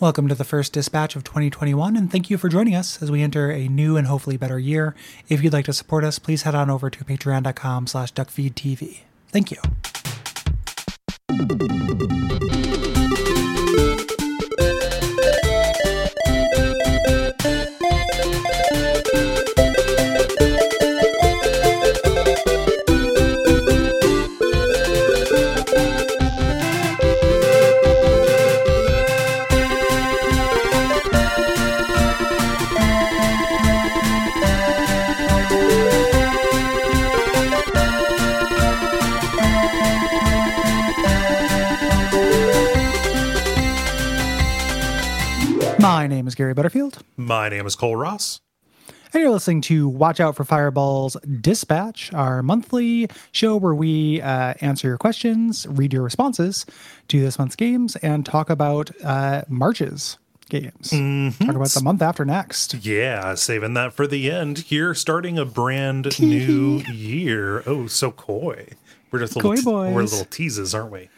Welcome to the first dispatch of 2021, and thank you for joining us as we enter a new and hopefully better year. If you'd like to support us, please head on over to patreon.com slash duckfeedtv. Thank you. Is Gary Butterfield, My name is Cole Ross. and you're listening to Watch Out for Fireballs Dispatch, our monthly show where we uh, answer your questions, read your responses to this month's games, and talk about uh, March's games. Talk about the month after next. Yeah, saving that for the end here, starting a brand new year. Oh, so coy. We're just little Coy te- we're little teases, aren't we?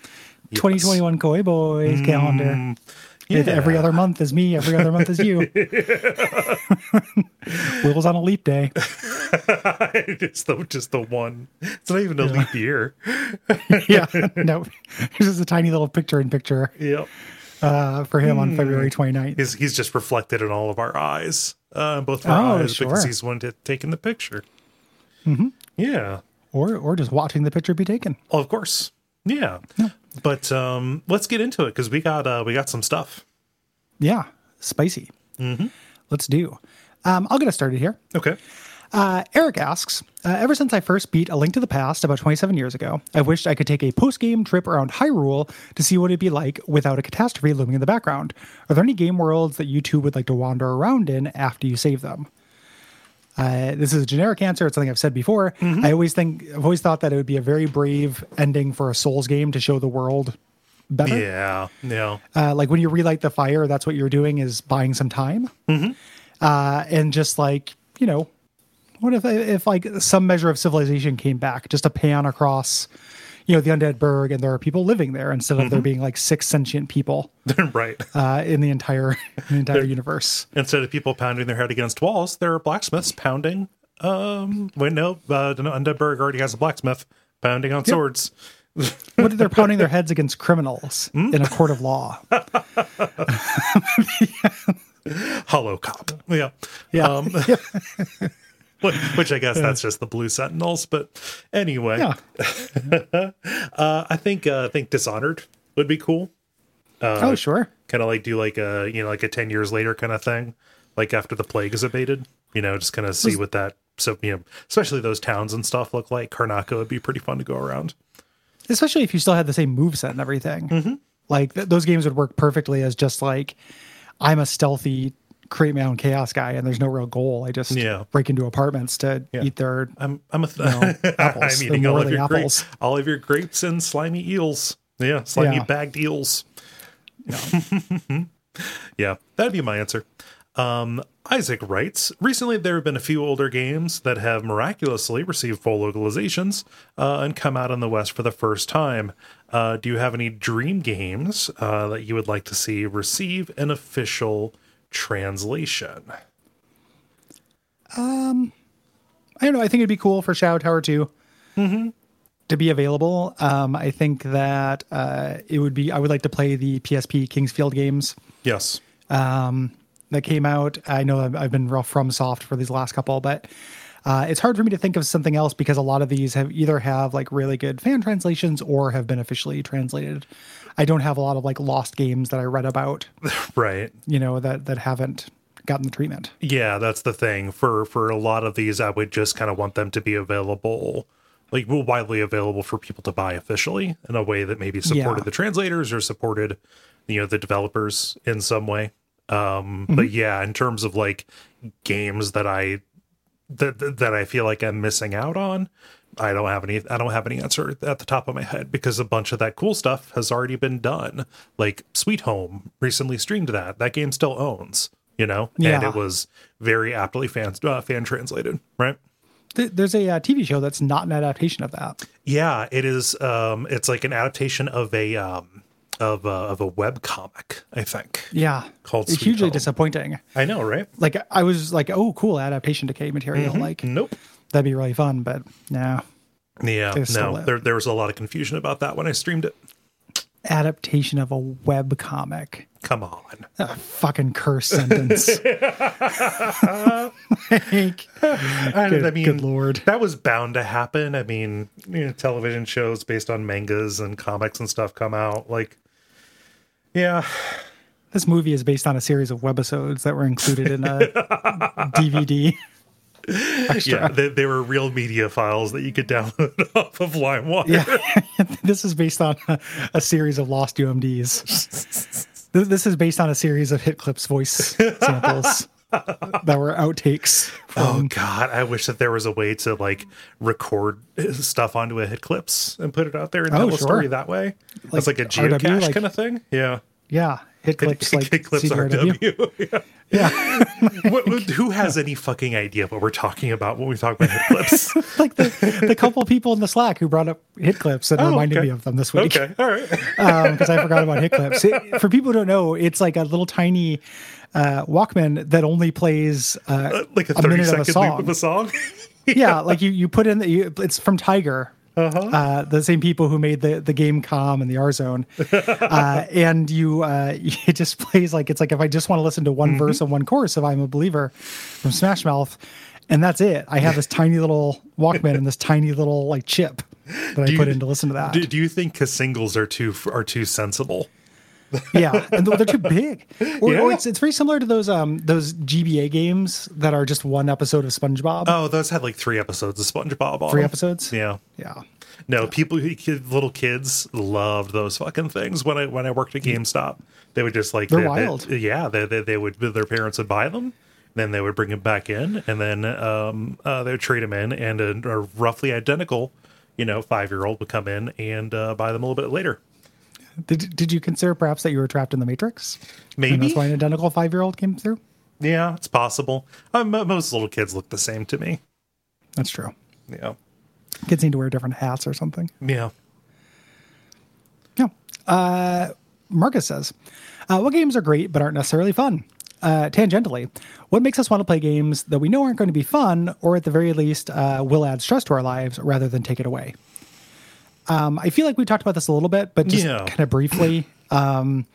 Yes. 2021 Koi Boys calendar. If yeah. every other month is me, every other month is you. Will's on a leap day. it's the, just the one. It's not even a leap year. Yeah, no, this is a tiny little picture in picture Yep. uh, for him on February 29th. He's, he's just reflected in all of our eyes, uh, both of Oh, our eyes, because he's one to taking the picture. Mm-hmm. Yeah. Or, or just watching the picture be taken. Well, of course. Yeah. But um, let's get into it because we got uh, we got some stuff. Yeah, spicy. Let's do. Um, I'll get us started here. Okay. Uh, Eric asks, uh, ever since I first beat A Link to the Past about 27 years ago, I wished I could take a post-game trip around Hyrule to see what it'd be like without a catastrophe looming in the background. Are there any game worlds that you two would like to wander around in after you save them? Uh, this is a generic answer. It's something I've said before. I always think, I've always thought that it would be a very brave ending for a Souls game to show the world better. Yeah. Yeah. Uh, like when you relight the fire, that's what you're doing is buying some time. Uh, and just like, you know, what if, if like some measure of civilization came back, just a pan across, you know, the undead burg and there are people living there instead of there being like six sentient people right. uh, in the entire, in the entire universe. Instead of people pounding their head against walls, there are blacksmiths pounding. Um, wait, no, uh, no, Undeadburg already has a blacksmith pounding on swords. What if they're pounding their heads against criminals in a court of law? Hollow cop. Yeah. Yeah. Um, which, which I guess that's just the blue sentinels. But anyway, yeah. uh, I think uh, I think Dishonored would be cool. oh, sure. Kind of like do like a you know like a ten years later kind of thing, like after the plague is abated. You know, just kind of see what that. So you know, especially those towns and stuff look like. Karnaca would be pretty fun to go around. especially if you still had the same move set and everything. Like th- those games would work perfectly as just like I'm a stealthy create my own chaos guy, and there's no real goal. I just Yeah. break into apartments to eat their. I'm I'm a th- know, apples. I'm eating all of your apples. grapes, all of your grapes and slimy eels. Yeah, slimy Yeah. bagged eels. yeah, that'd be my answer. Um, Isaac writes Recently, there have been a few older games that have miraculously received full localizations uh, and come out in the West for the first time. Uh, do you have any dream games uh, that you would like to see receive an official translation? Um, I don't know. I think it'd be cool for Shadow Tower 2 to be available. Um, I think that uh, it would be. I would like to play the PSP King's Field games Yes. Um, that came out. I know I've, I've been real FromSoft for these last couple, but uh, it's hard for me to think of something else because a lot of these have either have like really good fan translations or have been officially translated. I don't have a lot of like lost games that I read about, Right. you know, that that haven't gotten the treatment. Yeah, that's the thing. For for a lot of these, I would just kind of want them to be available, like widely available for people to buy officially in a way that maybe supported Yeah. the translators or supported, you know, the developers in some way. Um, But yeah, in terms of like games that I that that I feel like I'm missing out on, I don't have any. I don't have any answer at the top of my head because a bunch of that cool stuff has already been done. Like Sweet Home recently streamed that. That game still owns, you know, and it was very aptly fan uh, fan translated, right? There's a uh, TV show that's not an adaptation of that. Yeah, it is. Um, it's like an adaptation of a um, of a, of a web comic. I think. Yeah, Called Sweet hugely Home. disappointing. I know, right? Like I was like, oh, cool adaptation to K material. Mm-hmm. Like Nope. that'd be really fun, but no Yeah, no. There there was a lot of confusion about that when I streamed it. adaptation of a web comic. Come on. A fucking curse sentence. like, Good- I mean, good lord. that was bound to happen. I mean, you know, television shows based on mangas and comics and stuff come out. Like, yeah, this movie is based on a series of webisodes that were included in a DVD. yeah, they, they were real media files that you could download off of LimeWire. Yeah, this is based on a, a series of lost UMDs. This is based on a series of Hit Clips voice samples that were outtakes. Oh God, I wish that there was a way to like record stuff onto a hit clips and put it out there and Oh, tell a sure. story that way. That's like a RW, geocache like- kind of thing. Yeah. yeah, Hit Clips like hit clips CDRW. RW. yeah. Yeah, What- what- who has any fucking idea what we're talking about when we talk about hit clips? like the, the couple people in the Slack who brought up Hit Clips and oh, reminded Oh, okay. me of them this week. okay, all right. Um, because I forgot about Hit Clips. It- for people who don't know, it's like a little tiny uh, Walkman that only plays uh, Like a a thirty minute of a second loop song. of a song. yeah, like you you put in the, you, it's from Tiger. Uh-huh. Uh, the same people who made the the Game.com and the R-Zone, uh, and you uh, it just plays like it's like if I just want to listen to Mm-hmm. one verse of one chorus of I'm a Believer from Smash Mouth, and that's it. I have this tiny little Walkman and this tiny little like chip that I put you- in to listen to that. Do, do you think singles are too are too sensible? Yeah, and they're too big. Or, or Yeah. it's it's very similar to those um those GBA games that are just one episode of SpongeBob. Oh, those had like three episodes of SpongeBob on Three them. episodes. Yeah. Yeah. No, people, who- little kids loved those fucking things. When I when I worked at GameStop, they would just like They're they- they- wild. yeah, they, they they would their parents would buy them, then they would bring them back in, and then um uh, they would trade them in, and a, a roughly identical, you know, five year old would come in and uh, buy them a little bit later. Did did you consider perhaps that you were trapped in the Matrix? And Maybe, that's why an identical five year old came through. yeah, it's possible. Um, most little kids look the same to me. That's true. Yeah, Kids need to wear different hats or something. yeah. Yeah. Uh, Marcus says, uh, "What games are great but aren't necessarily fun?" Uh, tangentially, what makes us want to play games that we know aren't going to be fun, or at the very least, uh, will add stress to our lives rather than take it away? Um, I feel like we talked about this a little bit, but just Yeah. kind of briefly. Um,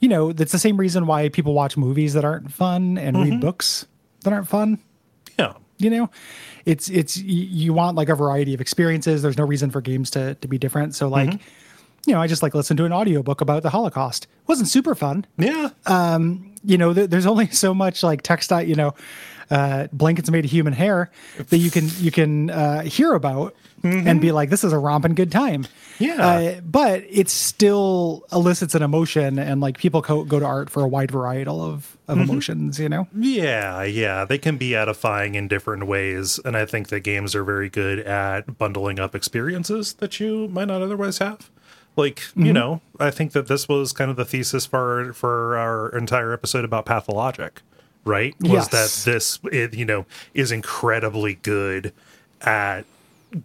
you know, that's the same reason why people watch movies that aren't fun and read books that aren't fun Yeah. you know it's it's you want like a variety of experiences there's no reason for games to to be different so like you know i just like listened to an audiobook about the holocaust wasn't super fun Yeah. Um, you know there, there's only so much like text you know uh blankets made of human hair that you can you can uh hear about and be like this is a romping good time Yeah. uh, but it still elicits an emotion and like people co- go to art for a wide variety of of emotions you know Yeah, yeah, they can be edifying in different ways, and I think that games are very good at bundling up experiences that you might not otherwise have. Like, Mm-hmm. you know, I think that this was kind of the thesis for for our entire episode about pathologic, right? Was Yes. that this, it, you know, is incredibly good at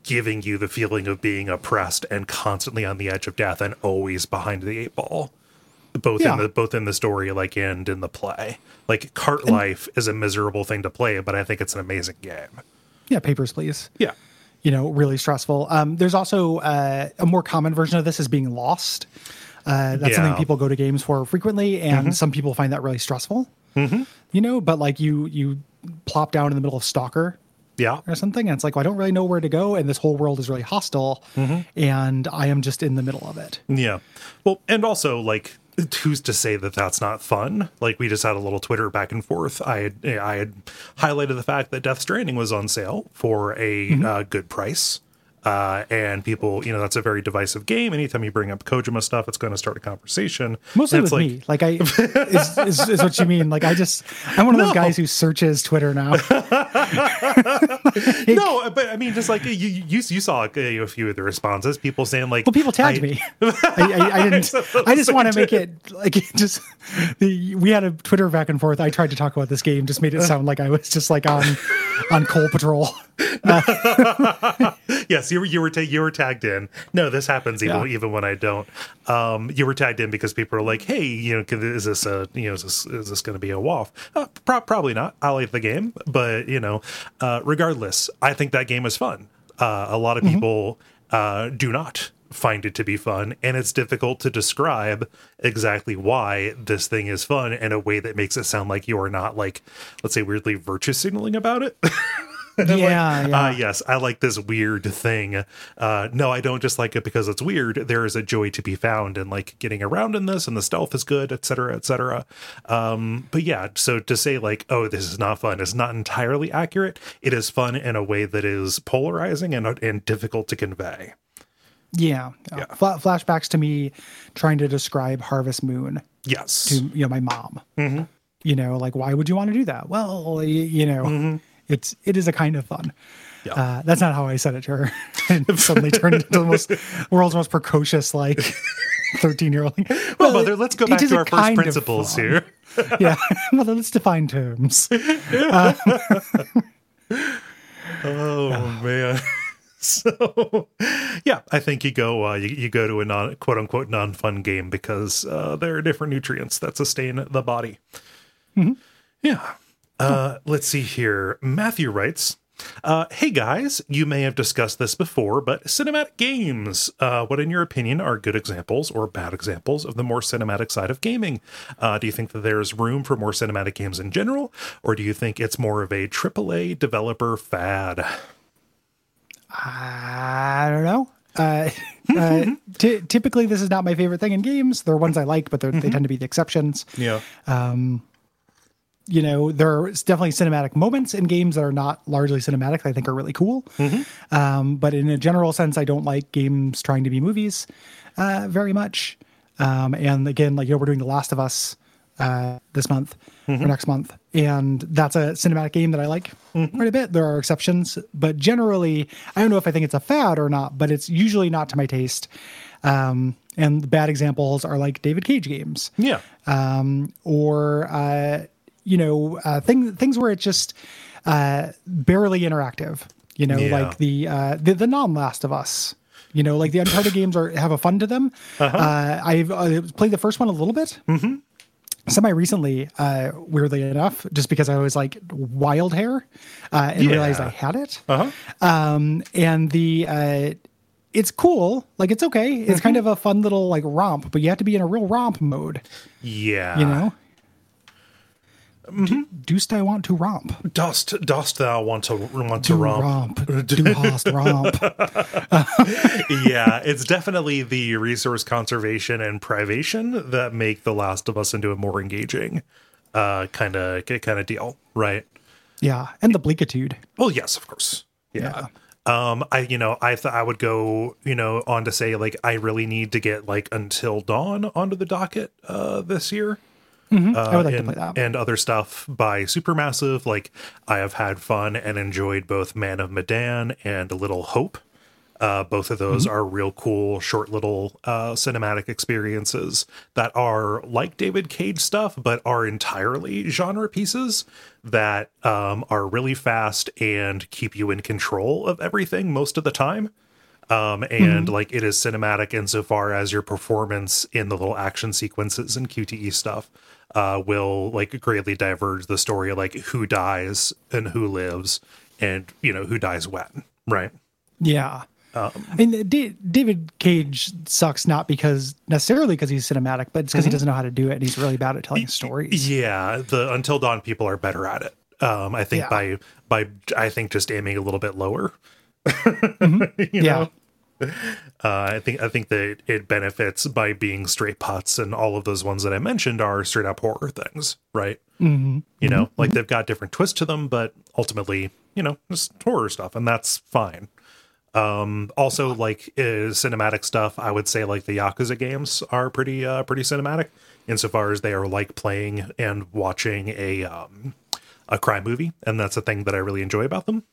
giving you the feeling of being oppressed and constantly on the edge of death and always behind the eight ball both Yeah. in the both in the story like and in the play like cart life is a miserable thing to play but i think it's an amazing game yeah papers please yeah you know, really stressful. Um, there's also uh, a more common version of this is being lost. Uh, that's something people go to games for frequently, and some people find that really stressful. Mm-hmm. You know, but like you you plop down in the middle of Stalker yeah or something, and it's like, well, I don't really know where to go, and this whole world is really hostile, and I am just in the middle of it. yeah well and also like who's to say that that's not fun like we just had a little twitter back and forth i had i had highlighted the fact that death stranding was on sale for a Mm-hmm. uh, good price uh, and people, you know, that's a very divisive game. Anytime you bring up Kojima stuff, it's going to start a conversation. Mostly with it's me, like I is, is, is what you mean. Like I just I'm one of those No. guys who searches Twitter now. no, but I mean, just like you, you, you saw uh, a few of the responses, people saying like, Well, people tagged I- me. I, I, I didn't. I just want to make it like just. The, we had a Twitter back and forth. I tried to talk about this game, just made it sound like I was just like on on Cole Patrol. yes, you were you were ta- you were tagged in. No, this happens even Yeah. even when I don't. Um, you were tagged in because people are like, "Hey, you know, is this a you know is this is this going to be a WAF?" Uh, pro- probably not. I like the game, but you know, uh, regardless, I think that game is fun. Uh, a lot of people uh, do not find it to be fun, and it's difficult to describe exactly why this thing is fun in a way that makes it sound like you are not like, let's say, weirdly virtue signaling about it. yeah, yeah. Ah, yes, I like this weird thing. Uh, no, I don't just like it because it's weird. There is a joy to be found in like getting around in this, and the stealth is good, etc., etc. Um, but yeah, so to say like, oh, this is not fun, is not entirely accurate. It is fun in a way that is polarizing and and difficult to convey. yeah, yeah. Fla- flashbacks to me trying to describe Harvest Moon Yes, to you know my mom. Mm-hmm. You know, like why would you want to do that? Well, y- you know, it's it is a kind of fun. Mm-hmm. Yeah. Uh, that's not how I said it to her, and suddenly turned into the most world's most precocious like thirteen year old. well, mother, let's go back to our first principles here. yeah, mother, let's define terms. Oh man. So yeah, I think you go uh, you, you go to a non quote unquote non fun game because uh, there are different nutrients that sustain the body. Yeah. Uh, let's see here. Matthew writes. Uh, hey guys, you may have discussed this before, but cinematic games. Uh, what, in your opinion, are good examples or bad examples of the more cinematic side of gaming? Uh, do you think that there's room for more cinematic games in general, or do you think it's more of a AAA developer fad? I don't know. Uh, uh, ty- typically, this is not my favorite thing in games. There are ones I like, but they're they tend to be the exceptions. Yeah. You know, there are definitely cinematic moments in games that are not largely cinematic that I think are really cool. Um, but in a general sense, I don't like games trying to be movies uh, very much. Um, and again, like, you know, we're doing The Last of Us uh, this month or next month. And that's a cinematic game that I like quite a bit. There are exceptions, but generally, I don't know if I think it's a fad or not, but it's usually not to my taste. Um, and bad examples are like David Cage games Yeah. um, or uh, you know uh, things things where it's just uh, barely interactive. You know, Yeah. like the uh, the, the non Last of Us. You know, like the Uncharted games are have a fun to them. uh I've uh, played the first one a little bit. Mm-hmm. Semi recently, uh, weirdly enough, just because I was like wild hair uh, and Yeah. realized I had it. Uh-huh. Um, and the uh, it's cool, like it's okay. It's kind of a fun little like romp, but you have to be in a real romp mode. Yeah. You know, do, dost I want to romp? Dost dost thou want to want to Do romp? romp. Do host romp. yeah, it's definitely the resource conservation and privation that make The Last of Us into a more engaging uh kind of kind of deal, right? Yeah, and the bleakitude. Well, yes, of course. Yeah. Um, I you know I th- I would go you know on to say like I really need to get like Until Dawn onto the docket uh this year. I would like and, to play that. and other stuff by Supermassive. Like I have had fun and enjoyed both Man of Medan and Little Hope. Uh, both of those are real cool, short little uh, cinematic experiences that are like David Cage stuff, but are entirely genre pieces that um, are really fast and keep you in control of everything most of the time um, and like it is cinematic insofar as your performance in the little action sequences and QTE stuff uh, will like greatly diverge the story, like who dies and who lives, and you know who dies when, right? yeah. Um, I mean, D- David Cage sucks not because necessarily because he's cinematic, but it's because he doesn't know how to do it and he's really bad at telling stories. Yeah, the Until Dawn people are better at it. Um, I think Yeah. by by I think just aiming a little bit lower. You Yeah. know? Uh, I think I think that it benefits by being straight putts, and all of those ones that I mentioned are straight up horror things, right? Mm-hmm. You know, like they've got different twists to them, but ultimately, you know, just horror stuff, and that's fine. Um, also, like uh, cinematic stuff, I would say like the Yakuza games are pretty uh, pretty cinematic insofar as they are like playing and watching a um, a crime movie, and that's a thing that I really enjoy about them.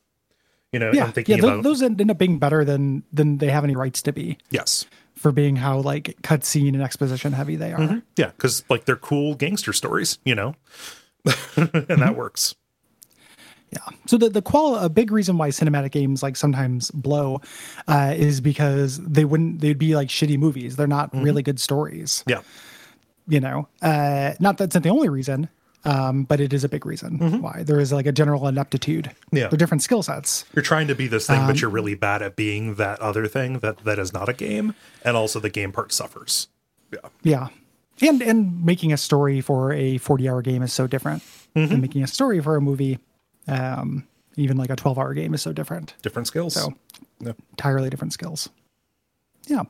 You know, Yeah, yeah. tho- about those end up being better than than they have any rights to be yes, for being how like cutscene and exposition heavy they are. Yeah, because like they're cool gangster stories, you know, and Mm-hmm. that works. Yeah. So the the qual a big reason why cinematic games like sometimes blow uh, is because they wouldn't they'd be like shitty movies. They're not really good stories. Yeah. You know, uh, not that's not the only reason, um, but it is a big reason why there is like a general ineptitude. Yeah. They're different skill sets. You're trying to be this thing, Um, but you're really bad at being that other thing that that is not a game, and also the game part suffers. Yeah. Yeah. And and making a story for a 40 hour game is so different than making a story for a movie. Um, even like a 12 hour game is so different. Different skills. So Yeah. entirely different skills. Yeah.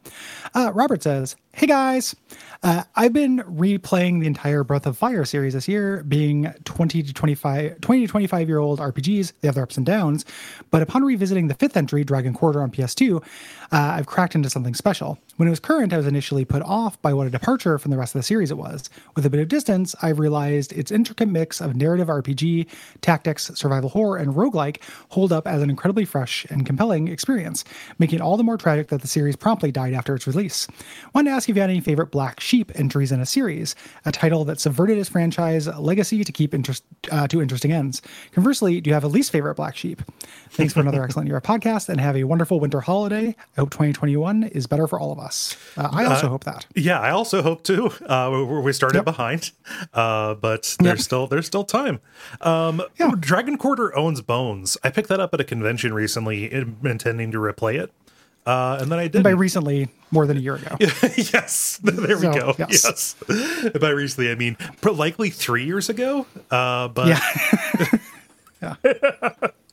Uh, Robert says, Hey guys, uh, I've been replaying the entire Breath of Fire series this year, being 20 to 25, 20 to 25 year old RPGs. They have their ups and downs. But upon revisiting the fifth entry, Dragon Quarter on PS2, uh, I've cracked into something special. When it was current, I was initially put off by what a departure from the rest of the series it was. With a bit of distance, I've realized its intricate mix of narrative RPG, tactics, survival horror, and roguelike hold up as an incredibly fresh and compelling experience, making it all the more tragic that the series promptly died after its release. Wanted to ask if you had any favorite Black Sheep entries in a series, a title that subverted its franchise legacy to keep interest uh, to interesting ends. Conversely, do you have a least favorite Black Sheep? Thanks for another excellent year of podcast, and have a wonderful winter holiday. I hope 2021 is better for all of us. Uh, I also hope that. Yeah, I also hope to. Uh, we started Yep. behind, uh, but there's Yep. still there's still time. Um, Dragon Quarter owns Bones. I picked that up at a convention recently, in- intending to replay it, uh, and then I did. By recently, more than a year ago. yes, there we So, go. yes. Yes. By recently, I mean likely three years ago. Uh, but Yeah.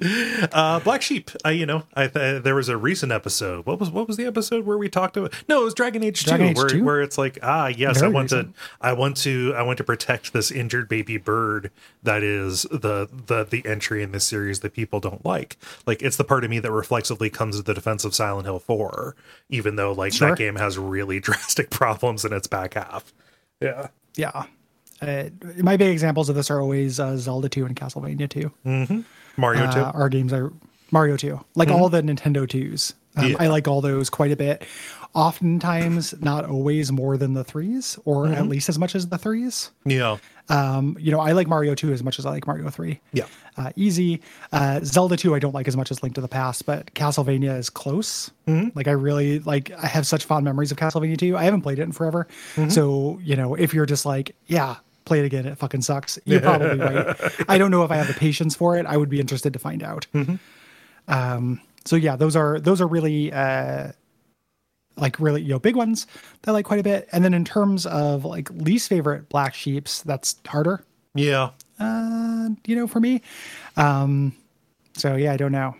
Uh, Black Sheep. I, you know, I th- there was a recent episode. What was what was the episode where we talked about? No, it was Dragon Age Dragon Two, Age where 2? where it's like, ah, yes, Very I want recent. to, I want to, I want to protect this injured baby bird that is the the the entry in this series that people don't like. Like, it's the part of me that reflexively comes to the defense of Silent Hill Four, even though like Sure. that game has really drastic problems in its back half. Yeah. Yeah. Uh, my big examples of this are always uh, Zelda 2 and Castlevania 2. Mario Two. uh, our games are Mario 2, like all the Nintendo 2s. Um, Yeah. I like all those quite a bit. Oftentimes, not always more than the threes, or at least as much as the threes. Yeah. Um, you know, I like Mario 2 as much as I like Mario 3. Yeah. Uh, easy. Uh, Zelda 2, I don't like as much as Link to the Past, but Castlevania is close. Like, I really like, I have such fond memories of Castlevania 2. I haven't played it in forever. So, you know, if you're just like, yeah, play it again, it fucking sucks, you're probably right. I don't know if I have the patience for it. I would be interested to find out. Um, so yeah, those are, those are really, uh, like really, you know, big ones that I like quite a bit. And then in terms of like least favorite black sheeps, that's harder Yeah. uh, you know, for me. Um, so yeah, I don't know.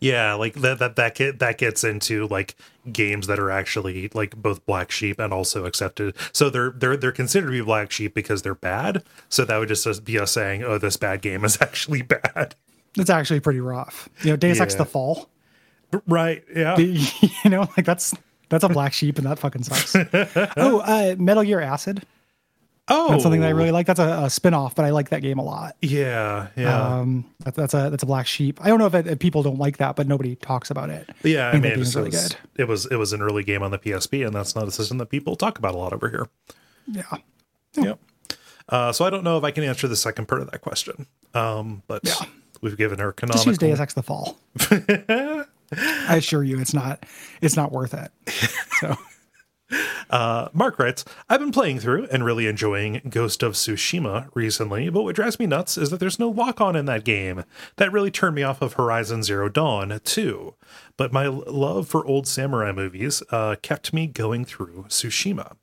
Yeah, like that that that get, that gets into like games that are actually like both black sheep and also accepted. So they're they're they're considered to be black sheep because they're bad. So that would just be us saying, "Oh, this bad game is actually bad." It's actually pretty rough. You know, Deus Ex the Fall. Right? Yeah. you know, like that's that's a black sheep, and that fucking sucks. oh, uh, Metal Gear Acid. Oh, That's something that I really like. That's a, a spin off, but I like that game a lot. Yeah, yeah, Um, that, that's a that's a black sheep. I don't know if, it, if people don't like that, but nobody talks about it. yeah. I mean, it was, really good. it was it was an early game on the PSP, and that's not a system that people talk about a lot over here. Yeah, Yep. Uh, so I don't know if I can answer the second part of that question. Um, but Yeah. we've given her just use canonical. Deus Ex the Fall. I assure you, it's not it's not worth it. So Uh, Mark writes, I've been playing through and really enjoying Ghost of Tsushima recently, but what drives me nuts is that there's no lock on in that game. That really turned me off of Horizon Zero Dawn, too. But my love for old samurai movies uh, kept me going through Tsushima.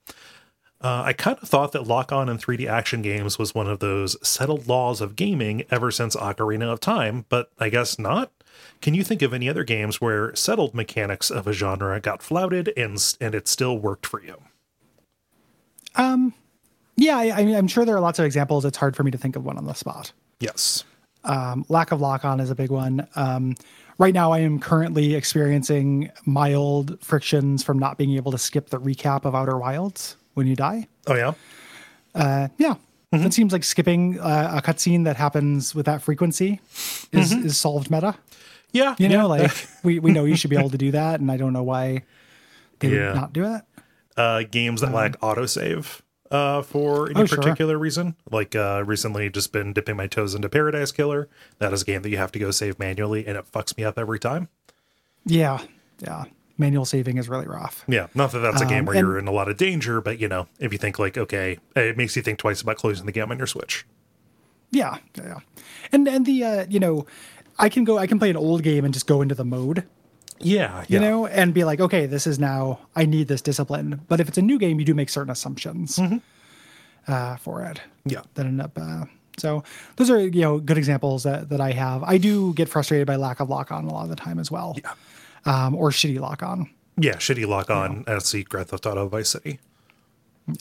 Uh, I kind of thought that lock on in 3D action games was one of those settled laws of gaming ever since Ocarina of Time, but I guess not. Can you think of any other games where settled mechanics of a genre got flouted and and it still worked for you? Um, yeah, I, I'm sure there are lots of examples. It's hard for me to think of one on the spot. Yes. Um, lack of lock on is a big one. Um, right now, I am currently experiencing mild frictions from not being able to skip the recap of Outer Wilds when you die. Oh yeah. Uh, yeah. It seems like skipping uh, a cutscene that happens with that frequency is, is solved meta. Yeah. You know, yeah. like we, we know you should be able to do that, and I don't know why they Yeah. would not do it. uh, games that lack autosave. uh, for any Oh, sure. particular reason. Like uh, recently, just been dipping my toes into Paradise Killer. That is a game that you have to go save manually, and it fucks me up every time. Yeah, yeah. Manual saving is really rough. Yeah, not that that's a game Um, where and- you're in a lot of danger, but you know, if you think like, okay, it makes you think twice about closing the game on your Switch. Yeah, yeah, yeah. And and the uh, you know, I can go. I can play an old game and just go into the mode. Yeah, you yeah. know, and be like, okay, this is now, I need this discipline. But if it's a new game, you do make certain assumptions uh, for it Yeah. that end up. Uh, so those are, you know, good examples that, that I have. I do get frustrated by lack of lock on a lot of the time as well. Yeah. Um, or shitty lock on Yeah, shitty lock on as the Grand Theft Auto Vice City.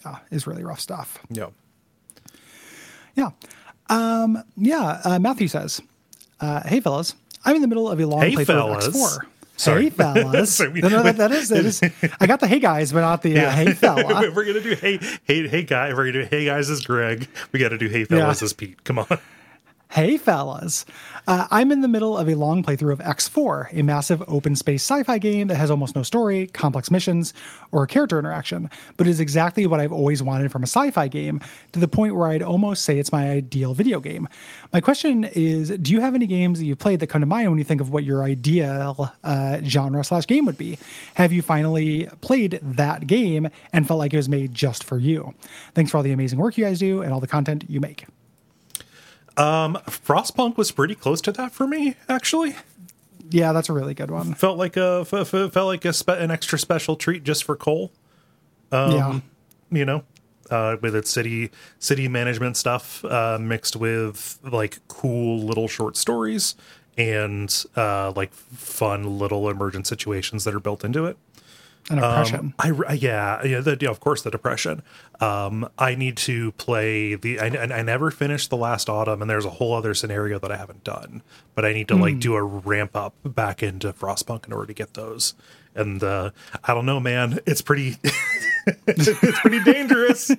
uh, is really rough stuff. Yeah. Yeah. Um, yeah. Uh, Matthew says, uh, hey, fellas, I'm in the middle of a long Hey, playthrough fellas. of X4. Sorry. Hey, fellas. So we- no, no, that, that is, that is, I got the hey guys, but not the uh, hey fella. we're gonna do hey hey hey guy. We're gonna do hey guys as Greg. We got to do hey fellas Yeah. as Pete. Come on. Hey, fellas. Uh, I'm in the middle of a long playthrough of X4, a massive open space sci fi game that has almost no story, complex missions, or character interaction, but is exactly what I've always wanted from a sci fi game to the point where I'd almost say it's my ideal video game. My question is Do you have any games that you've played that come to mind when you think of what your ideal uh, genre slash game would be? Have you finally played that game and felt like it was made just for you? Thanks for all the amazing work you guys do and all the content you make. Frostpunk was pretty close to that for me, actually. Yeah, that's a really good one. Felt like a f- f- felt like a spe- an extra special treat just for Cole. yeah. you know uh, with its city city management stuff uh, mixed with like cool little short stories and uh, like fun little emergent situations that are built into it An impression. I re- yeah yeah, the, yeah of course the depression. Um, I need to play the. I, I never finished the last autumn, and there's a whole other scenario that I haven't done. But I need to like do a ramp up back into Frostpunk in order to get those. And uh, I don't know, man. It's pretty. it's pretty dangerous.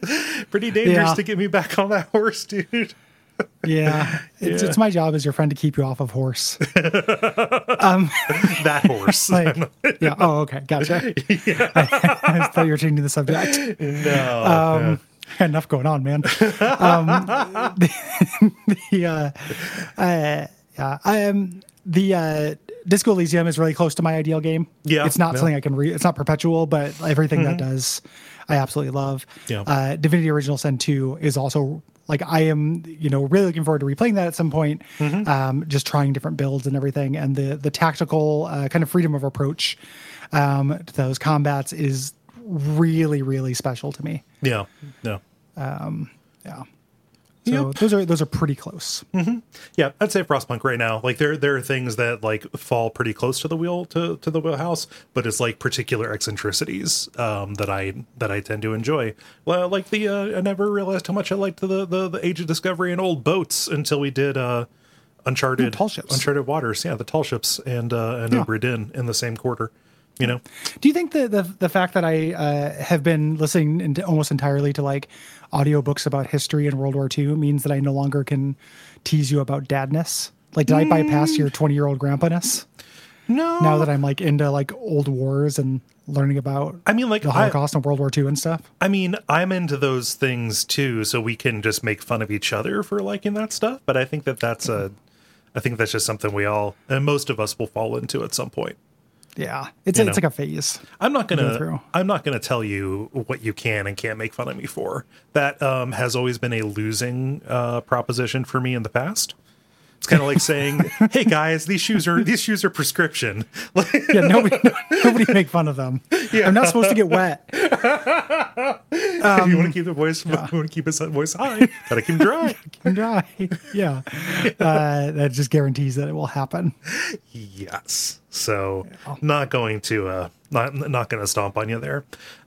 pretty dangerous Yeah. to get me back on that horse, dude. Yeah, it's, Yeah. it's my job as your friend to keep you off of horse. That horse. Like, yeah. Oh, okay, gotcha. I thought you were changing the subject. no. Um, enough going on, man. Um, the, the uh, uh, yeah, I am the uh, Disco Elysium is really close to my ideal game. Yeah, it's not yeah. something I can read. It's not perpetual, but everything that does, I absolutely love. Yeah. Uh, Divinity Original Sin Two is also like I am, you know, really looking forward to replaying that at some point. Um, just trying different builds and everything, and the the tactical uh, kind of freedom of approach um, to those combats is really really special to me. yeah. No. Yeah. So those are those are pretty close. Yeah, I'd say Frostpunk right now. Like there there are things that like fall pretty close to the wheel to, to the wheelhouse, but it's like particular eccentricities um, that I that I tend to enjoy. Well, like the uh, I never realized how much I liked the, the the Age of Discovery and old boats until we did uh, Uncharted tall ships. Uncharted Waters. Yeah, the tall ships and uh, and Yeah. In the same quarter. You know, Do you think that the the fact that I uh, have been listening into almost entirely to like audiobooks about history and World War II means that I no longer can tease you about dadness? Like, did I bypass your mm. twenty year old grandpaness no. now that I'm like into like old wars and learning about I mean, like the I, Holocaust and World War II and stuff? I mean, I'm into those things too, so we can just make fun of each other for liking that stuff. But I think that that's a, I think that's just something we all, and most of us will fall into at some point. Yeah, it's You it's know. like a phase. I'm not gonna, through. I'm not gonna tell you what you can and can't make fun of me for. That um, has always been a losing uh, proposition for me in the past. It's kind of like saying, "Hey guys, these shoes are these shoes are prescription." Yeah, nobody nobody make fun of them. I'm not supposed to get wet. you want to keep the voice, you want to keep his voice high, gotta keep dry. and dry. Yeah, uh, that just guarantees that it will happen. Yes. So not going to uh not not going to stomp on you there.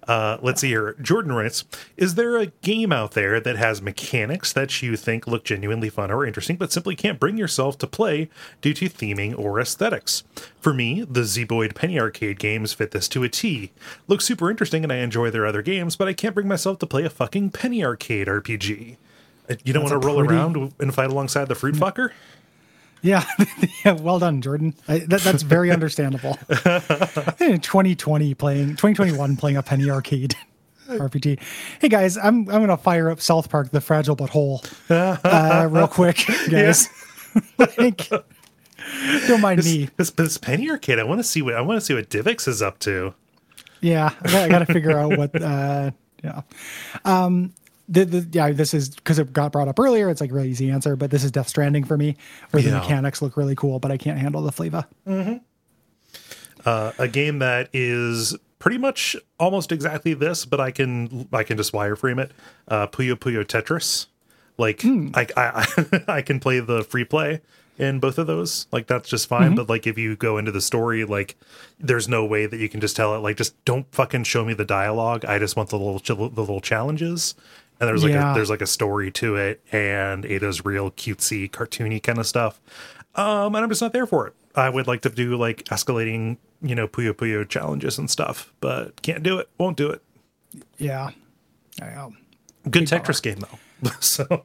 Uh let's see here. Jordan writes, "Is there a game out there that has mechanics that you think look genuinely fun or interesting but simply can't bring yourself to play due to theming or aesthetics? For me, the Zeboyd Penny Arcade games fit this to a T. Look super interesting and I enjoy their other games, but I can't bring myself to play a fucking Penny Arcade RPG." Uh, You don't want to roll pretty- around and fight alongside the fruit fucker? Yeah, yeah well done, Jordan. I, that, that's very understandable. 2020 playing 2021 playing a penny arcade. RPG. Hey guys, I'm I'm gonna fire up South Park: The Fragile But Whole uh, real quick, guys. like, don't mind me. This this Penny Arcade. I want to see what I want to see what Divix is up to. Yeah, I gotta figure out what. Uh, yeah, um, the, the yeah, this is because it got brought up earlier. It's like a really easy answer, but this is Death Stranding for me, where the mechanics look really cool, but I can't handle the flavor. Uh, a game that is pretty much almost exactly this, but I can I can just wireframe it. Uh, Puyo Puyo Tetris. Like I, I I can play the free play in both of those. Like that's just fine. But like if you go into the story, like there's no way that you can just tell it. Like just don't fucking show me the dialogue. I just want the little ch- the little challenges. And there's like Yeah. a, there's like a story to it, and it is real cutesy, cartoony kind of stuff. Um, and I'm just not there for it. I would like to do like escalating, you know, Puyo Puyo challenges and stuff, but can't do it. Won't do it. Yeah, yeah, Good Tetris game though. so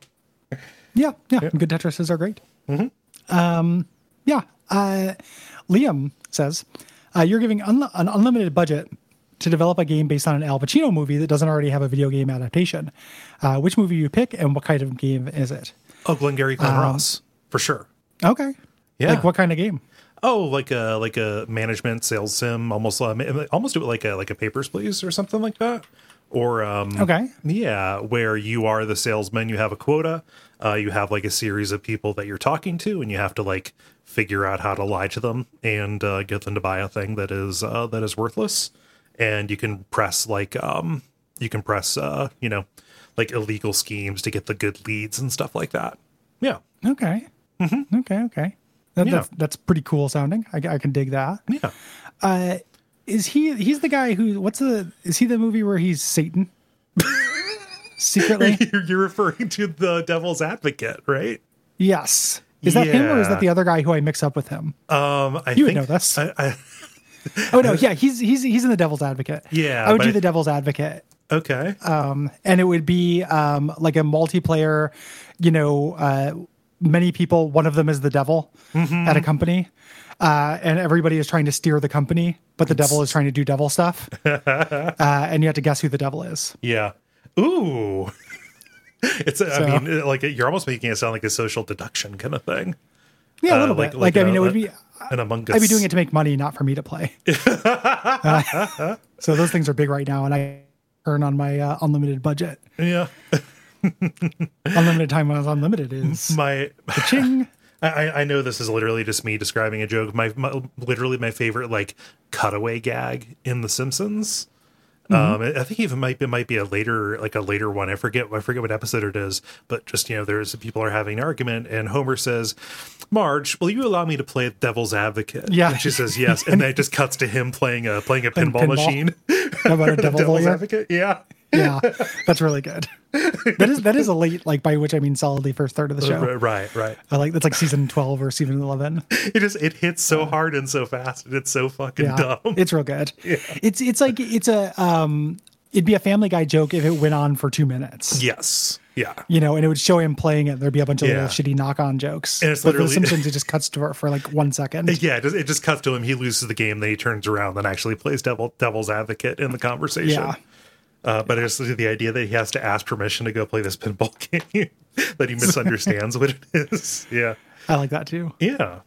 yeah, yeah. Good Tetrises are great. Um, yeah. Uh, Liam says uh, you're giving un- an unlimited budget to develop a game based on an Al Pacino movie that doesn't already have a video game adaptation. Uh, which movie you pick, and what kind of game is it? oh, Glengarry Glen Ross for sure. Okay. Yeah. Like what kind of game? Oh, like a like a management sales sim, almost uh, almost do it like a like a Papers Please or something like that. Or um, Okay. Yeah, where you are the salesman, you have a quota, uh, you have like a series of people that you're talking to, and you have to like figure out how to lie to them and uh, get them to buy a thing that is uh, that is worthless. And you can press like um, you can press uh, you know like illegal schemes to get the good leads and stuff like that. Yeah, Okay. Okay. Okay. That, Mm-hmm. Yeah. that's, that's pretty cool sounding. I, I can dig that. yeah. Uh, is he? He's the guy who? What's the? Is he the movie where he's Satan? Secretly, You're, you're referring to the Devil's Advocate, right? yes. Is that him or is that the other guy who I mix up with him? Um, I You would think know this. I, I, Oh no, yeah, he's he's he's in the Devil's Advocate. Yeah, I would do the Devil's Advocate, okay. um, and it would be um, like a multiplayer. You know, uh, many people. One of them is the devil Mm-hmm. at a company, uh, and everybody is trying to steer the company, but the devil is trying to do devil stuff, uh, and you have to guess who the devil is. Yeah. Ooh. It's. I mean, like you're almost making it sound like a social deduction kind of thing. Yeah, a Uh, little like- bit. like Like, I an- mean, it would be. An Among Us. I'd be doing it to make money, not for me to play. Uh, so those things are big right now, and I earn on my uh, unlimited budget. Yeah. Unlimited time when I was unlimited is My. ching. I, I- I know this is literally just me describing a joke. My, my literally my favorite like cutaway gag in The Simpsons. Um, I think even might be might be a later like a later one. I forget I forget what episode it is, but just you know, there's people are having an argument, and Homer says, "Marge, will you allow me to play devil's advocate?" Yeah. and she says yes, and then it just cuts to him playing a playing a pinball, pinball. machine. How about a devil devil's lawyer? advocate, yeah, Yeah, that's really good. That is that is a late like by which I mean solidly first third of the show. right, right. I like that's like season twelve or season eleven. It just it hits so hard and so fast, and it's so fucking Yeah, dumb. it's real good. It's it's like it's a um, it'd be a Family Guy joke if it went on for two minutes. yes, yeah. You know, and it would show him playing it. There'd be a bunch of Yeah. little shitty knock-on jokes. And it's but The literally- Simpsons, it just cuts to it for like one second. Yeah, it just, it just cuts to him. He loses the game, then he turns around and actually plays devil devil's advocate in the conversation. Yeah. Uh, but it's the idea that he has to ask permission to go play this pinball game that he misunderstands what it is. Yeah, I like that too. yeah.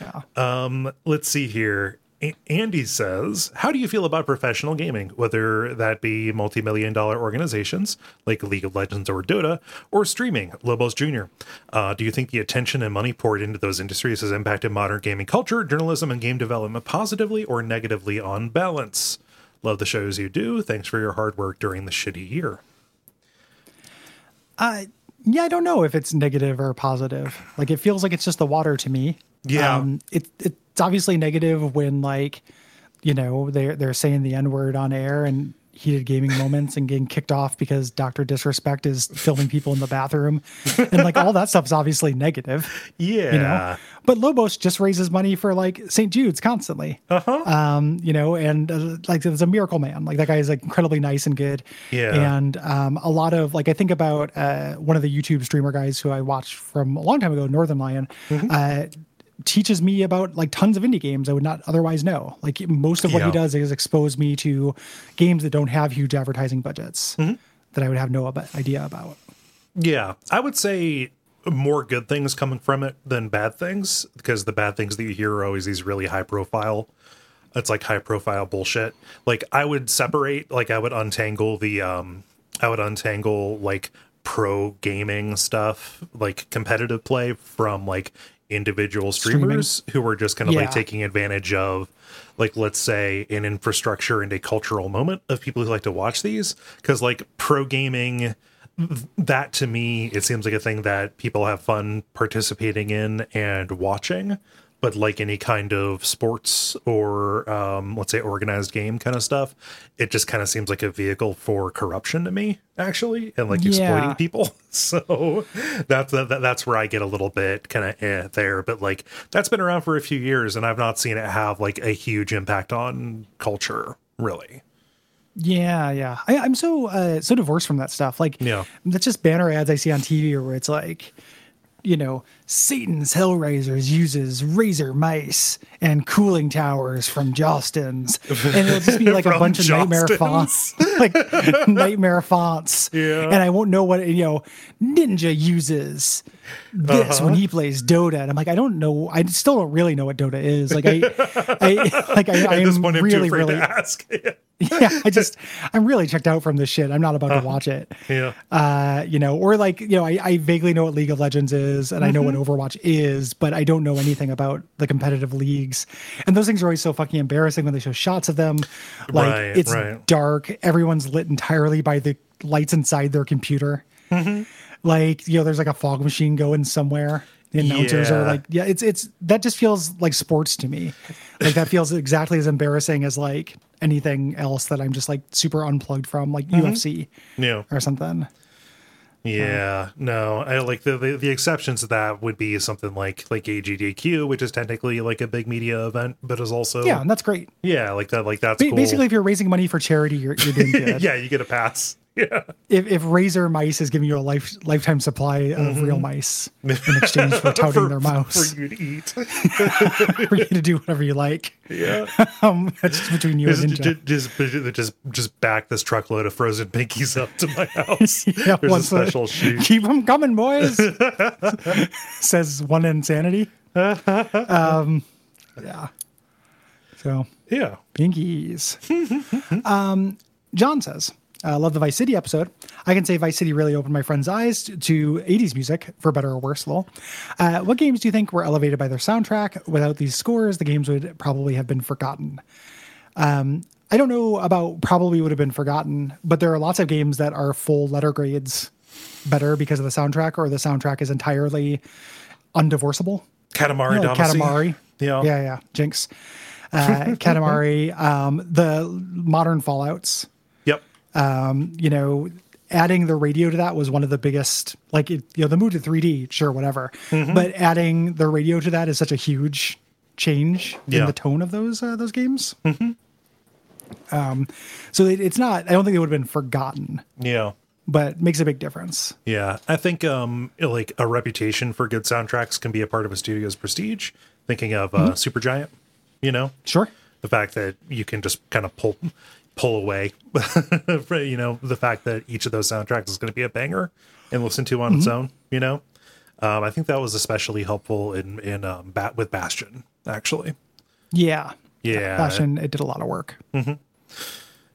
Yeah. Um, let's see here. A- Andy says, "How do you feel about professional gaming, whether that be multi-million dollar organizations like League of Legends or Dota, or streaming, Lobos Jr.? Uh, do you think the attention and money poured into those industries has impacted modern gaming culture, journalism, and game development positively or negatively on balance? Love the shows you do. Thanks for your hard work during the shitty year." Uh, yeah, I don't know if it's negative or positive. Like it feels like it's just the water to me. Yeah. Um, it it's obviously negative when like, you know, they're they're saying the N word on air and heated gaming moments and getting kicked off because Dr. Disrespect is filming people in the bathroom. And like all that stuff is obviously negative. Yeah, You know? But Lobos just raises money for like St. Jude's constantly. uh-huh. Um, you know, and uh, like there's a miracle man. Like that guy is like incredibly nice and good. Yeah. And um, a lot of like I think about uh, one of the YouTube streamer guys who I watched from a long time ago, Northernlion. Mm-hmm. Uh, teaches me about like tons of indie games I would not otherwise know. Like most of what Yeah. he does is expose me to games that don't have huge advertising budgets Mm-hmm. that I would have no idea about. Yeah, I would say more good things coming from it than bad things because the bad things that you hear are always these really high profile. It's like high profile bullshit. Like I would separate, like I would untangle the, um, I would untangle like pro gaming stuff, like competitive play from like individual streamers who were just kind of Yeah. like taking advantage of like let's say an infrastructure and a cultural moment of people who like to watch these. Because like pro gaming that to me it seems like a thing that people have fun participating in and watching but like any kind of sports or um, let's say organized game kind of stuff it just kind of seems like a vehicle for corruption to me actually and like exploiting people so that's that, that's where i get a little bit kind of eh, there but like that's been around for a few years and i've not seen it have like a huge impact on culture really Yeah, yeah. I, I'm so uh, so divorced from that stuff. Like, Yeah. that's just banner ads I see on TV where it's like, you know, Satan's Hellraisers uses Razer mice and cooling towers from Jostens, and it'll just be like a bunch of nightmare fonts, like nightmare fonts. Yeah. and I won't know what you know. Ninja uses this Uh-huh. when he plays Dota, and I'm like, I don't know. I still don't really know what Dota is. Like, I, I like I, I at this am point i'm really, really ask yeah, I just I'm really checked out from this shit. I'm not about to watch it. yeah Uh, you know, or like, you know, I, I vaguely know what League of Legends is and I know Mm-hmm. What Overwatch is, but I don't know anything about the competitive leagues. And those things are always so fucking embarrassing when they show shots of them. Like Right, it's right. dark, everyone's lit entirely by the lights inside their computer. Mm-hmm. Like, you know, there's like a fog machine going somewhere. The announcers are like, yeah, it's it's that just feels like sports to me. Like that feels exactly as embarrassing as like anything else that I'm just like super unplugged from, like Mm-hmm. UFC yeah or something. Yeah, no, I like the, the the exceptions to that would be something like like AGDQ, which is technically like a big media event, but is also Yeah, and that's great. yeah, like that, like that's Ba- cool. Basically, if you're raising money for charity, you're, you're doing good. yeah, you get a pass. Yeah, if, if Razer Mice is giving you a life lifetime supply of real mice in exchange for touting Mm-hmm. for, their mouse, for you to eat. for you to do whatever you like, Yeah, um, that's just between you and just, Ninja. just just just just back this truckload of frozen pinkies up to my house. Yeah, There's a special shoot. Keep them coming, boys. Says one insanity. um, yeah. So Yeah, pinkies. um, John says, I love the Vice City episode. I can say Vice City really opened my friend's eyes to 80s music, for better or worse, lol. Uh, what games do you think were elevated by their soundtrack? Without these scores, the games would probably have been forgotten. Um, I don't know about probably would have been forgotten, but there are lots of games that are full letter grades better because of the soundtrack, or the soundtrack is entirely undivorceable. Katamari You know, like. Katamari. Yeah. Yeah, yeah. Jinx. Uh, Katamari, um, the modern Fallouts, Yep. you know, adding the radio to that was one of the biggest, like, it, you know, the move to 3D, sure, whatever. Mm-hmm. But adding the radio to that is such a huge change in the tone of those uh, those games. Um, so it, it's not, I don't think it would have been forgotten, Yeah. but makes a big difference. Yeah, I think um like a reputation for good soundtracks can be a part of a studio's prestige. Thinking of uh, Supergiant, you know, Sure. the fact that you can just kind of pull pull away, you know, the fact that each of those soundtracks is going to be a banger and listen to on its own, you know. Um, I think that was especially helpful in in um, Bat with Bastion, actually. Yeah. Yeah. Bastion, it did a lot of work.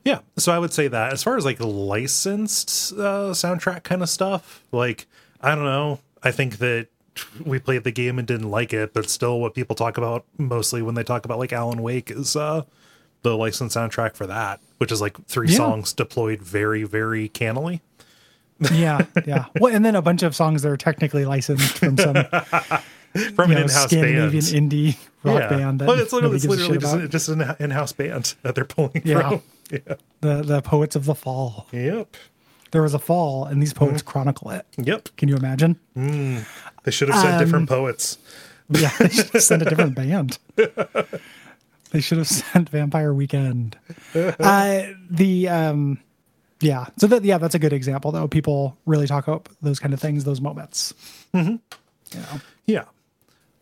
Yeah, so I would say that as far as like licensed uh, soundtrack kind of stuff, like I don't know. I think that we played the game and didn't like it, but still, what people talk about mostly when they talk about like Alan Wake is uh, the licensed soundtrack for that, which is like three Yeah. songs deployed very, very cannily. Yeah, yeah. Well, and then a bunch of songs that are technically licensed from some from an know, in-house Scandinavian band. indie rock band. That well, it's literally, it's literally just, just an in-house band that they're pulling Yeah. from. Yeah. the the poets of the fall. Yep. There was a fall, and these poets Mm-hmm. chronicle it. Yep. Can you imagine? They should have sent Um, different poets. Yeah, they should have sent a different band. They should have sent Vampire Weekend. Uh, the um, yeah. So that yeah, that's a good example though. People really talk about those kind of things, those moments. You know. Yeah.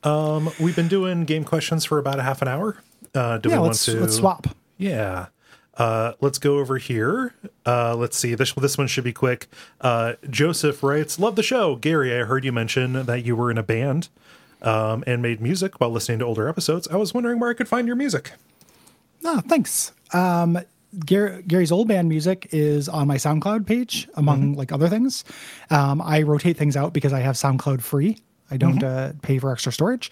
Um, we've been doing game questions for about a half an hour. Uh, do Yeah, we want let's to let's swap. Yeah. Uh, let's go over here. Uh, let's see. This this one should be quick. Uh, Joseph writes, "Love the show, Gary. I heard you mention that you were in a band um, and made music while listening to older episodes. I was wondering where I could find your music." Oh, thanks. Um, Gary, Gary's old band music is on my SoundCloud page, among like other things. Um, I rotate things out because I have SoundCloud free. I don't uh, pay for extra storage.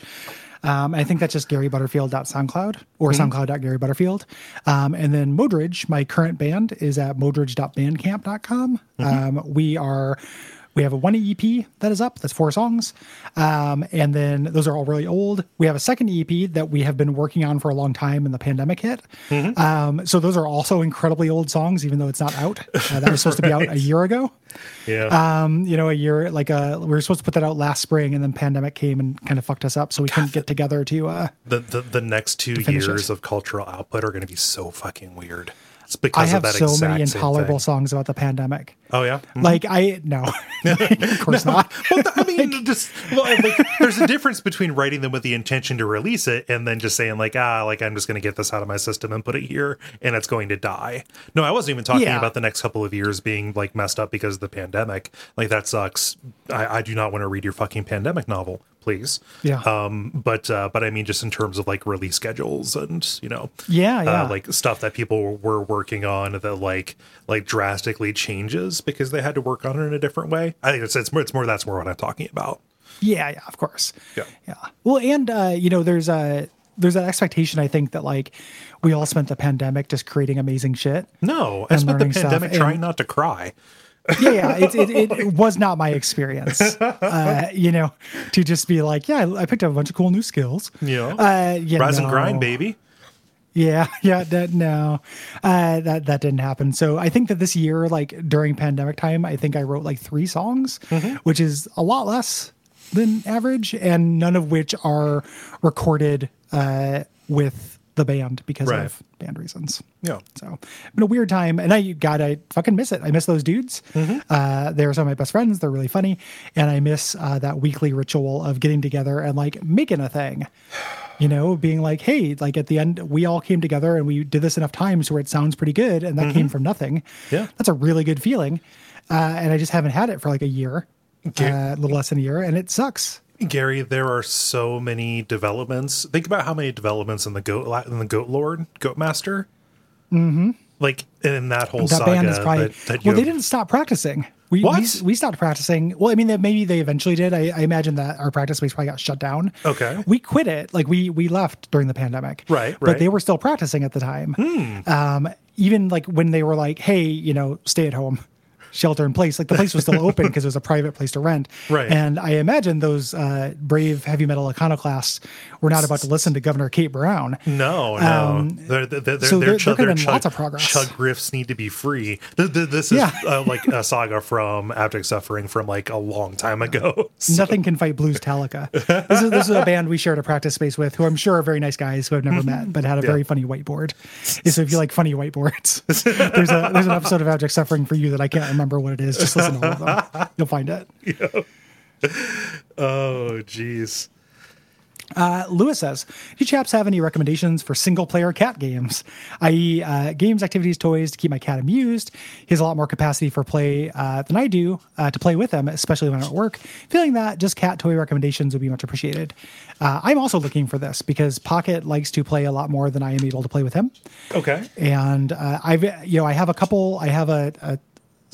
Um, I think that's just garybutterfield.soundcloud or soundcloud.garybutterfield. Um, and then Modridge, my current band, is at modridge.bandcamp.com. Um, we are we have a one EP that is up. That's four songs, um, and then those are all really old. We have a second EP that we have been working on for a long time, and the pandemic hit. Um, so those are also incredibly old songs, even though it's not out. Uh, that was supposed to be out a year ago. Yeah. Um, you know, a year like uh, we were supposed to put that out last spring, and then pandemic came and kind of fucked us up, so we couldn't get together to. Uh, the, the the next two years it. of cultural output are going to be so fucking weird. It's I have of that so many intolerable songs about the pandemic. Oh yeah. Like I no, of course not. Well, I mean, just well, like, there's a difference between writing them with the intention to release it and then just saying like, ah, like I'm just going to get this out of my system and put it here, and it's going to die. No, I wasn't even talking Yeah. about the next couple of years being like messed up because of the pandemic. Like that sucks. I, I do not want to read your fucking pandemic novel, please. Yeah. Um. But uh, but I mean, just in terms of like release schedules and you know, Yeah, yeah. uh, like stuff that people were working on that like like drastically changes because they had to work on it in a different way. I think it's it's more it's more that's more what I'm talking about. Yeah, yeah, of course. Yeah. Yeah. Well, and uh, you know, there's a there's that expectation I think that like we all spent the pandemic just creating amazing shit. No, I spent the learning stuff, pandemic and- trying not to cry. Yeah, yeah. It, it, it, was not my experience. Uh, you know, to just be like, yeah, I, I picked up a bunch of cool new skills. Yeah. Uh, yeah, Rise and grind, baby. Yeah, yeah, that no, uh, that that didn't happen. So I think that this year, like during pandemic time, I think I wrote like three songs, Mm-hmm. which is a lot less than average, and none of which are recorded uh, with the band because Right. of band reasons. Yeah. So been a weird time, and I God, I fucking miss it. I miss those dudes. Mm-hmm. Uh, they're some of my best friends. They're really funny, and I miss uh, that weekly ritual of getting together and like making a thing. You know, being like, hey, like at the end, we all came together and we did this enough times where it sounds pretty good, and that came from nothing. Mm-hmm. Yeah. that's a really good feeling. Uh, and I just haven't had it for like a year, Okay. uh, a little less than a year, and it sucks. Gary, there are so many developments. Think about how many developments in the goat in the goat lord, goat master. Mm-hmm. Like in that whole that saga. band is probably that, that well they didn't stop practicing we, we What? we stopped practicing well i mean that maybe they eventually did I, I imagine that our practice space probably got shut down Okay. we quit it like we we left during the pandemic Right, right. but they were still practicing at the time um even like when they were like hey you know stay at home shelter in place like the place was still open because it was a private place to rent Right. and i imagine those uh brave heavy metal iconoclasts were not about to listen to governor kate brown No, no. Um, they're, they're, they're, so there- chug, their been lots of progress. Chug riffs need to be free. Th- th- This is Yeah. uh, like a saga from Abject Suffering from like a long time ago. So- Nothing can fight Blues Talica. This is this is a band we shared a practice space with, who I'm sure are very nice guys who I've never met, but had a very funny whiteboard. So if you like funny whiteboards, there's a there's an episode of Abject Suffering for you that I can't remember what it is. Just listen to all of them. You'll find it. Oh, jeez. Uh, Lewis says, "Do you chaps have any recommendations for single-player cat games, i.e., uh, games, activities, toys to keep my cat amused? He has a lot more capacity for play uh, than I do uh, to play with him, especially when I'm at work. Feeling that just cat toy recommendations would be much appreciated. Uh, I'm also looking for this because Pocket likes to play a lot more than I am able to play with him, Okay. and uh, I've you know I have a couple. I have a." a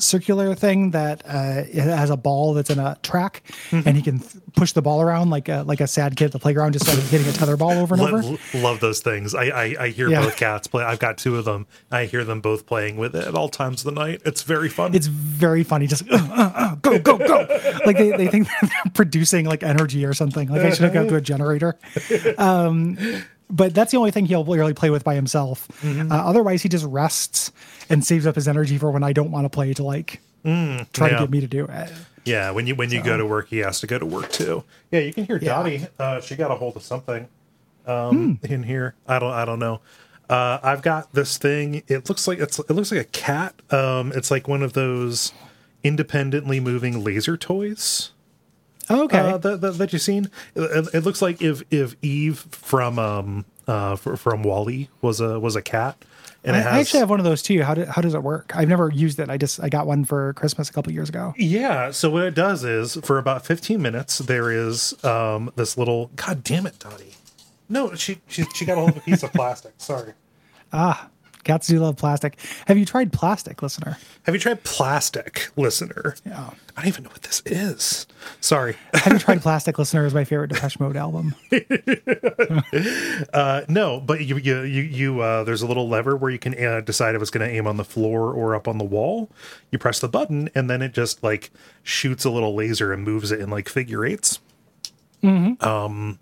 circular thing that uh, it has a ball that's in a track, and he can th- push the ball around like a, like a sad kid at the playground, just like hitting a tether ball over and over. lo- love those things. I, I, I hear Yeah. both cats play. I've got two of them. I hear them both playing with it at all times of the night. It's very fun. It's very funny. Just uh, uh, uh, go go go. Like they, they think they're producing like energy or something. Like I should hook up to a generator. Um, but that's the only thing he'll really play with by himself. Uh, otherwise, he just rests and saves up his energy for when I don't want to play to like try yeah. to get me to do it. yeah, when you when you go to work, he has to go to work too. Yeah, you can hear Yeah. Dottie. Uh, she got a hold of something um, Hmm. in here. I don't I don't know. Uh, I've got this thing. It looks like it's it looks like a cat. Um, it's like one of those independently moving laser toys. Okay. uh, that, that, that you've seen. It, it looks like if if Eve from um uh from WALL-E was a was a cat, and I, it has I actually have one of those too. How, do, how does it work? I've never used it. I just I got one for Christmas a couple years ago. Yeah. So what it does is, for about fifteen minutes, there is um this little. God damn it, Dottie. No, she she she got a hold of a piece of plastic. Sorry. Cats do love plastic. Have you tried plastic, listener? Have you tried plastic, listener? Yeah. I don't even know what this is. Sorry. Have you tried plastic, listener? Is my favorite Depeche Mode album. Uh, no, but you you you, you uh, there's a little lever where you can uh, decide if it's going to aim on the floor or up on the wall. You press the button, and then it just like shoots a little laser and moves it in like figure 8s Um,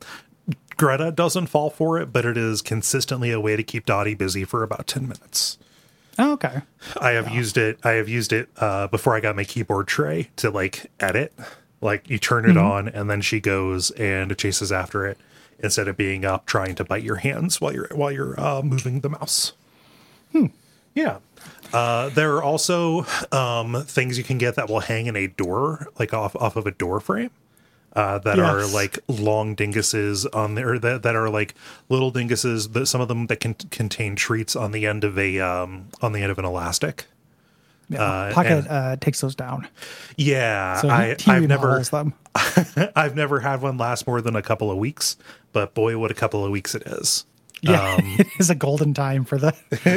Greta doesn't fall for it, but it is consistently a way to keep Dottie busy for about ten minutes. Oh, okay. I have used it. I have used it uh, before I got my keyboard tray to like edit. Like you turn it on, and then she goes and chases after it instead of being up trying to bite your hands while you're while you're uh, moving the mouse. Hmm. Yeah. Uh, there are also um, things you can get that will hang in a door, like off off of a door frame. Uh, that are like long dinguses on there that, that are like little dinguses that some of them that can contain treats on the end of a um, on the end of an elastic Yeah. Uh, Pocket and- uh, takes those down. yeah So he, I, he i've never them. i've never had one last more than a couple of weeks but boy what a couple of weeks it is Yeah, Um, it is a golden time for the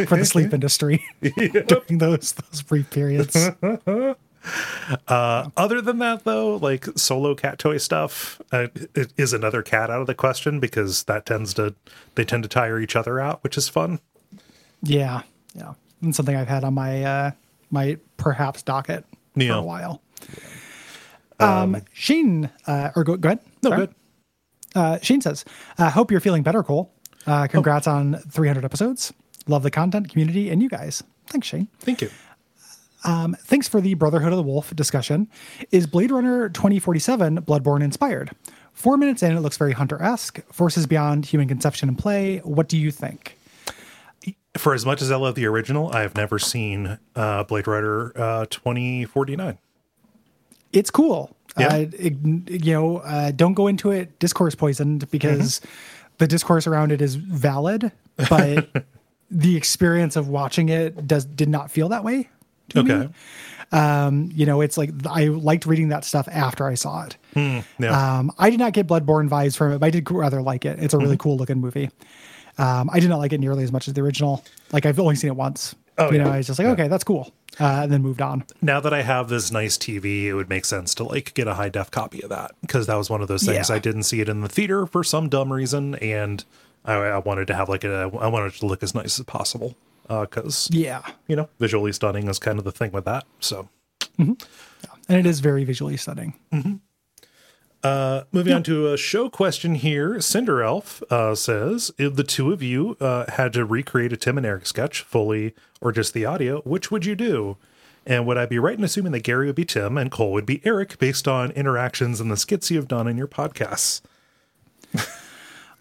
for the sleep industry during those those brief periods. Other than that though like solo cat toy stuff uh, it is another cat out of the question because that tends to they tend to tire each other out which is fun Yeah, yeah, and something I've had on my uh, my perhaps docket for a while. Um, Shane, uh, or go, go ahead. no Sorry. good Uh, Shane says, uh, "Hope you're feeling better, Cole. Uh, congrats on 300 episodes. Love the content, community, and you guys. Thanks, Shane. thank you Thanks for the Brotherhood of the Wolf discussion. Is Blade Runner 2047 Bloodborne inspired? Four minutes in, it looks very Hunter esque. Forces beyond human conception and play. What do you think? for as much as i love the original i have never seen uh blade runner uh 2049 It's cool. Yeah. Uh, it- you know, uh, don't go into it discourse poisoned because the discourse around it is valid, but the experience of watching it does did not feel that way. To okay Me. Um, you know, it's like I liked reading that stuff after I saw it. yeah Um, I did not get Bloodborne vibes from it, but I did rather like it. It's a Mm-hmm. really cool looking movie. Um, I did not like it nearly as much as the original. Like I've only seen it once. Oh, you yeah. know, I was just like, okay, that's cool, uh, and then moved on. now that I have this nice TV, it would make sense to like get a high def copy of that because that was one of those things Yeah. I didn't see it in the theater for some dumb reason, and I, I wanted to have like a I wanted it to look as nice as possible because Yeah, you know visually stunning is kind of the thing with that. So and it is very visually stunning. moving on to a show question here, Cinder Elf uh, says if the two of you uh, had to recreate a Tim and Eric sketch fully or just the audio, which would you do? And would I be right in assuming that Gary would be Tim and Cole would be Eric based on interactions and the skits you've done in your podcasts?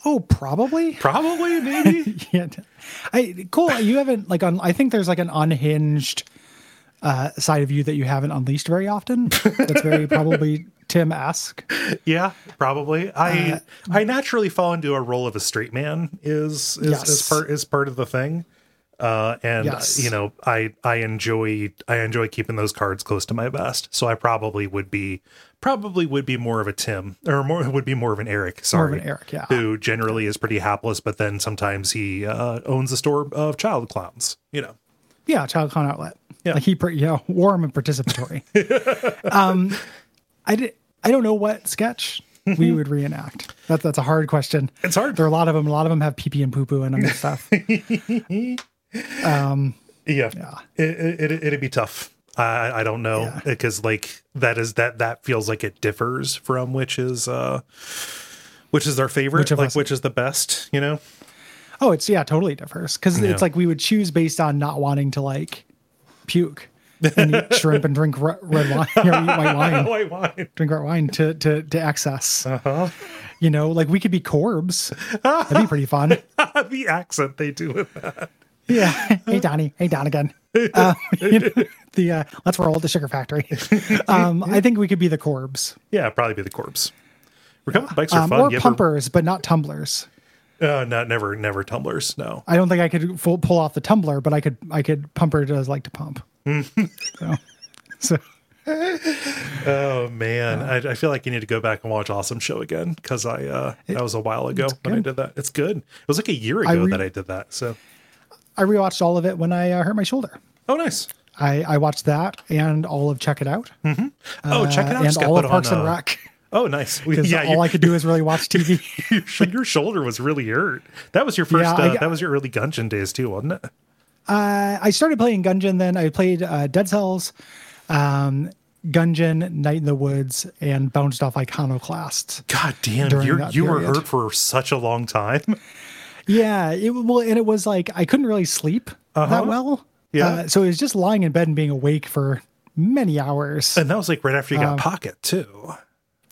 Oh, probably. Probably, maybe. yeah. I cool. You haven't like on. I think there's like an unhinged uh, side of you that you haven't unleashed very often. That's very probably Tim esque. yeah, probably. I Uh, I naturally fall into a role of a straight man is is, is Yes. part is part of the thing. Uh, and Yes. you know, I I enjoy I enjoy keeping those cards close to my vest. So I probably would be probably would be more of a Tim or more would be more of an Eric. Sorry, More of an Eric. Yeah. who generally is pretty hapless, but then sometimes he uh, owns a store of child clowns. You know. Yeah, child clown outlet. Yeah. like he, you know, warm and participatory. um, I did. I don't know what sketch we would reenact. That that's a hard question. It's hard. There are a lot of them. A lot of them have pee pee and poo poo in them and stuff. Um, yeah, It, it, it, it'd be tough. I I don't know Yeah. because like that is that that feels like it differs from which is uh which is our favorite, Which like us- which is the best, you know? oh, it's yeah, totally differs because Yeah. it's like we would choose based on not wanting to like puke and eat shrimp and drink re- red wine or eat white wine. White wine. drink red wine to to to excess. Uh-huh. You know, like we could be Corbs. That'd be pretty fun. the accent they do with that. Yeah. Hey, Donnie. Hey, Don again. Uh, you know, the uh, let's roll the sugar factory. Um, I think we could be the Corbs. Yeah, probably be the Corbs. Recumbent bikes are Um, fun. or You ever- pumpers, but not tumblers. Uh, not never, never tumblers. No. I don't think I could full, pull off the tumbler, but I could. I could. Pumper does like to pump. so, so Oh man, I, I feel like you need to go back and watch Awesome Show again because I uh, that was a while ago when I did that. It's good. It was like a year ago re- that I did that. So, I rewatched all of it when I uh, hurt my shoulder. oh nice. I, I watched that and all of Check It Out. Oh, check it uh, out. And all of Parks on, and uh, Rec. Oh, nice. We- Yeah, all you- I could do is really watch TV. your, your shoulder was really hurt. That was your first. Yeah, I uh, that was your early Gungeon days too, wasn't it? Uh, I started playing Gungeon. Then I played uh, Dead Cells, um, Gungeon, Night in the Woods, and bounced off Iconoclast. God damn, you you were hurt for such a long time. Yeah, it well, and it was like I couldn't really sleep that well. Uh-huh. Yeah. uh, so it was just lying in bed and being awake for many hours. And that was like right after you Um, got pocket too.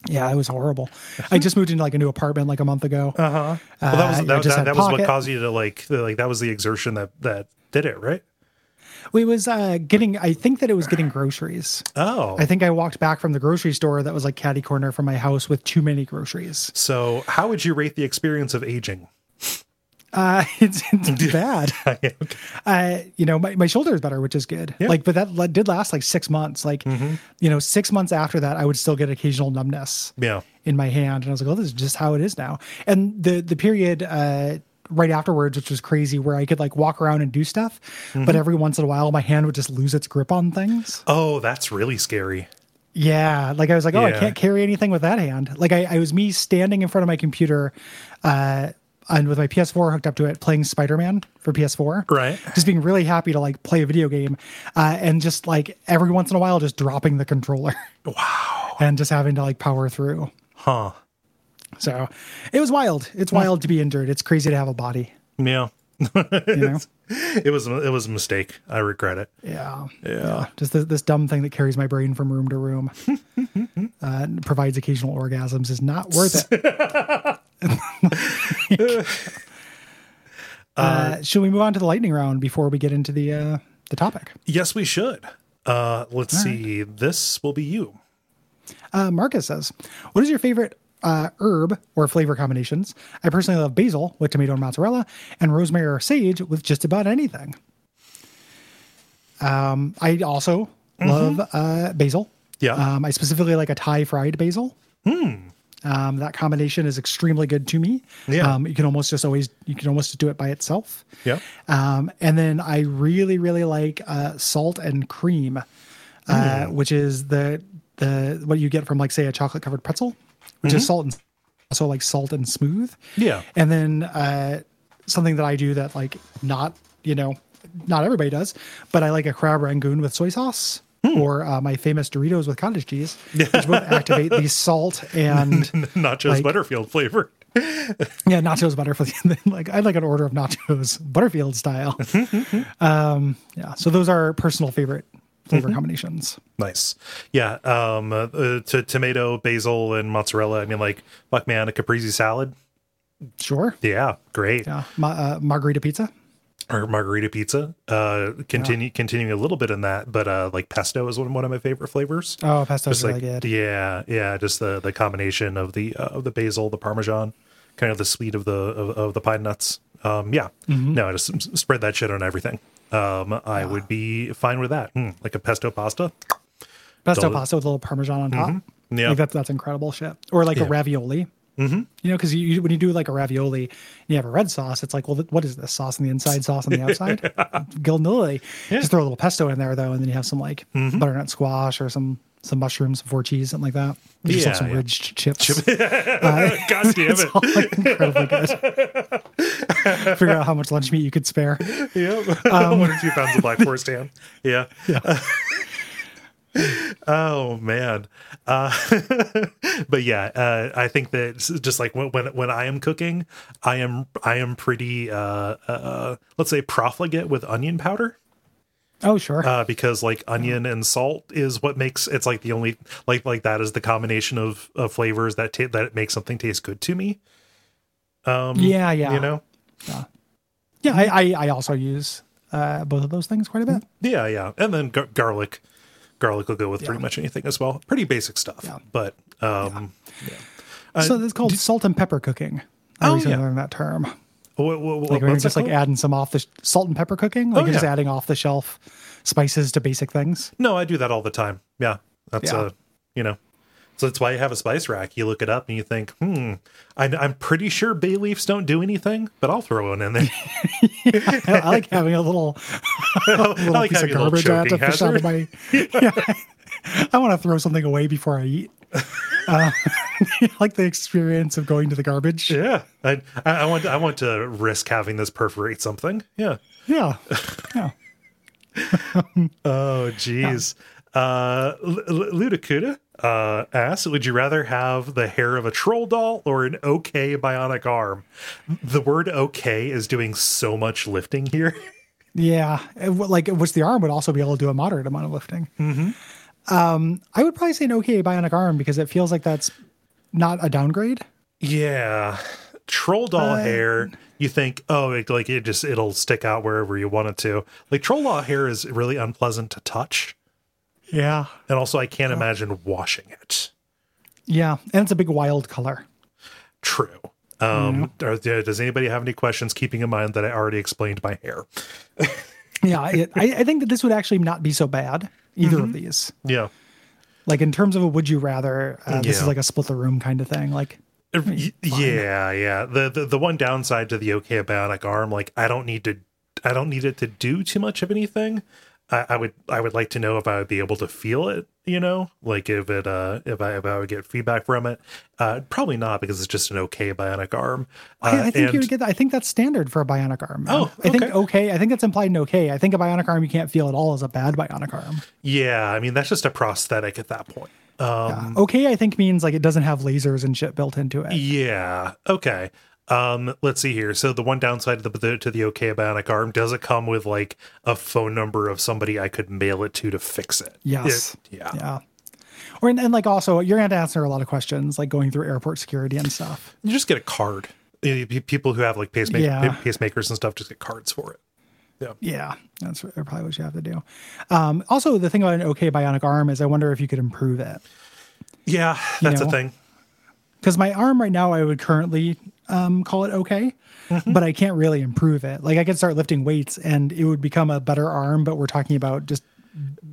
Yeah, it was horrible. I just moved into like a new apartment like a month ago. Uh huh. Well, that was Uh, that, just that, that was what caused you to like the- like that was the exertion that that did it, right? It was uh, getting. I think that it was getting groceries. Oh, I think I walked back from the grocery store that was like caddy corner from my house with too many groceries. so how would you rate the experience of aging? Uh, it's, it's bad. Uh, you know, my, my shoulder is better, which is good. Yeah. Like, but that did last like six months. Like, you know, six months after that, I would still get occasional numbness yeah. in my hand, and I was like, "Oh, this is just how it is now." And the the period uh, right afterwards, which was crazy, where I could like walk around and do stuff, but every once in a while, my hand would just lose its grip on things. Oh, that's really scary. Yeah, like I was like, "Oh, I can't carry anything with that hand." Like I, I was me standing in front of my computer. Uh, and with my PS4 hooked up to it, playing Spider Man for PS4, Right. Just being really happy to like play a video game, uh, and just like every once in a while, just dropping the controller. Wow. and just having to like power through. Huh. So it was wild. It's wild to be injured. It's crazy to have a body. Yeah. You know? It was it was a mistake. I regret it. yeah. Yeah. Just this, this dumb thing that carries my brain from room to room, uh, provides occasional orgasms is not worth it. uh, should we move on to the lightning round before we get into the uh, the topic? Yes, we should. Uh, let's see. This will be you. Uh, Marcus says, "What is your favorite uh, herb or flavor combinations? I personally love basil with tomato and mozzarella, and rosemary or sage with just about anything. Um, I also love uh, basil. Yeah. Um, I specifically like a Thai fried basil. Um, that combination is extremely good to me. Yeah. Um, you can almost just always you can almost do it by itself. Yeah. Um, and then I really, really like uh, salt and cream, uh, Mm. which is the the what you get from like say a chocolate covered pretzel, which is salt and also like salt and smooth. Mm-hmm. Yeah. And then uh, something that I do that like not you know not everybody does, but I like a crab rangoon with soy sauce. Hmm. Or uh, my famous Doritos with cottage cheese, which both activate the salt and Nachos Like- Butterfield flavor. yeah, nachos Butterfield. like I'd like an order of nachos Butterfield style. um, yeah, so those are personal favorite flavor combinations. Nice. Yeah. Um. Uh, uh, to tomato, basil, and mozzarella. I mean, like, fuck, man, a caprese salad. Sure. Yeah. Great. Yeah, Ma- uh, margarita pizza. Or margarita pizza. Uh. Continue continuing a little bit in that, but uh, like pesto is one one of my favorite flavors. Oh, pesto's Just really like good. yeah, yeah, just the the combination of the uh, of the basil, the parmesan, kind of the sweet of the of, of the pine nuts. Um, yeah, Mm-hmm. no, just spread that shit on everything. Um, I would be fine with that. Mm, like a pesto pasta. Pesto pasta with a little parmesan on top. Yeah. like that's that's incredible shit. Or like a ravioli. Mm-hmm. You know, because you, when you do like a ravioli, and you have a red sauce. It's like, well, what is this sauce on the inside, sauce on the outside? Gilnilly. Just throw a little pesto in there though, and then you have some like Mm-hmm. butternut squash or some some mushrooms before cheese, something like that. You just have Yeah, some yeah. ridged chips. God damn it! all like incredibly good. Figure out how much lunch meat you could spare. Yep. Um, One or two pounds of black forest ham. Yeah. Oh man. Uh, but yeah, uh, I think that just like when, when when I am cooking, I am I am pretty uh, uh, let's say profligate with onion powder. Oh, sure. uh, because like onion and salt is what makes it's like the only like like that is the combination of, of flavors that ta- that makes something taste good to me. Um, yeah, yeah. you know, Yeah, I, I, I also use uh, both of those things quite a bit. Yeah, yeah, and then gar- garlic. Garlic will go with pretty much anything as well. Pretty basic stuff, Yeah. but um, yeah so it's called salt and pepper cooking. I Oh, recently yeah. learned that term. what, what, what, Like you're just like called? adding some off the sh- salt and pepper cooking. Like Oh, just adding off the shelf spices to basic things. No, I do that all the time. Yeah, that's Yeah. uh, you know, so that's why you have a spice rack. You look it up and you think, hmm, I, I'm pretty sure bay leaves don't do anything, but I'll throw one in there. I like having a little, I little like piece of a garbage I have to fish out of my. Yeah. I want to throw something away before I eat. Uh, like the experience of going to the garbage. Yeah, I, I want I want to risk having this perforate something. Yeah. Yeah. Yeah. Oh, geez. Uh, L- L- Ludacuda uh, asks, would you rather have the hair of a troll doll or an okay bionic arm? The word okay is doing so much lifting here. Yeah, like which the arm would also be able to do a moderate amount of lifting. Mm-hmm. Um, I would probably say an okay bionic arm because it feels like that's not a downgrade. Yeah. Troll doll hair, you think, oh, it, like it just, it'll stick out wherever you want it to. Like troll doll hair is really unpleasant to touch. Yeah, And also, I can't imagine washing it. yeah, and it's a big wild color. True. Um, are- does anybody have any questions? Keeping in mind that I already explained my hair. Yeah, it, I, I think that this would actually not be so bad either of these. Yeah. Like in terms of a would you rather, uh, this Yeah. is like a split the room kind of thing. Like Y- Yeah, yeah. The, the the one downside to the OK bionic arm, like I don't need to, I don't need it to do too much of anything. I, I would I would like to know if I would be able to feel it. You know, like if it uh if I if I would get feedback from it. Uh, probably not because it's just an OK bionic arm. Uh, I, I think and- you would get that. I think that's standard for a bionic arm. Oh, I think okay. okay. I think that's implied in okay. I think a bionic arm you can't feel at all is a bad bionic arm. yeah. I mean that's just a prosthetic at that point. Um, okay, I think means like it doesn't have lasers and shit built into it. Yeah. Okay. Um, let's see here. So the one downside to the to the OK bionic arm does it come with like a phone number of somebody I could mail it to to fix it? Yes. It- yeah. Yeah. Or and, and like also you're gonna have to answer a lot of questions like going through airport security and stuff. You just get a card. You- you- People who have like pacemaker, Yeah. pacemakers and stuff just get cards for it. Yeah, Yeah. that's probably what you have to do. Um, also, the thing about an okay bionic arm is I wonder if you could improve it Yeah, that's know? a thing. because my arm right now I would currently um, call it okay, Mm-hmm. but I can't really improve it. Like I could start lifting weights and it would become a better arm, but we're talking about just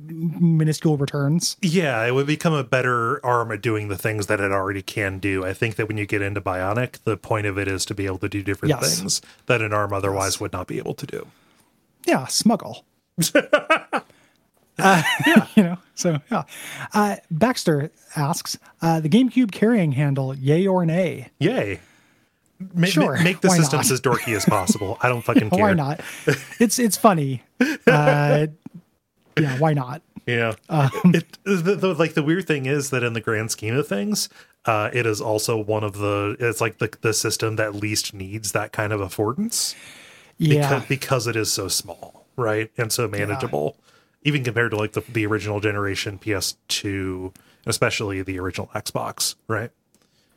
minuscule returns. Yeah, it would become a better arm at doing the things that it already can do. I think that when you get into bionic, the point of it is to be able to do different Yes. things that an arm otherwise would not be able to do. Yeah, smuggle. uh, you know, so yeah. Uh, Baxter asks uh, the GameCube carrying handle, yay or nay? Yay. Ma- ma- Sure, make the systems not? as dorky as possible. I don't fucking care. Why not? It's it's funny. Uh, yeah, why not? Yeah. Um, it, the, the, like the weird thing is that in the grand scheme of things, uh, it is also one of the, it's like the, the system that least needs that kind of affordance Yeah, because, because it is so small, right? And so manageable, even compared to like the, the original generation PS2, especially the original Xbox, right?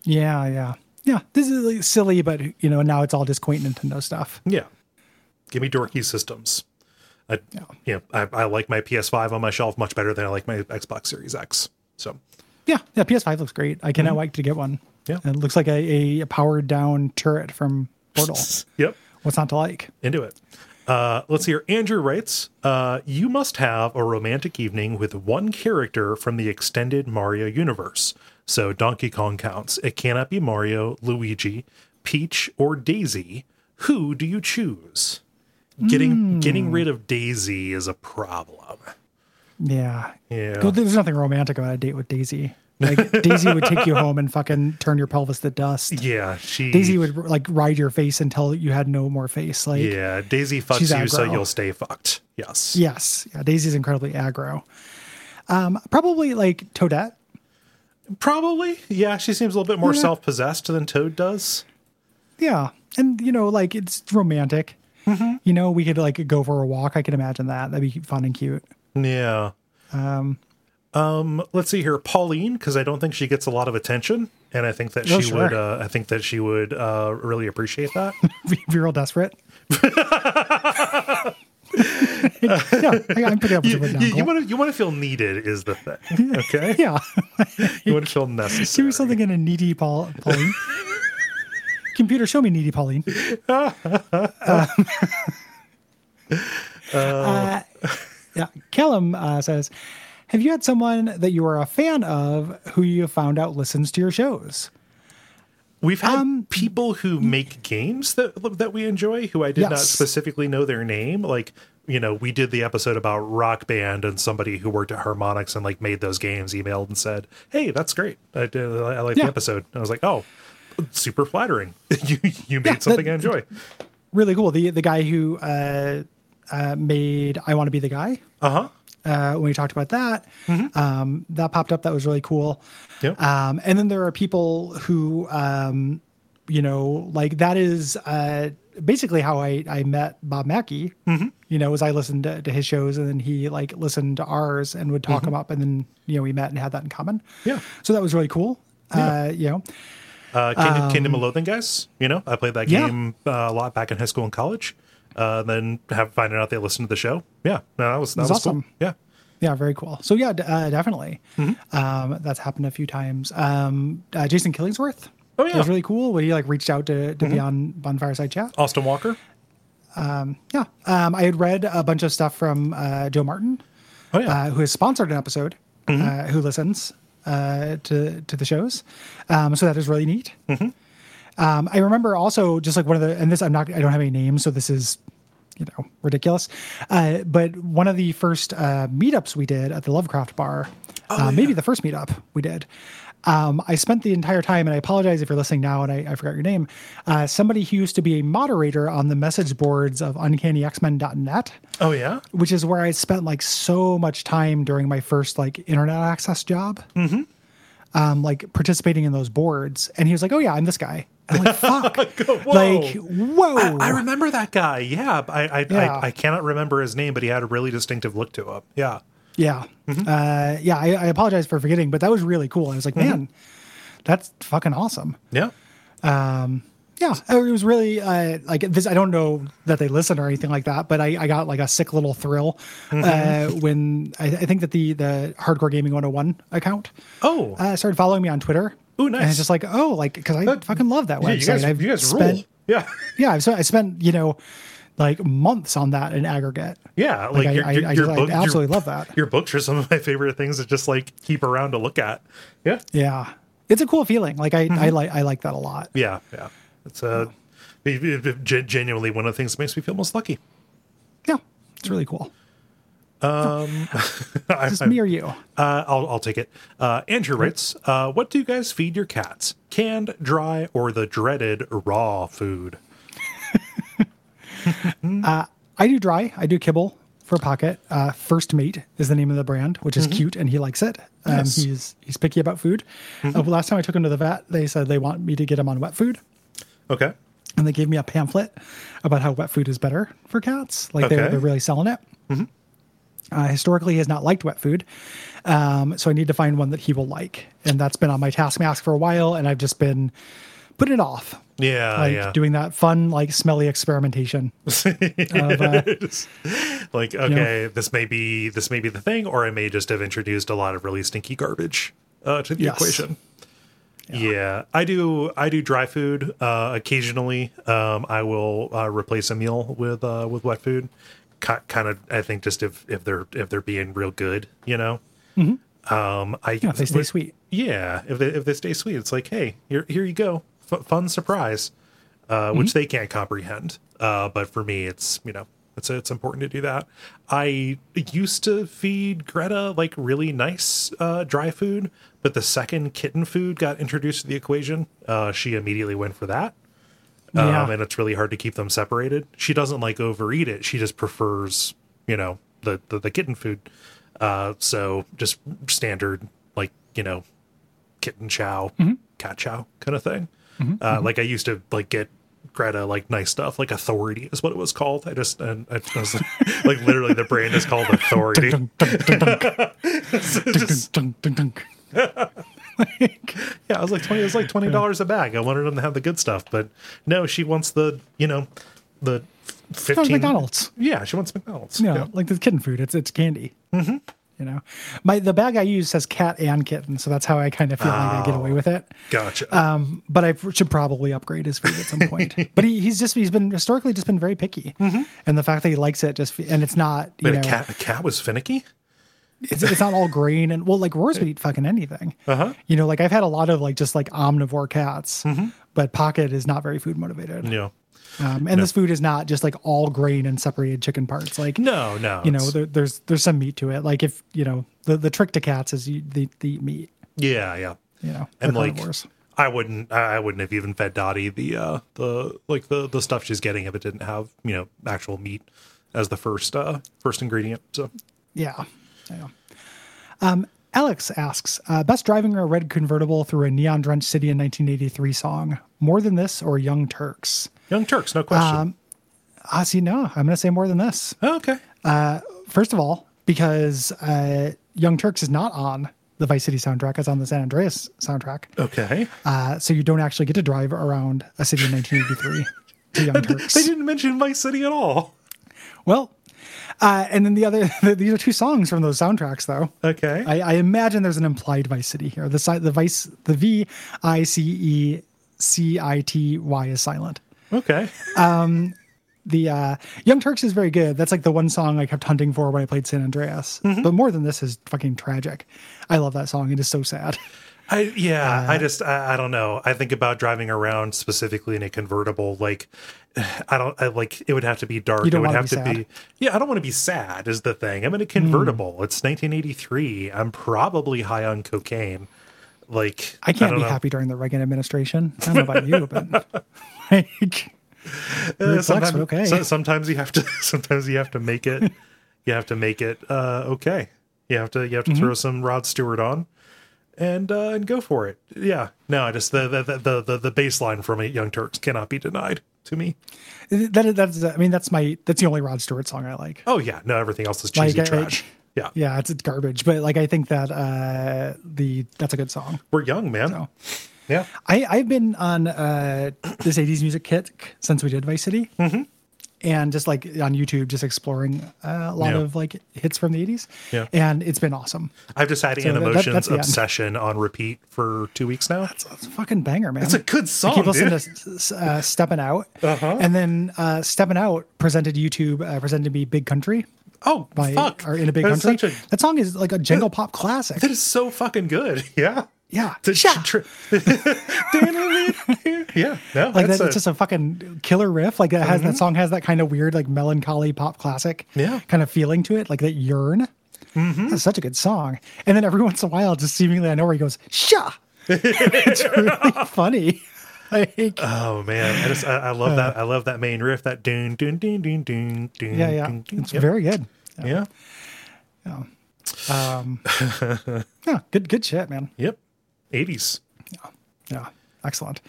yeah, yeah, yeah. This is like silly, but you know now it's all just quaint Nintendo stuff. Yeah. Give me dorky systems. I, you know, I, I like my PS5 on my shelf much better than I like my Xbox Series X. So, Yeah, yeah. PS5 looks great. I cannot wait to get one. Yeah. it looks like a, a powered down turret from Portal. yep. What's not to like? into it. Uh, let's see here. Andrew writes, uh, "You must have a romantic evening with one character from the extended Mario universe. So Donkey Kong counts. It cannot be Mario, Luigi, Peach, or Daisy. Who do you choose? Getting getting rid of Daisy is a problem. Yeah. Yeah. There's nothing romantic about a date with Daisy. Like Daisy would take you home and fucking turn your pelvis to dust. Yeah, she. Daisy would like ride your face until you had no more face. Like Yeah, Daisy fucks you, so you'll stay fucked. Yes. yes, yeah. Daisy's incredibly aggro. Um, probably like Toadette. Probably. Yeah, she seems a little bit more Yeah. self possessed than Toad does. Yeah, and you know, like it's romantic. Mm-hmm. You know, we could like go for a walk. I can imagine that. That'd be fun and cute. Yeah. Um, um, let's see here. Pauline, because I don't think she gets a lot of attention. and I think that Oh, she sure. would. Uh, I think that she would uh, really appreciate that. You're real desperate. yeah, I, up what you down. Cole. want to you want to feel needed is the thing. Okay. yeah. You want to feel necessary. Give me something in a needy Paul, Pauline. Computer, show me needy Pauline. Uh, yeah, Kellum uh, says, "Have you had someone that you are a fan of who you found out listens to your shows?" We've had Um, people who make games that that we enjoy who I did not specifically know their name. Like, you know, we did the episode about Rock Band and somebody who worked at Harmonix and like made those games emailed and said, "Hey, that's great. I did, I like Yeah. the episode." And I was like, "Oh, super flattering. you you made Yeah, something that- I enjoy." Really cool. The the guy who uh, uh, made "I Want to Be the Guy." Uh-huh. Uh, when we talked about that. Um, that popped up. That was really cool. Yep. Um, and then there are people who, um, you know, like that is uh, basically how I, I met Bob Mackey. You know, as I listened to, to his shows and then he like listened to ours and would talk them up. And then, you know, we met and had that in common. Yeah. So that was really cool. Uh, you know, Uh, Kingdom, Kingdom of Loathing guys. You know, I played that Um, yeah. game uh, a lot back in high school and college. Uh, then have finding out they listened to the show. Yeah, no, that was that was was, awesome. Cool. Yeah, Yeah, very cool. So yeah, d- uh, definitely. Um, that's happened a few times. Um, uh, Jason Killingsworth. Oh, yeah. Mm-hmm. it was really cool when he like reached out to to be on Bonfireside Chat. Austin Walker. Yeah, um, I had read a bunch of stuff from uh, Joe Martin, Oh yeah, uh, who has sponsored an episode, Mm-hmm. uh, who listens uh, to to the shows. Um, so that is really neat. Um, I remember also just like one of the and this I'm not I don't have any names, so this is you know ridiculous. Uh, but one of the first uh, meetups we did at the Lovecraft Bar, Oh, uh, maybe the first meetup we did. Um, I spent the entire time, and I apologize if you're listening now and I, I forgot your name. Uh, somebody who used to be a moderator on the message boards of UncannyX-Men.net oh yeah. which is where I spent like so much time during my first like internet access job. Mm-hmm. Um, like participating in those boards. And he was like, Oh yeah, I'm this guy. I'm like, fuck. Whoa. like, whoa. I remember that guy. Yeah, I I, Yeah. I I cannot remember his name, but he had a really distinctive look to him. Yeah. yeah. Mm-hmm. Uh, yeah, I, I apologize for forgetting, but that was really cool. I was like, Mm-hmm. man, that's fucking awesome. Yeah. Yeah, it was really uh, like this. I don't know that they listen or anything like that, but I, I got like a sick little thrill Mm-hmm. uh, when I, I think that the the Hardcore Gaming 101 account Oh. uh, started following me on Twitter. Oh, nice. And it's just like, oh, like because I fucking love that yeah, website. you guys, I've you guys spent, rule. Yeah. Yeah, I've, I spent you know like months on that in aggregate. Yeah, like, I- your, I- your, I your just- I book, absolutely your, love that. Your books are some of my favorite things to just like keep around to look at. Yeah, Yeah, it's a cool feeling. Like I, Mm-hmm. I like I like that a lot. yeah, yeah. It's uh, genuinely one of the things that makes me feel most lucky. Yeah, it's really cool. I, Just I- me or you? Uh, I'll, I'll take it. Uh, Andrew writes, uh, "What do you guys feed your cats? Canned, dry, or the dreaded raw food?" I do dry. I do kibble for pocket. Uh, First Mate is the name of the brand, which is cute, and he likes it. Um, Yes. He's he's picky about food. Uh, last time I took him to the vet, they said they want me to get him on wet food. Okay. and they gave me a pamphlet about how wet food is better for cats. Like they're, they're really selling it. Uh, historically, he has not liked wet food, um, so I need to find one that he will like, and that's been on my task mask for a while, and I've just been putting it off, Yeah, like yeah. doing that fun, like smelly experimentation. of, uh, like, okay, this may be this may be the thing, or I may just have introduced a lot of really stinky garbage uh, to the Yes. equation. Yeah. I do. I do dry food uh, occasionally. Um, I will uh, replace a meal with uh, with wet food. Kind of, I think, just if if they're if they're being real good, you know. Um, I yeah, if they stay sweet. yeah, if they if they stay sweet, it's like, hey, here here you go, F- fun surprise, uh, which they can't comprehend. Uh, but for me, it's you know, it's it's important to do that. I used to feed Greta like really nice uh, dry food, but the second kitten food got introduced to the equation, uh, she immediately went for that. Um, Yeah. and it's really hard to keep them separated. She doesn't like overeat it. She just prefers, you know, the the, the kitten food. Uh, so just standard, like you know, kitten chow, cat chow kind of thing. Uh, like I used to like get Greta like nice stuff, like Authority is what it was called. I just and I was like, like literally the brand is called Authority. Dunk. yeah, I was like twenty. It was like twenty dollars a bag. I wanted them to have the good stuff, but no, she wants the you know the fifteen McDonald's. Yeah, she wants McDonald's. Know, Yeah. like the kitten food. It's it's candy. Mm-hmm. You know, my the bag I use says cat and kitten, so that's how I kind of feel like I get away with it. Gotcha. Um, but I should probably upgrade his food at some point. but he, he's just he's been historically just been very picky, and the fact that he likes it just and it's not you Wait, know a cat. A cat was finicky. It's, it's not all grain and well like Roars would eat fucking anything. Uh-huh. You know, like I've had a lot of like just like omnivore cats, but Pocket is not very food motivated. Yeah. Um, and this food is not just like all grain and separated chicken parts. Like No, no. you know, there, there's there's some meat to it. Like if you know the the trick to cats is you, they, they eat meat. yeah, yeah. You know, And like, carnivores. I wouldn't. I I wouldn't have even fed Dottie the uh the like the the stuff she's getting if it didn't have you know actual meat as the first uh first ingredient. So Yeah. Yeah. Um, Alex asks, uh, best driving a red convertible through a neon drenched city in 1983 song. More than this or Young Turks? Young Turks, no question. Um, Ah, see, no, I'm going to say more than this. Oh, okay. First of all, because uh, Young Turks is not on the Vice City soundtrack, it's on the San Andreas soundtrack. Okay. Uh, so you don't actually get to drive around a city in 1983 to Young Turks. They didn't mention Vice City at all. Well, uh, and then the other, these are two songs from those soundtracks, though. Okay. I, I imagine there's an implied Vice City here. The the Vice the V I C E C I T Y is silent. okay. The uh, Young Turks is very good. That's like the one song I kept hunting for when I played San Andreas. But more than this is fucking tragic. I love that song. It is so sad. I yeah, Uh, I just I, I don't know. I think about driving around specifically in a convertible. Like I don't I like it would have to be dark. It would have be to sad. be yeah. I don't want to be sad. Is the thing. I'm in a convertible. It's 1983. I'm probably high on cocaine. Like I can't don't be know. happy during the Reagan administration. I don't know about you, but like, Uh, sometimes, okay. so- sometimes you have to. Sometimes you have to make it. you have to make it uh, okay. You have to. You have to Mm-hmm. throw some Rod Stewart on, and uh, and go for it. Yeah. No, I just the the the the, the baseline from Young Turks cannot be denied to me. that that's I mean that's my that's the only Rod Stewart song I like. Oh yeah. No, everything else is Like, cheesy I- trash. Yeah. Yeah, it's, it's garbage, but like I think that uh the that's a good song. We're young, man. So. Yeah. I, I've been on uh, this 80s music kick since we did Vice City. Mm-hmm. And just like on YouTube, just exploring uh, a lot Yeah. of like hits from the 80s. Yeah. And it's been awesome. I've just had So An that- that-. Obsession on repeat for two weeks now. That's a fucking banger, man. It's a good I song, keep listening dude. to uh, Stepping Out. Uh-huh. And then uh, Stepping Out presented YouTube, uh, presented me Big Country Oh by fuck! or in a Big That's Country. a- that song is like a jingle pop classic. that is so fucking good. Yeah. Yeah. To- Sha! tr- yeah. No. like that's that, a- it's just a fucking killer riff. Like that has that mm-hmm. song has that kind of weird, like melancholy pop classic, Yeah. kind of feeling to it, like that yearn. Mm-hmm. That's such a good song. And then every once in a while, just seemingly I know where he goes, "Sha!" it's really funny. Like, Oh man, I just I, I love that. I love that main riff. That doon doon doon doon doon doon. yeah, yeah, doon, doon. it's Yep. very good. yeah. Yeah, um, good, good shit, man. Yep. Eighties. Yeah, Yeah. excellent.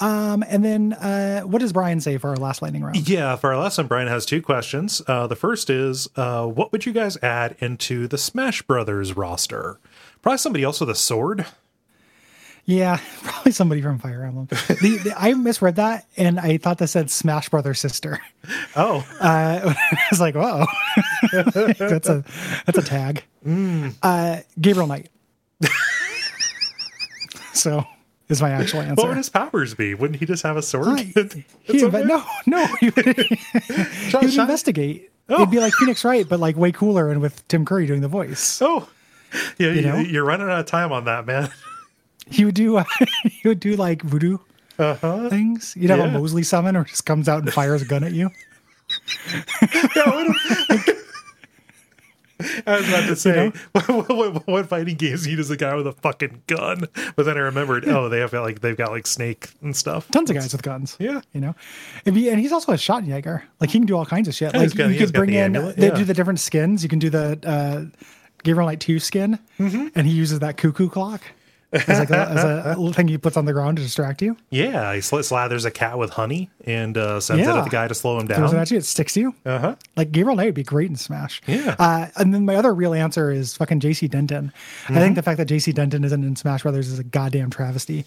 Um, and then uh, what does Brian say for our last lightning round? Yeah, for our last one, Brian has two questions. Uh, the first is, uh, what would you guys add into the Smash Brothers roster? Probably somebody else with a sword. Yeah, probably somebody from Fire Emblem. the, the, I misread that, and I thought that said Smash Brother Sister. Oh, Uh, I was like, whoa, that's a that's a tag. Mm. Uh, Gabriel Knight. so is my actual answer. what would his powers be? Wouldn't he just have a sword? It's He okay. no, no, he would, he would investigate. Oh. It'd be like Phoenix Wright, but like way cooler, and with Tim Curry doing the voice. Oh, yeah, you know? you're running out of time on that, man. He would do. Uh, he would do like voodoo Uh-huh. things. You'd have Yeah. a Mosely summon, or just comes out and fires a gun at you. I was about to say, know? what, what, what fighting games need is a guy with a fucking gun? But then I remembered, oh, they have got like they've got like Snake and stuff. Tons of guys with guns. Yeah. you know, and he's also a Schattenjäger. Like he can do all kinds of shit. Yeah, like got- you could bring the in, amulet, they yeah. do the different skins. You can do the uh, Gabriel Knight two skin, Mm-hmm. and he uses that cuckoo clock. As like a, as a little thing he puts on the ground to distract you. Yeah, he sl- slathers a cat with honey and uh, sends it Yeah. at the guy to slow him Throws it down. at you, it sticks to you. Uh huh. Like Gabriel Knight would be great in Smash. Yeah. Uh, and then my other real answer is fucking JC Denton. I Mm-hmm. think the fact that JC Denton isn't in Smash Brothers is a goddamn travesty.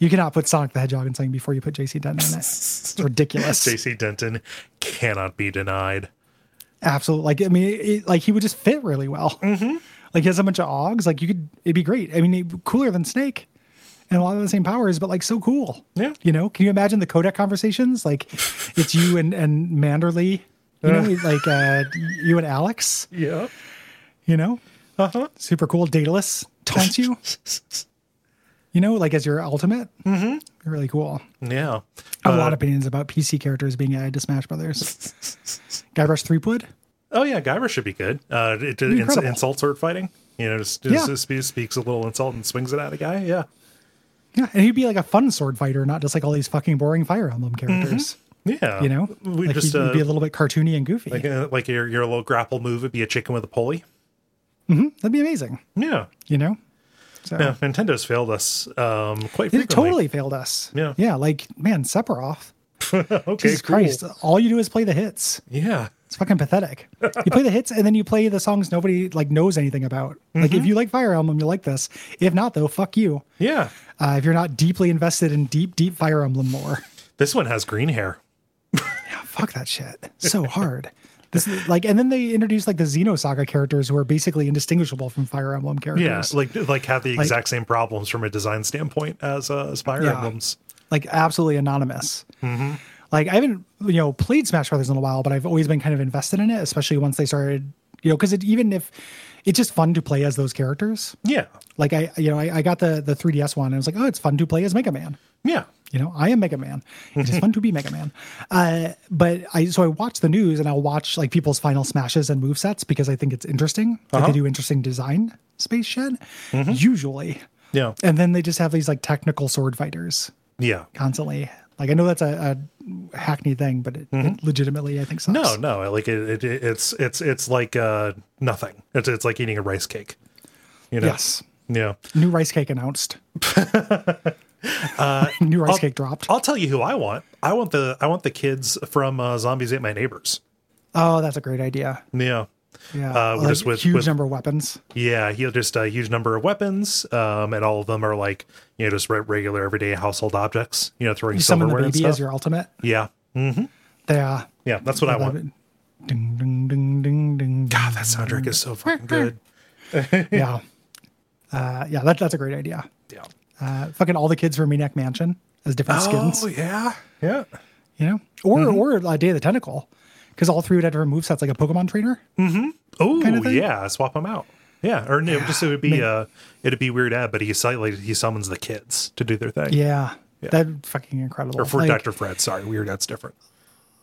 You cannot put Sonic the Hedgehog in something before you put JC Denton in it. It's ridiculous. JC Denton cannot be denied. Absolutely. Like I mean, it, like he would just fit really well. Like he has a bunch of Augs. Like you could, it'd be great. I mean, it- cooler than Snake, and a lot of the same powers, but like so cool. Yeah. You know, can you imagine the codec conversations? Like it's you and and Manderley. You know, like uh, you and Alex. Yeah. You know, Uh huh. super cool. Daedalus taunts you. you know, like as your ultimate. Mm-hmm. Really cool. Yeah. I have a Uh, lot of opinions about PC characters being added to Smash Brothers. Guybrush Threepwood. Oh yeah, Guybrush should be good. Uh, it, ins- incredible. insult sword fighting. You know, just, just, Yeah. just speaks a little insult and swings it at a guy. Yeah. Yeah, and he'd be like a fun sword fighter, not just like all these fucking boring Fire Emblem characters. Yeah. You know, we like just he'd, uh, be a little bit cartoony and goofy. like uh, like your your little grapple move would be a chicken with a pulley. That'd be amazing. Yeah. You know, so Yeah. Nintendo's failed us um, quite it totally failed us. Yeah. yeah, like man, Sephiroth. okay. Jesus cool. Christ, all you do is play the hits. Yeah. It's fucking pathetic. you play the hits and then you play the songs nobody like knows anything about. Like Mm-hmm. if you like Fire Emblem, you like this. If not, though, fuck you. Yeah. Uh, if you're not deeply invested in deep, deep Fire Emblem lore, This one has green hair. yeah, fuck that shit. So hard. This is like, and then they introduced like the Xenosaga characters who are basically indistinguishable from Fire Emblem characters. Yeah, like like have the exact same problems from a design standpoint as uh, as Fire Yeah. Emblems. like absolutely anonymous. Mm-hmm. Like I haven't you know played Smash Brothers in a while, but I've always been kind of invested in it, especially once they started. You know, because it, even if it's just fun to play as those characters. Yeah, Like I, you know, I, I got the the 3DS one, and I was like, oh, it's fun to play as Mega Man. yeah, You know, I am Mega Man. It's fun to be Mega Man. Uh, but I so I watch the news and I'll watch like people's final smashes and move sets because I think it's interesting. Like they do interesting design space shit. Usually. yeah, And then they just have these like technical sword fighters yeah. constantly. Like I know that's a, a hackney thing, but it, it legitimately I think sucks. No, no, like it, it, it's it's it's like uh, nothing. It's it's like eating a rice cake. You know. Yes. Yeah. New rice cake announced. New rice cake dropped. I'll tell you who I want. I want the I want the kids from uh, Zombies Ate My Neighbors. Oh, that's a great idea. Yeah. Yeah, Uh, like, just with- huge with- number of weapons. Yeah, he'll just a huge number of weapons, um, and all of them are like you know just re- regular everyday household objects. You know, throwing You the silverware and baby stuff. as your ultimate. yeah, Yeah. yeah, that's what I want. Ding ding ding ding ding. God, that soundtrack is so fucking good. yeah. Uh, yeah, that, that's a great idea. Yeah. Uh, fucking all the kids from Maniac Mansion as different skins, Oh yeah, yeah. you know, or Mm-hmm. or uh, Day of the Tentacle, because all three would have different movesets like a Pokemon trainer. Oh kind of yeah, swap them out. Yeah, or no, just it would be uh, it'd be Weird Ed, but he like he summons the kids to do their thing. Yeah, that'd fucking incredible. Or for Like, Dr. Fred, sorry, Weird Ed's different.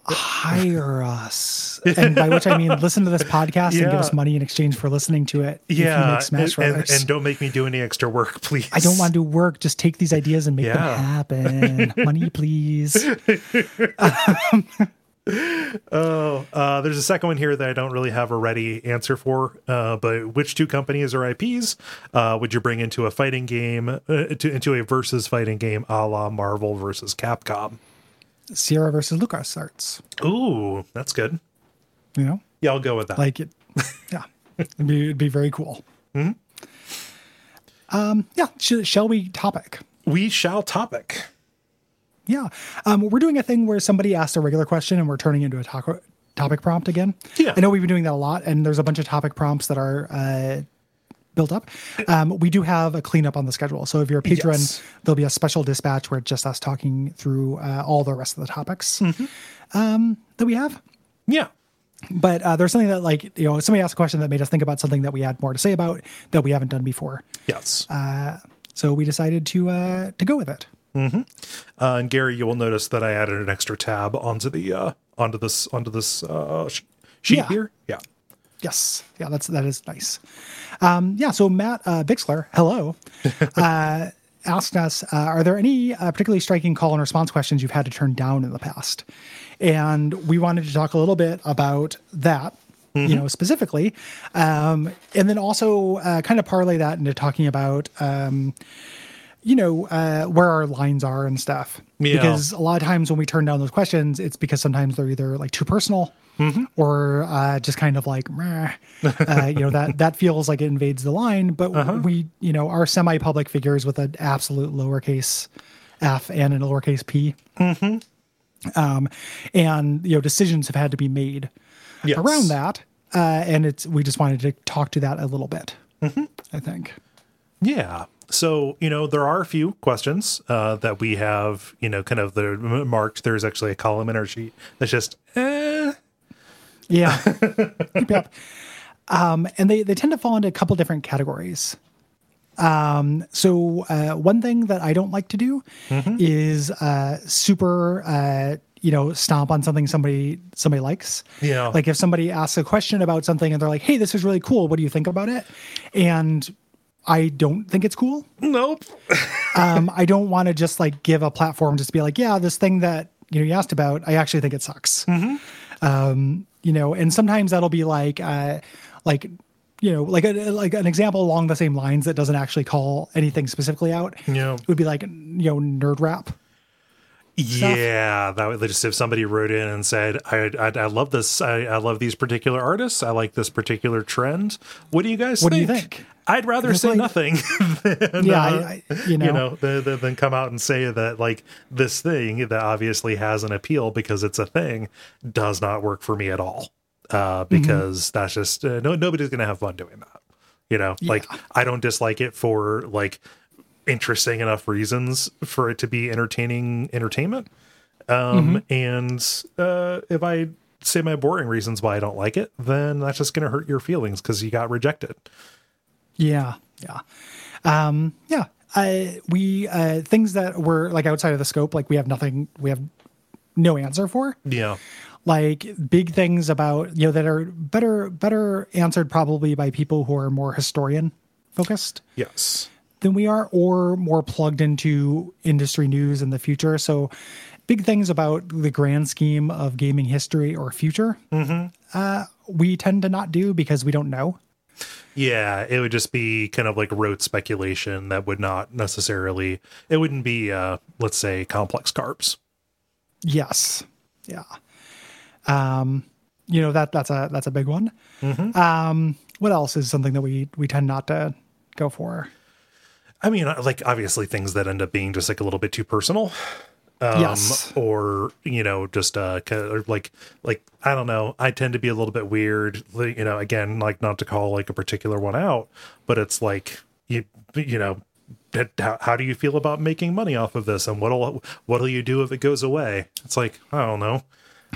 hire us, and by which I mean listen to this podcast and give us money in exchange for listening to it. if you Yeah, Smash and, and, and don't make me do any extra work, please. I don't want to do work. Just take these ideas and make Yeah. them happen. Money, please. Oh, uh, there's a second one here that I don't really have a ready answer for. Uh, but which two companies or IPs uh, would you bring into a fighting game, uh, to, into a versus fighting game, a la Marvel versus Capcom? Sierra versus LucasArts. Ooh, that's good. You know, Yeah, I'll go with that. like it. Yeah, it'd be, it'd be very cool. Mm-hmm. Um, yeah. Sh- shall we topic? we shall topic. Yeah. Um, we're doing a thing where somebody asked a regular question and we're turning into a taco- topic prompt again. Yeah. I know we've been doing that a lot, and there's a bunch of topic prompts that are uh, built up. Um, we do have a cleanup on the schedule. So if you're a patron, Yes. there'll be a special dispatch where it's just us talking through uh, all the rest of the topics Mm-hmm. um, that we have. Yeah. But uh, there's something that, like, you know, somebody asked a question that made us think about something that we had more to say about that we haven't done before. Yes. So we decided to uh, to go with it. Uh, and Gary, you will notice that I added an extra tab onto the uh, onto this onto this uh, sheet Yeah. here. Yeah. Yes, yeah, that's that is nice. Um, yeah, so Matt uh, Bixler, hello, uh, asked us: uh, Are there any uh, particularly striking call and response questions you've had to turn down in the past? And we wanted to talk a little bit about that, you know, specifically, um, and then also uh, kind of parlay that into talking about. Um, you know, uh, where our lines are and stuff. Yeah. Because a lot of times when we turn down those questions, it's because sometimes they're either like too personal or uh, just kind of like, uh, you know, that that feels like it invades the line. But we, you know, are semi-public figures with an absolute lowercase f and a lowercase p. Um, and you know, decisions have had to be made Yes. around that. Uh, and it's we just wanted to talk to that a little bit. I think. Yeah. So, you know, there are a few questions uh, that we have, you know, kind of the marked. There's actually a column in our sheet that's just, eh. Yeah. yep. Um, and they, they tend to fall into a couple different categories. Um, so uh, one thing that I don't like to do is uh, super, uh, you know, stomp on something somebody somebody likes. Yeah. Like if somebody asks a question about something and they're like, "Hey, this is really cool. What do you think about it?" And I don't think it's cool. Nope. Um, I don't want to just like give a platform just to be like, yeah, this thing that you know you asked about, I actually think it sucks. Um, you know, and sometimes that'll be like, uh, like, you know, like a, like an example along the same lines that doesn't actually call anything specifically out. Yeah. would be like, you know, nerd rap. Yeah, that would just if somebody wrote in and said, "I I, I love this. I, I love these particular artists. I like this particular trend. What do you guys What do you think? I'd rather say like- nothing than, Yeah, uh, I, you know, you know, than, than- come out and say that like this thing that obviously has an appeal because it's a thing does not work for me at all. Uh, Mm-hmm. because that's just uh, no nobody's gonna have fun doing that. You know, like I don't dislike it for like interesting enough reasons for it to be entertaining entertainment. Um, Mm-hmm. and uh, if I say my boring reasons why I don't like it, then that's just gonna hurt your feelings because you got rejected. Yeah, yeah, um, yeah. I we uh, things that were like outside of the scope, like we have nothing, we have no answer for. Yeah. Like big things about you know that are better better answered probably by people who are more historian focused Yes. Than we are, or more plugged into industry news in the future. So big things about the grand scheme of gaming history or future, uh, we tend to not do because we don't know. Yeah, it would just be kind of like rote speculation that would not necessarily it wouldn't be uh let's say complex carbs. Yes. Yeah. Um, you know that that's a that's a big one. Um, what else is something that we we tend not to go for? I mean, like obviously things that end up being just like a little bit too personal. Um, Yes. or you know, just uh, like like I don't know. I tend to be a little bit weird. You know, again, like not to call like a particular one out, but it's like you you know, how, how do you feel about making money off of this, and what'll what'll you do if it goes away? It's like I don't know.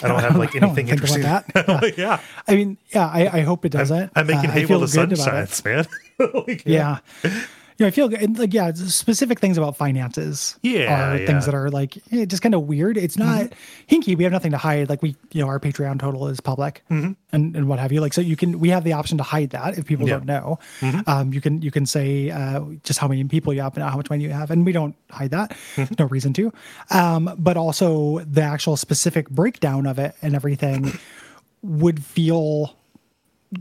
I don't have like anything interesting. about that. yeah, I mean, yeah, I, I hope it doesn't. I'm making Uh, hay while the sun good about it. shines, man. Like, Yeah. You know, I feel good. Like, yeah, specific things about finances Yeah, are yeah. things that are like eh, just kind of weird. It's not hinky. We have nothing to hide. Like we, you know, our Patreon total is public and, and what have you. Like, so you can, we have the option to hide that if people Yeah. don't know. Um, you can, you can say uh, just how many people you have and how much money you have. And we don't hide that. No reason to. Um, but also the actual specific breakdown of it and everything would feel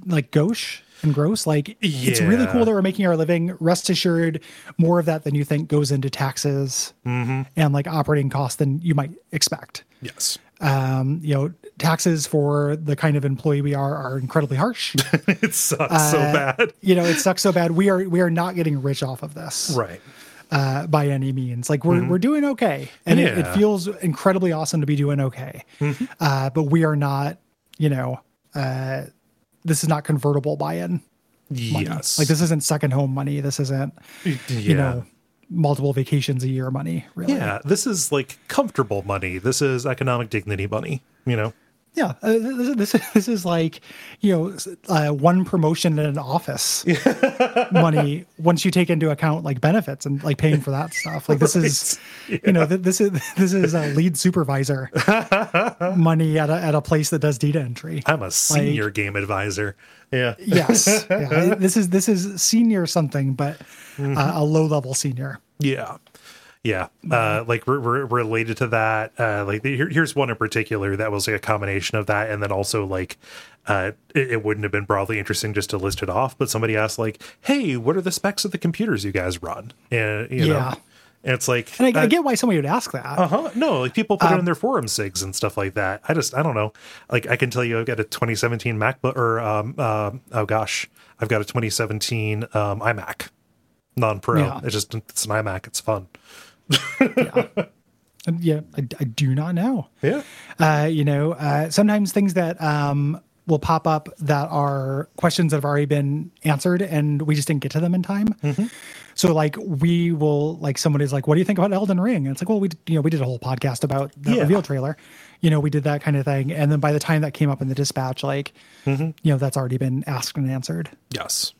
like gauche and gross. Like it's really cool that we're making our living. Rest assured, more of that than you think goes into taxes and like operating costs than you might expect. yes. Um, you know, taxes for the kind of employee we are are incredibly harsh. It sucks so bad. you know, it sucks so bad. We are we are not getting rich off of this Right. uh, by any means. Like we're we're doing okay, and it, it feels incredibly awesome to be doing okay. Uh, but we are not, you know, uh, this is not convertible buy-in. money. Yes. Like this isn't second home money. This isn't, Yeah. you know, multiple vacations a year money. Really. yeah. This is like comfortable money. This is economic dignity money, you know? Yeah, uh, this, this this is like you know uh, one promotion in an office money once you take into account like benefits and like paying for that stuff. Like this is you know th- this is this is a lead supervisor money at a at a place that does data entry. I'm a senior game advisor. Yeah. Yes, yeah, this is this is senior something, but uh, a low level senior. Yeah. Yeah. Uh, like re- re- related to that, uh, like here, here's one in particular that was like a combination of that. And then also like, uh, it, it wouldn't have been broadly interesting just to list it off, but somebody asked like, Hey, what are the specs of the computers you guys run? And, you Yeah. know, And it's like, And I, I get why somebody would ask that. uh huh. No, like people put it Um, in their forum sigs and stuff like that. I just, I don't know. Like I can tell you, I've got a 2017 MacBook, or um, uh, oh gosh, I've got a 2017 um, iMac, non-pro. Yeah. It's just, it's an iMac. It's fun. And yeah, I, I do not know. Yeah. Uh, you know, uh, sometimes things that um, will pop up that are questions that have already been answered and we just didn't get to them in time. Mm-hmm. So like we will like someone is like, what do you think about Elden Ring? And it's like, well, we did, you know we did a whole podcast about the Yeah. reveal trailer. You know, we did that kind of thing, and then by the time that came up in the dispatch, like, Mm-hmm. you know, that's already been asked and answered. Yes.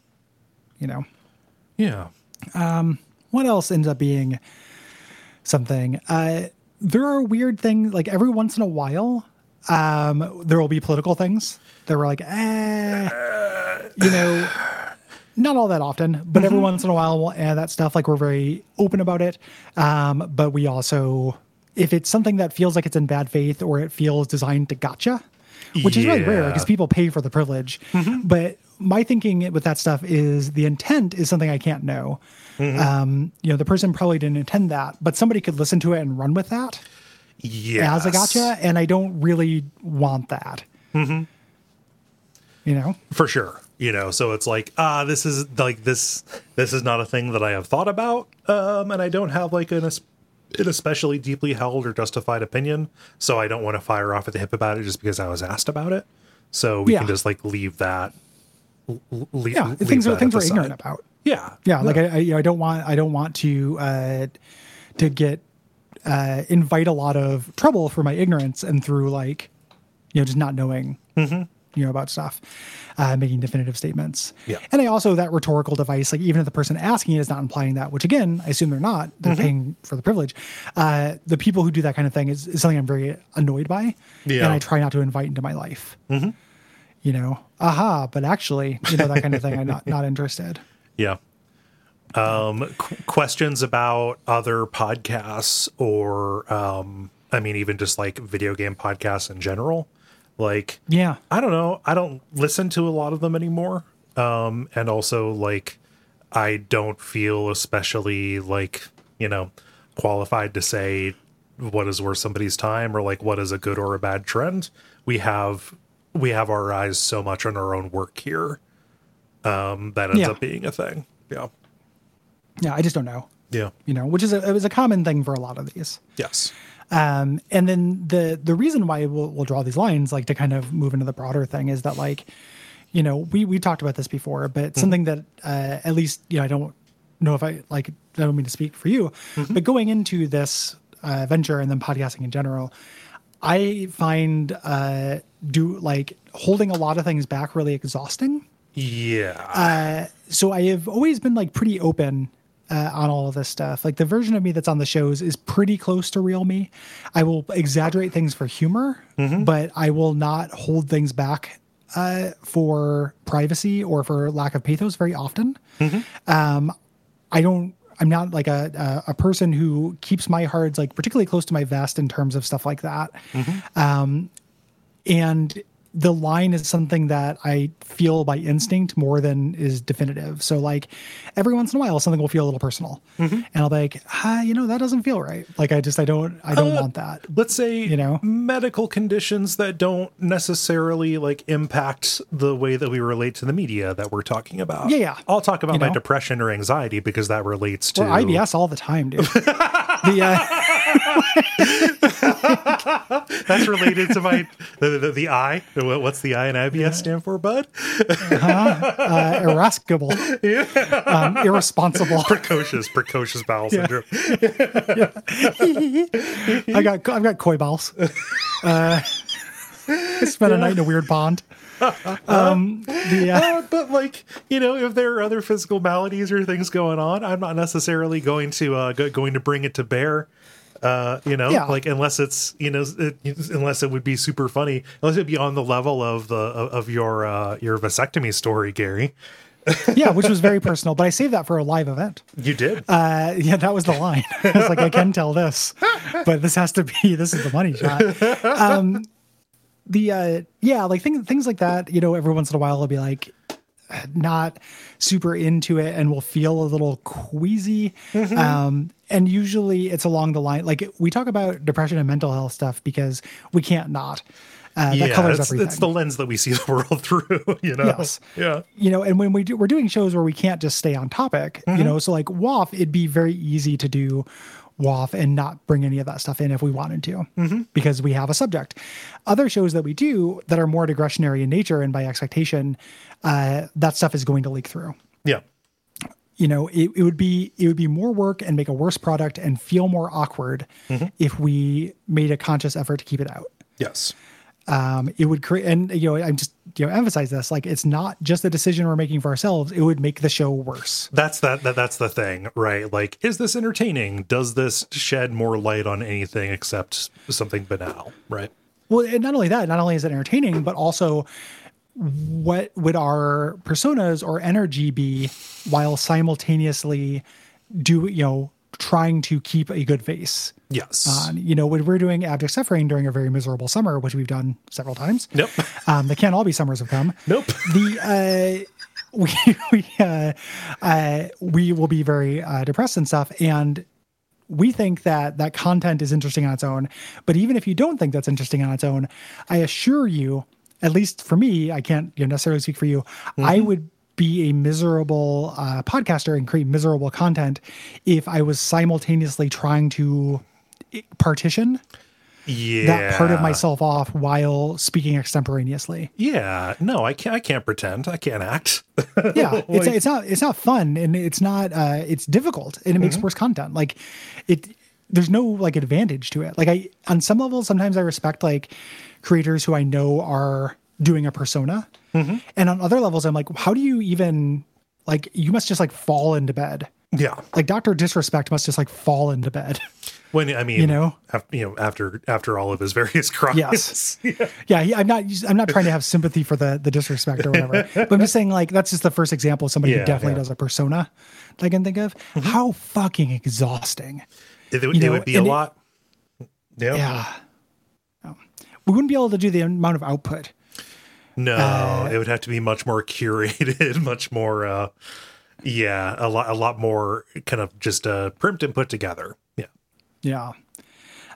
You know, Yeah. what else ends up being something. Uh there are weird things like every once in a while um there will be political things that were like eh you know not all that often but every once in a while we'll add that stuff like we're very open about it. Um but we also if it's something that feels like it's in bad faith or it feels designed to gotcha which is really rare because people pay for the privilege. But my thinking with that stuff is the intent is something i can't know. Um, you know, the person probably didn't intend that, but somebody could listen to it and run with that Yeah. as a gotcha, and I don't really want that. Mm-hmm. You know, for sure. You know so it's like ah this is like this this is not a thing that i have thought about um and i don't have like an, an especially deeply held or justified opinion so i don't want to fire off at the hip about it just because i was asked about it so we Yeah. can just like leave that l- l- leave, yeah, leave things that things we're ignorant about. yeah Yeah, like I, I, you know, I don't want I don't want to uh, to get uh, invite a lot of trouble for my ignorance and through like you know just not knowing Mm-hmm. You know about stuff, uh, making definitive statements. Yeah. and I also that rhetorical device like even if the person asking it is not implying that, which again I assume they're not, they're Mm-hmm. paying for the privilege. Uh, the people who do that kind of thing is, is something I'm very annoyed by, Yeah. and I try not to invite into my life. Mm-hmm. You know, aha, but actually, you know that kind of thing. I'm not not interested. Yeah. Um, qu- questions about other podcasts or, um, I mean, even just like video game podcasts in general. Like, Yeah. I don't know. I don't listen to a lot of them anymore. Um, and also like, I don't feel especially like, you know, qualified to say what is worth somebody's time or like what is a good or a bad trend. We have, we have our eyes so much on our own work here. Um, that ends Yeah. up being a thing. Yeah. Yeah, I just don't know. Yeah. You know, which is a, it was a common thing for a lot of these. Yes. Um, and then the the reason why we'll, we'll draw these lines, like to kind of move into the broader thing, is that like, you know, we we talked about this before, but something that uh, at least you know I don't know if I like I don't mean to speak for you, but going into this uh, venture and then podcasting in general, I find uh, do like holding a lot of things back really exhausting. Yeah. so I have always been like pretty open uh, on all of this stuff. Like the version of me that's on the shows is pretty close to real me. I will exaggerate things for humor, but I will not hold things back uh, for privacy or for lack of pathos very often. Um, I don't. I'm not like a, a a person who keeps my hearts like particularly close to my vest in terms of stuff like that. Um, and the line is something that I feel by instinct more than is definitive. So like every once in a while, something will feel a little personal, and I'll be like, ah, you know, that doesn't feel right. Like I just I don't I don't Uh, want that. Let's say you know? medical conditions that don't necessarily like impact the way that we relate to the media that we're talking about. Yeah, yeah. I'll talk about You my know? depression or anxiety because that relates to Or IBS all the time, dude. the uh, That's related to my the, the, the I. What's the I in IBS stand for, bud? uh, irascible, um, irresponsible. Precocious, precocious bowel syndrome. I got I've got koi balls. Uh, I spent a night in a weird pond. Um, the uh, Uh, but like you know, if there are other physical maladies or things going on, I'm not necessarily going to uh, go, going to bring it to bear. Uh, you know, Yeah. like unless it's you know, it, unless it would be super funny, unless it'd be on the level of the of your uh, your vasectomy story, Gary. yeah, which was very personal, but I saved that for a live event. You did. Uh, yeah, that was the line. I was like, I can tell this, but this has to be this is the money shot. Um, the uh, yeah, like things things like that. You know, every once in a while, I'll be like, not super into it and will feel a little queasy. Um, and usually it's along the line like we talk about depression and mental health stuff because we can't not. Uh, that yeah, colors it's, everything. it's the lens that we see the world through. You know. Yes. Yeah. you know, and when we do, we're doing shows where we can't just stay on topic, you know, so like WAF, it'd be very easy to do WAF and not bring any of that stuff in if we wanted to, because we have a subject. Other shows that we do that are more digressionary in nature and by expectation, uh, that stuff is going to leak through. Yeah. You know, it, it would be it would be more work and make a worse product and feel more awkward if we made a conscious effort to keep it out Yes. Um, it would create and you know i'm just you know emphasize this like it's not just a decision we're making for ourselves it would make the show worse That's that, that that's the thing, right? Like, is this entertaining? Does this shed more light on anything except something banal, right? well and not only that not only is it entertaining but also what would our personas or energy be while simultaneously do you know trying to keep a good face Yes. on you know when we're doing abject suffering during a very miserable summer which we've done several times Nope. um they can't all be summers have come Nope. the uh we we uh, uh we will be very uh, depressed and stuff and we think that that content is interesting on its own but even if you don't think that's interesting on its own i assure you at least for me i can't you know, necessarily speak for you i would be a miserable uh, podcaster and create miserable content if i was simultaneously trying to partition Yeah. that part of myself off while speaking extemporaneously Yeah. No, I can't. I can't pretend. I can't act. yeah it's, Like- it's not it's not fun and it's not uh it's difficult and it makes worse content like it there's no like advantage to it like i on some level, sometimes i respect like creators who i know are doing a persona mm-hmm. and on other levels i'm like how do you even like you must just like fall into bed yeah. like dr disrespect must just like fall into bed When I mean, You know? af- you know, after after all of his various crimes. Yes. yeah. yeah i'm not i'm not trying to have sympathy for the the disrespect or whatever but i'm just saying like that's just the first example of somebody Yeah, who definitely yeah. does a persona that i can think of mm-hmm. how fucking exhausting It, would- You it know, would be a and it- lot. Yeah. yeah we wouldn't be able to do the amount of output No, Uh, it would have to be much more curated, much more. uh Yeah, a lot, a lot more kind of just uh primed and put together. Yeah. yeah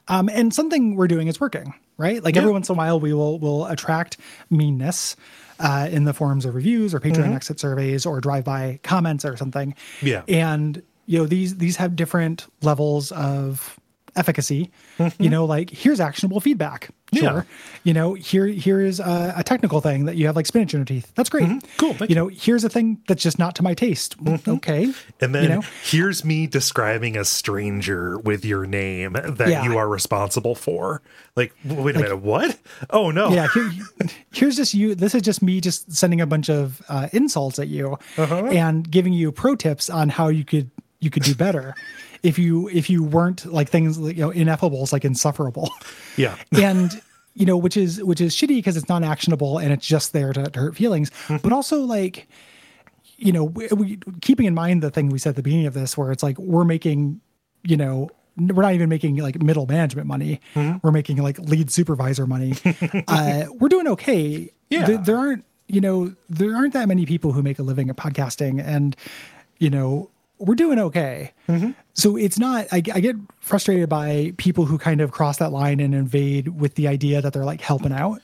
um and something we're doing is working right like every once in a while we will will attract meanness uh, in the forms of reviews or Patreon exit surveys or drive-by comments or something. Yeah. and you know these these have different levels of efficacy. You know, like here's actionable feedback. Sure. Yeah. You know, here here is a, a technical thing that you have like spinach in your teeth. That's great. Cool, thank You know, here's a thing that's just not to my taste. Okay. And then you know, here's me describing a stranger with your name that Yeah. you are responsible for. Like, wait a minute, what? Oh no. yeah here, here's just you this is just me just sending a bunch of uh, insults at you Uh-huh. and giving you pro tips on how you could you could do better if you if you weren't like things like, you know ineffable ineffables like insufferable Yeah. and you know which is which is shitty because it's not actionable and it's just there to, to hurt feelings Mm-hmm. but also like you know we, we keeping in mind the thing we said at the beginning of this where it's like we're making you know we're not even making like middle management money Mm-hmm. we're making like lead supervisor money uh we're doing okay Yeah. there, there aren't you know there aren't that many people who make a living at podcasting and you know we're doing okay Mm-hmm. so it's not I, I get frustrated by people who kind of cross that line and invade with the idea that they're like helping out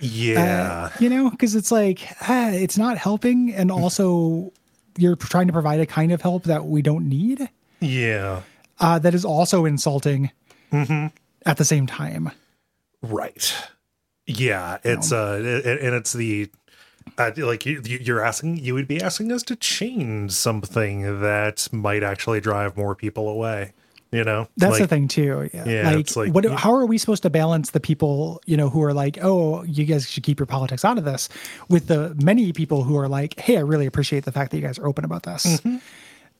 Yeah. you know because it's like ah, it's not helping and also you're trying to provide a kind of help that we don't need yeah. uh, that is also insulting Mm-hmm. at the same time Right. Yeah, it's uh and and it's the uh, like you, you- you're asking you would be asking us to change something that might actually drive more people away, you know? That's the thing too. Yeah. Yeah, like, it's like- what? How are we supposed to balance the people, you know, who are like, "Oh, you guys should keep your politics out of this," with the many people who are like, "Hey, I really appreciate the fact that you guys are open about this." Mm-hmm.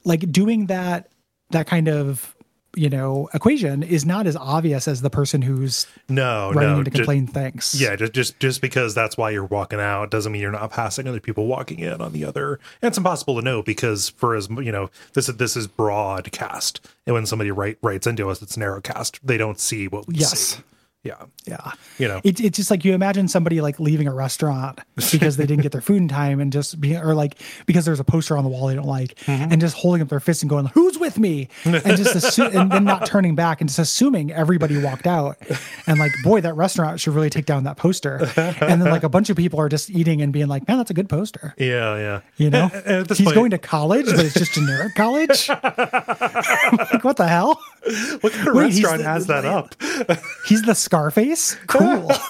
Like doing that, that kind of, you know, equation is not as obvious as the person who's No, writing no. to complain thanks yeah, just just just because that's why you're walking out doesn't mean you're not passing other people walking in on the other. And it's impossible to know because for as you know, this is this is broadcast, and when somebody write writes into us, it's narrowcast. They don't see what we Yes. see. Yeah. Yeah. You know. It's it's just like you imagine somebody like leaving a restaurant because they didn't get their food in time and just being or like because there's a poster on the wall they don't like Mm-hmm. and just holding up their fist and going, Who's with me? And just assu- and then not turning back and just assuming everybody walked out. And like, boy, that restaurant should really take down that poster. And then like a bunch of people are just eating and being like, Man, that's a good poster. Yeah, yeah. You know? And- and He's point- going to college, but it's just generic college. like, what the hell? What kind of Wait, restaurant the- has that up? He's the Scarface? Cool.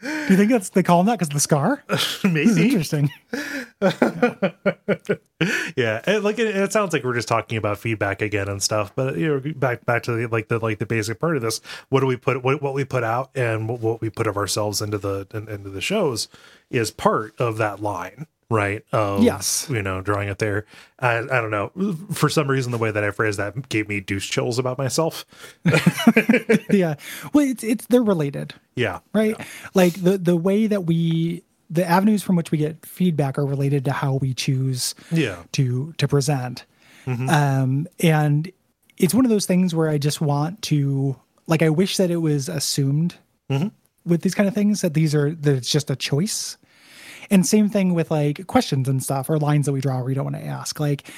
Do you think that's they call him that because the scar? Maybe. interesting. Yeah, and like it, it sounds like we're just talking about feedback again and stuff, but you know, back back to the, like the like the basic part of this. What do we put? What, what we put out and what, what we put of ourselves into the in, into the shows is part of that line, right? Of, Yes. you know, drawing it there. I, I don't know. For some reason, the way that I phrased that gave me douche chills about myself. Yeah. Well, it's it's they're related, Yeah, right? Like the the way that we the avenues from which we get feedback are related to how we choose yeah, to to present. Um, and it's one of those things where I just want to like I wish that it was assumed with these kind of things that these are that it's just a choice. And same thing with like questions and stuff or lines that we draw where we don't want to ask. Like,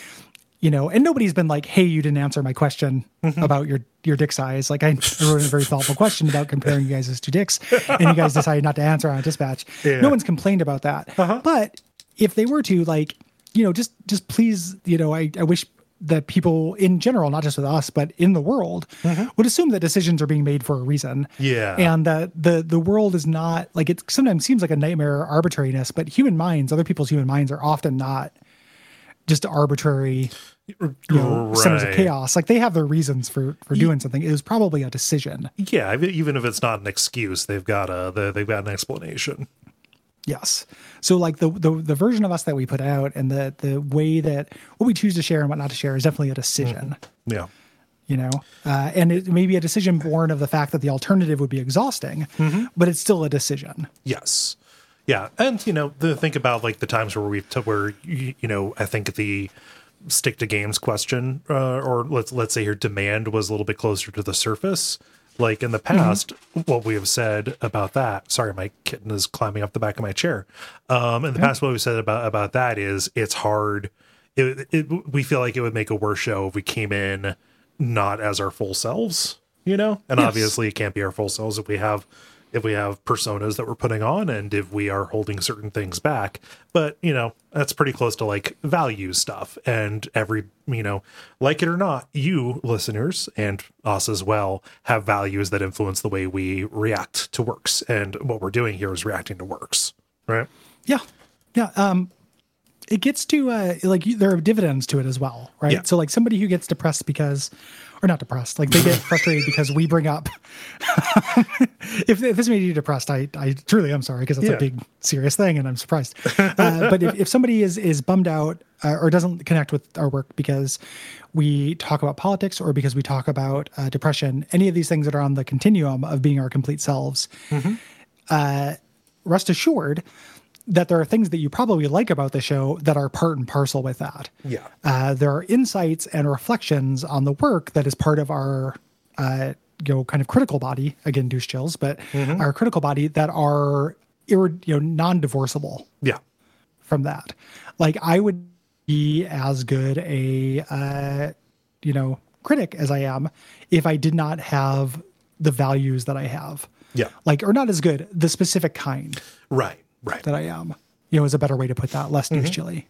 you know, and nobody's been like, "Hey, you didn't answer my question mm-hmm. about your your dick size." Like, I wrote a very thoughtful question about comparing you guys as two dicks, and you guys decided not to answer on a dispatch. Yeah. No one's complained about that. Uh-huh. But if they were to, like, you know, just just please, you know, I I wish that people in general, not just with us, but in the world, mm-hmm. would assume that decisions are being made for a reason. Yeah. and that the the world is not like it sometimes seems like a nightmare arbitrariness, but human minds, other people's human minds, are often not just arbitrary you know, centers of chaos. Like they have their reasons for for doing something. It was probably a decision. yeah. Even if it's not an excuse, they've got a they've got an explanation. Yes. So like the, the the version of us that we put out and the the way that what we choose to share and what not to share is definitely a decision. Yeah. You know, uh, and it may be a decision born of the fact that the alternative would be exhausting, but it's still a decision. Yes. Yeah, and you know, the, think about like the times where we've to where you, you know, I think the stick to games question, uh, or let's let's say your demand was a little bit closer to the surface. Like in the past, what we have said about that. Sorry, my kitten is climbing up the back of my chair. Um, in the past, what we said about about that is it's hard. It, it, we feel like it would make a worse show if we came in not as our full selves, you know. And Yes. obviously, it can't be our full selves if we have if we have personas that we're putting on and if we are holding certain things back but you know that's pretty close to like value stuff and every you know like it or not you listeners and us as well have values that influence the way we react to works and what we're doing here is reacting to works right Yeah. Yeah. Um, it gets to uh, like there are dividends to it as well, right? Yeah. So like somebody who gets depressed because, or not depressed, like they get frustrated because we bring up. if, if this made you depressed, I I truly am sorry because it's Yeah. a big serious thing and I'm surprised. Uh, but if, if somebody is is bummed out uh, or doesn't connect with our work because we talk about politics or because we talk about uh, depression, any of these things that are on the continuum of being our complete selves, uh, rest assured that there are things that you probably like about the show that are part and parcel with that. Yeah. Uh, there are insights and reflections on the work that is part of our, uh, you know, kind of critical body. Again, douche chills, but our critical body that are, irre- you know, non-divorceable yeah from that. Like I would be as good a uh, you know critic as I am if I did not have the values that I have. Yeah. Like or not as good, the specific kind right right that I am. You know, is a better way to put that. Less mm-hmm. douche chilly.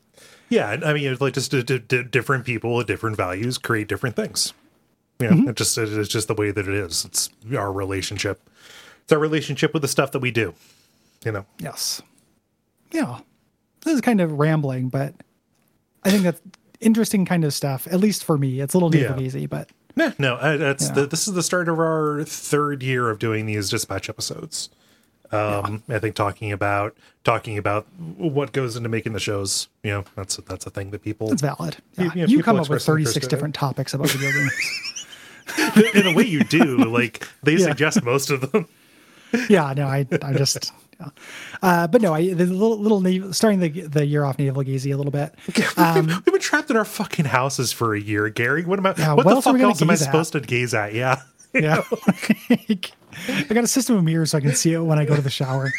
Yeah, I mean, it's like just d- d- d- different people with different values create different things. You know, mm-hmm. it just it's just the way that it is. It's our relationship. It's our relationship with the stuff that we do. You know, Yes. Yeah. This is kind of rambling, but I think that's interesting kind of stuff. At least for me, it's a little Yeah. easy, but no, no. That's Yeah. the, this is the start of our third year of doing these dispatch episodes. Um, I think talking about talking about what goes into making the shows. You know, that's that's a thing that people it's valid. Yeah. yeah, you people come up with 36 in it. different topics about video games. in a way you do. Like they Yeah. suggest most of them. yeah, no, I, I just, Uh, but no, I the little little starting the the year off navel gazing a little bit. We've been trapped in our fucking houses for a year, Gary. What am I? Yeah, what, what the fuck else am I at? supposed to gaze at? Yeah. Yeah. I got a system of mirrors so I can see it when I go to the shower.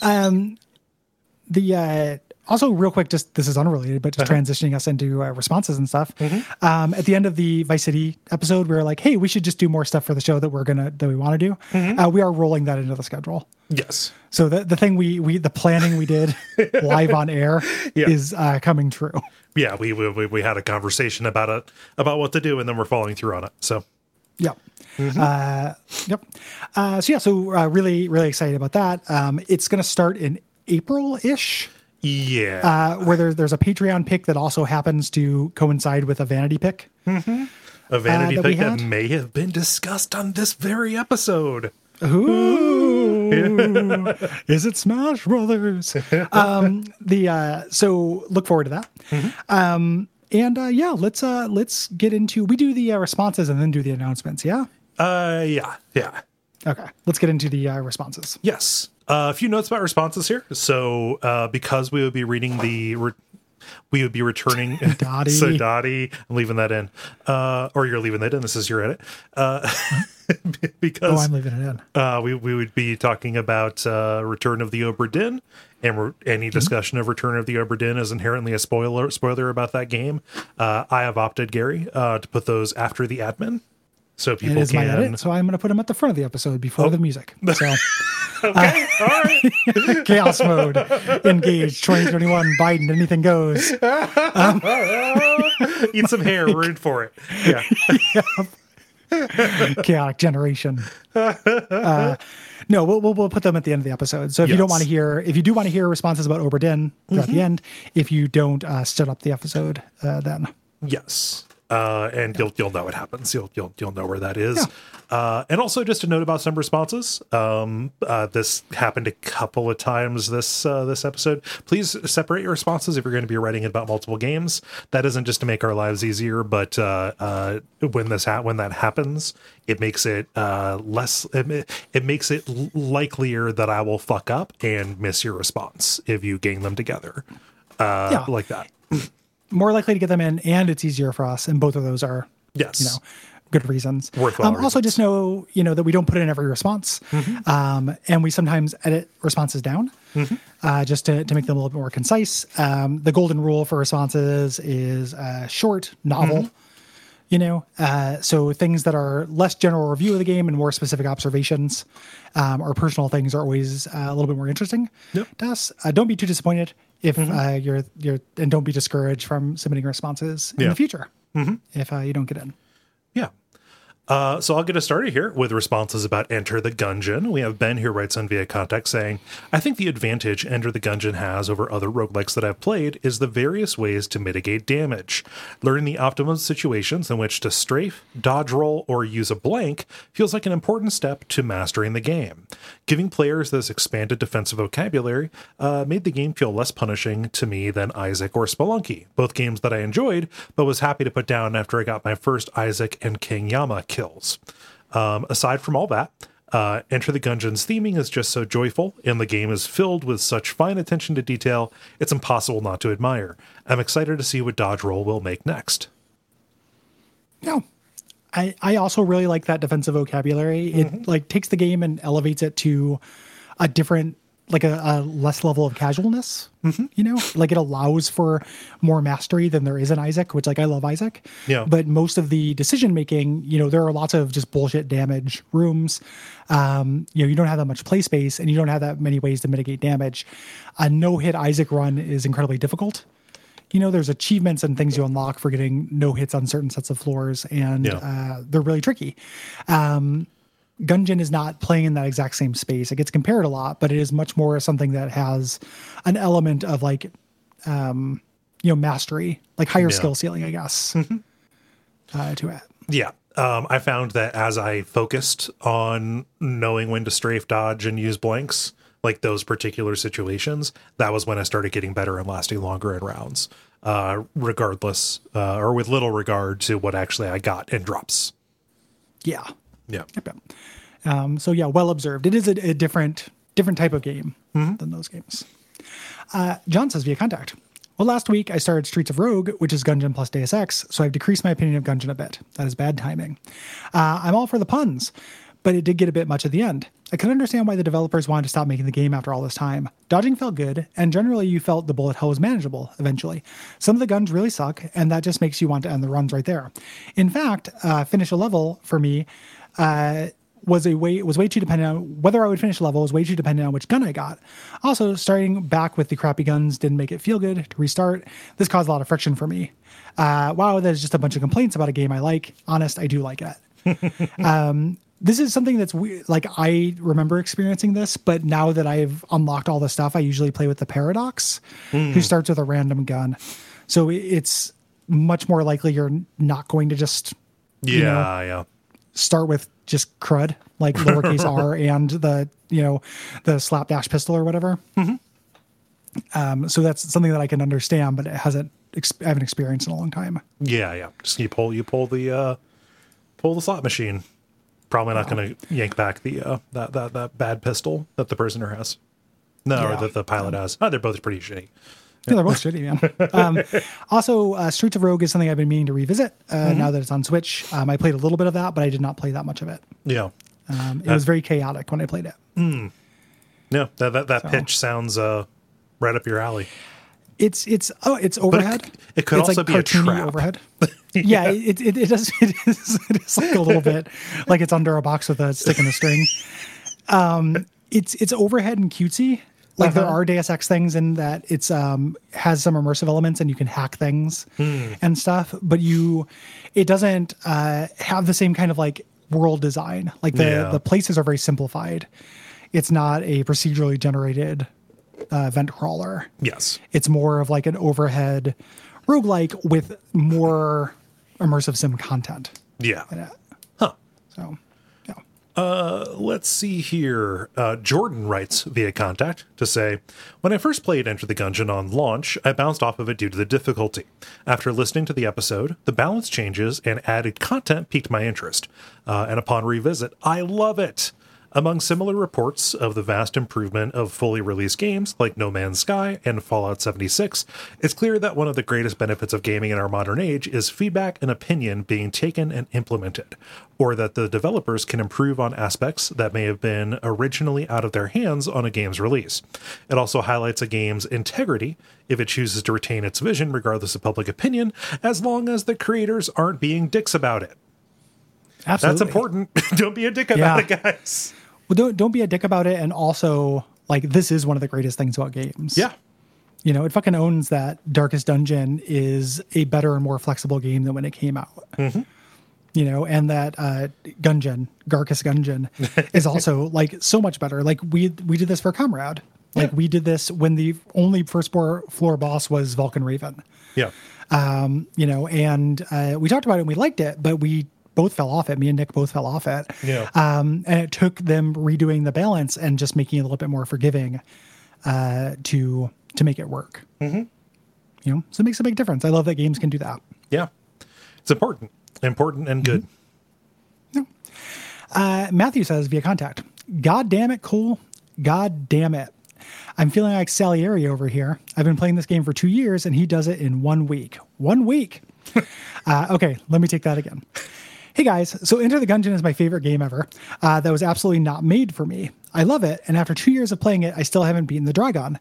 Um, the uh, also real quick, just this is unrelated, but just transitioning us into uh, responses and stuff. Um, at the end of the Vice City episode, we were like, "Hey, we should just do more stuff for the show that we're gonna that we want to do." Uh, we are rolling that into the schedule. Yes. So the the thing we we the planning we did live on air Yeah. is uh, coming true. Yeah. We, we we- had a conversation about it about what to do, and then we're following through on it. So Yep. Uh, yep. Uh, so yeah, so uh, really, really excited about that. Um, it's going to start in April ish, yeah. uh, where there, there's a Patreon pick that also happens to coincide with a vanity pick. Hmm. a vanity that pick that may have been discussed on this very episode. Ooh, is it Smash Brothers? um, the uh, so look forward to that. Um, and uh, yeah, let's uh, let's get into. We do the uh, responses and then do the announcements. Yeah. Uh, yeah, yeah. Okay. Let's get into the uh, responses. Yes. Uh, a few notes about responses here. So, uh, because we would be reading the, re- we would be returning. Dottie. so, Dottie, I'm leaving that in. Uh, or you're leaving that in. This is your edit. Uh, because Oh, I'm leaving it in. uh, we, we would be talking about uh, Return of the Obra Dinn, and re- any Mm-hmm. discussion of Return of the Obra Dinn is inherently a spoiler spoiler about that game. Uh, I have opted, Gary, uh, to put those after the admin, so It people is my can. edit, so I'm going to put them at the front of the episode before the music. So okay, all right. chaos mode, engaged, 2021, Biden, anything goes. Eat some hair. We're for it. Yeah. chaotic generation. Uh, no, we'll, we'll we'll put them at the end of the episode. So if you don't want to hear, if you do want to hear responses about Obra Dinn at Mm-hmm. the end, if you don't uh, stood up the episode, uh, then Yes. Uh, and you'll you'll know what happens. You'll you'll you'll know where that is. Uh, and also just a note about some responses. Um, uh, this happened a couple of times this uh, this episode. Please separate your responses if you're going to be writing about multiple games. That isn't just to make our lives easier, but uh, uh, when this ha- when that happens, it makes it uh, less. It, it makes it likelier that I will fuck up and miss your response if you gang them together uh, Yeah. like that. More likely to get them in, and it's easier for us. And both of those are, Yes. you know, good reasons. Worthwhile Um, also, reasons. just know, you know, that we don't put in every response, Mm-hmm. um, and we sometimes edit responses down uh, just to, to make them a little bit more concise. Um, the golden rule for responses is uh, short, novel. Mm-hmm. You know, uh, so things that are less general review of the game and more specific observations um, or personal things are always uh, a little bit more interesting Yep. Mm-hmm. to us. Uh, don't be too disappointed if uh, you're you're and don't be discouraged from submitting responses in Yeah. the future if uh, you don't get in. Uh, so I'll get us started here with responses about Enter the Gungeon. We have Ben who writes on via contact saying, I think the advantage Enter the Gungeon has over other roguelikes that I've played is the various ways to mitigate damage. Learning the optimum situations in which to strafe, dodge roll, or use a blank feels like an important step to mastering the game. Giving players this expanded defensive vocabulary uh, made the game feel less punishing to me than Isaac or Spelunky, both games that I enjoyed, but was happy to put down after I got my first Isaac and King Yama kills. Um, aside from all that, uh, Enter the Gungeon's theming is just so joyful, and the game is filled with such fine attention to detail, it's impossible not to admire. I'm excited to see what Dodge Roll will make next. No. I, I also really like that defensive vocabulary. It like takes the game and elevates it to a different like a, a less level of casualness. You know, like it allows for more mastery than there is in Isaac, which like I love Isaac. Yeah. But most of the decision making, you know, there are lots of just bullshit damage rooms. Um, you know, you don't have that much play space and you don't have that many ways to mitigate damage. A no hit Isaac run is incredibly difficult you know, there's achievements and things you unlock for getting no hits on certain sets of floors, and Yeah. uh, they're really tricky. Um, Gungeon is not playing in that exact same space. It gets compared a lot, but it is much more something that has an element of like, um, you know, mastery, like higher Yeah. skill ceiling, I guess, uh, to it. Yeah. Um, I found that as I focused on knowing when to strafe, dodge, and use blanks, like those particular situations, that was when I started getting better and lasting longer in rounds, uh, regardless uh, or with little regard to what actually I got in drops. Yeah. Yeah. Yep. yep. Um, so yeah, well observed. It is a, a different different type of game than those games. Uh, John says via contact. Well, last week I started Streets of Rogue, which is Gungeon plus Deus Ex, so I've decreased my opinion of Gungeon a bit. That is bad timing. Uh, I'm all for the puns, but it did get a bit much at the end. I can understand why the developers wanted to stop making the game after all this time. Dodging felt good, and generally you felt the bullet hell was manageable eventually. Some of the guns really suck, and that just makes you want to end the runs right there. In fact, uh, finish a level for me uh, was a way was way too dependent on whether I would finish a level was way too dependent on which gun I got. Also, starting back with the crappy guns didn't make it feel good to restart. This caused a lot of friction for me. Uh, wow, that is just a bunch of complaints about a game I like. Honest, I do like it. um, this is something that's we- like I remember experiencing this, but now that I've unlocked all the stuff, I usually play with the Paradox, who starts with a random gun. So it's much more likely you're not going to just Yeah, You know, yeah. Start with just crud like lowercase r and the you know the slapdash pistol or whatever um so that's something that i can understand but it hasn't ex- i haven't experienced in a long time Yeah, yeah. Just you pull you pull the uh pull the slot machine. Probably not going to yank back the uh that that that bad pistol that the prisoner has. No, Yeah. or that the pilot has. Oh, they're both pretty shitty. Yeah, they're both shitty man um also uh, streets of rogue is something i've been meaning to revisit uh, now that it's on switch. Um, i played a little bit of that but i did not play that much of it. Yeah. um, it was very chaotic when i played it. Yeah, that that, that pitch sounds uh right up your alley. it's it's oh it's overhead. it could it's also be a trap. overhead. Yeah, it, it, it does it is it is like a little bit like it's under a box with a stick and a string. Um it's it's overhead and cutesy like there Uh-huh. are deus ex things in that it's um has some immersive elements and you can hack things Hmm. and stuff but you it doesn't uh have the same kind of like world design like the Yeah. the places are very simplified it's not a procedurally generated uh, event crawler Yes. it's more of like an overhead roguelike with more immersive sim content Yeah. Huh. So, yeah. Let's see here. Uh, Jordan writes via contact to say, When I first played Enter the Gungeon on launch, I bounced off of it due to the difficulty. After listening to the episode, the balance changes and added content piqued my interest. Uh, and upon revisit, I love it. Among similar reports of the vast improvement of fully released games like No Man's Sky and Fallout 76, it's clear that one of the greatest benefits of gaming in our modern age is feedback and opinion being taken and implemented, or that the developers can improve on aspects that may have been originally out of their hands on a game's release. It also highlights a game's integrity if it chooses to retain its vision regardless of public opinion, as long as the creators aren't being dicks about it. Absolutely. That's important. Don't be a dick about Yeah. it, guys. Well, don't, don't be a dick about it. And also, like, this is one of the greatest things about games. Yeah. You know, it fucking owns that Darkest Dungeon is a better and more flexible game than when it came out. Mm-hmm. You know, and that uh, Gungeon, Garcus Gungeon, is also like so much better. Like we we did this for Comrade. Like Yeah. we did this when the only first floor, floor boss was Vulcan Raven. Yeah. Um, you know, and uh, we talked about it and we liked it, but we both fell off it. Me and Nick both fell off it. Yeah. Um, and it took them redoing the balance and just making it a little bit more forgiving uh, to to make it work. Mm-hmm. You know, so it makes a big difference. I love that games can do that. Yeah. It's important. Important and good. Uh, Matthew says via contact, God damn it, cool. God damn it. I'm feeling like Salieri over here. I've been playing this game for two years and he does it in one week. One week. uh, okay, let me take that again. Hey guys, so Enter the Gungeon is my favorite game ever. Uh, that was absolutely not made for me. I love it, and after two years of playing it, I still haven't beaten the dragon.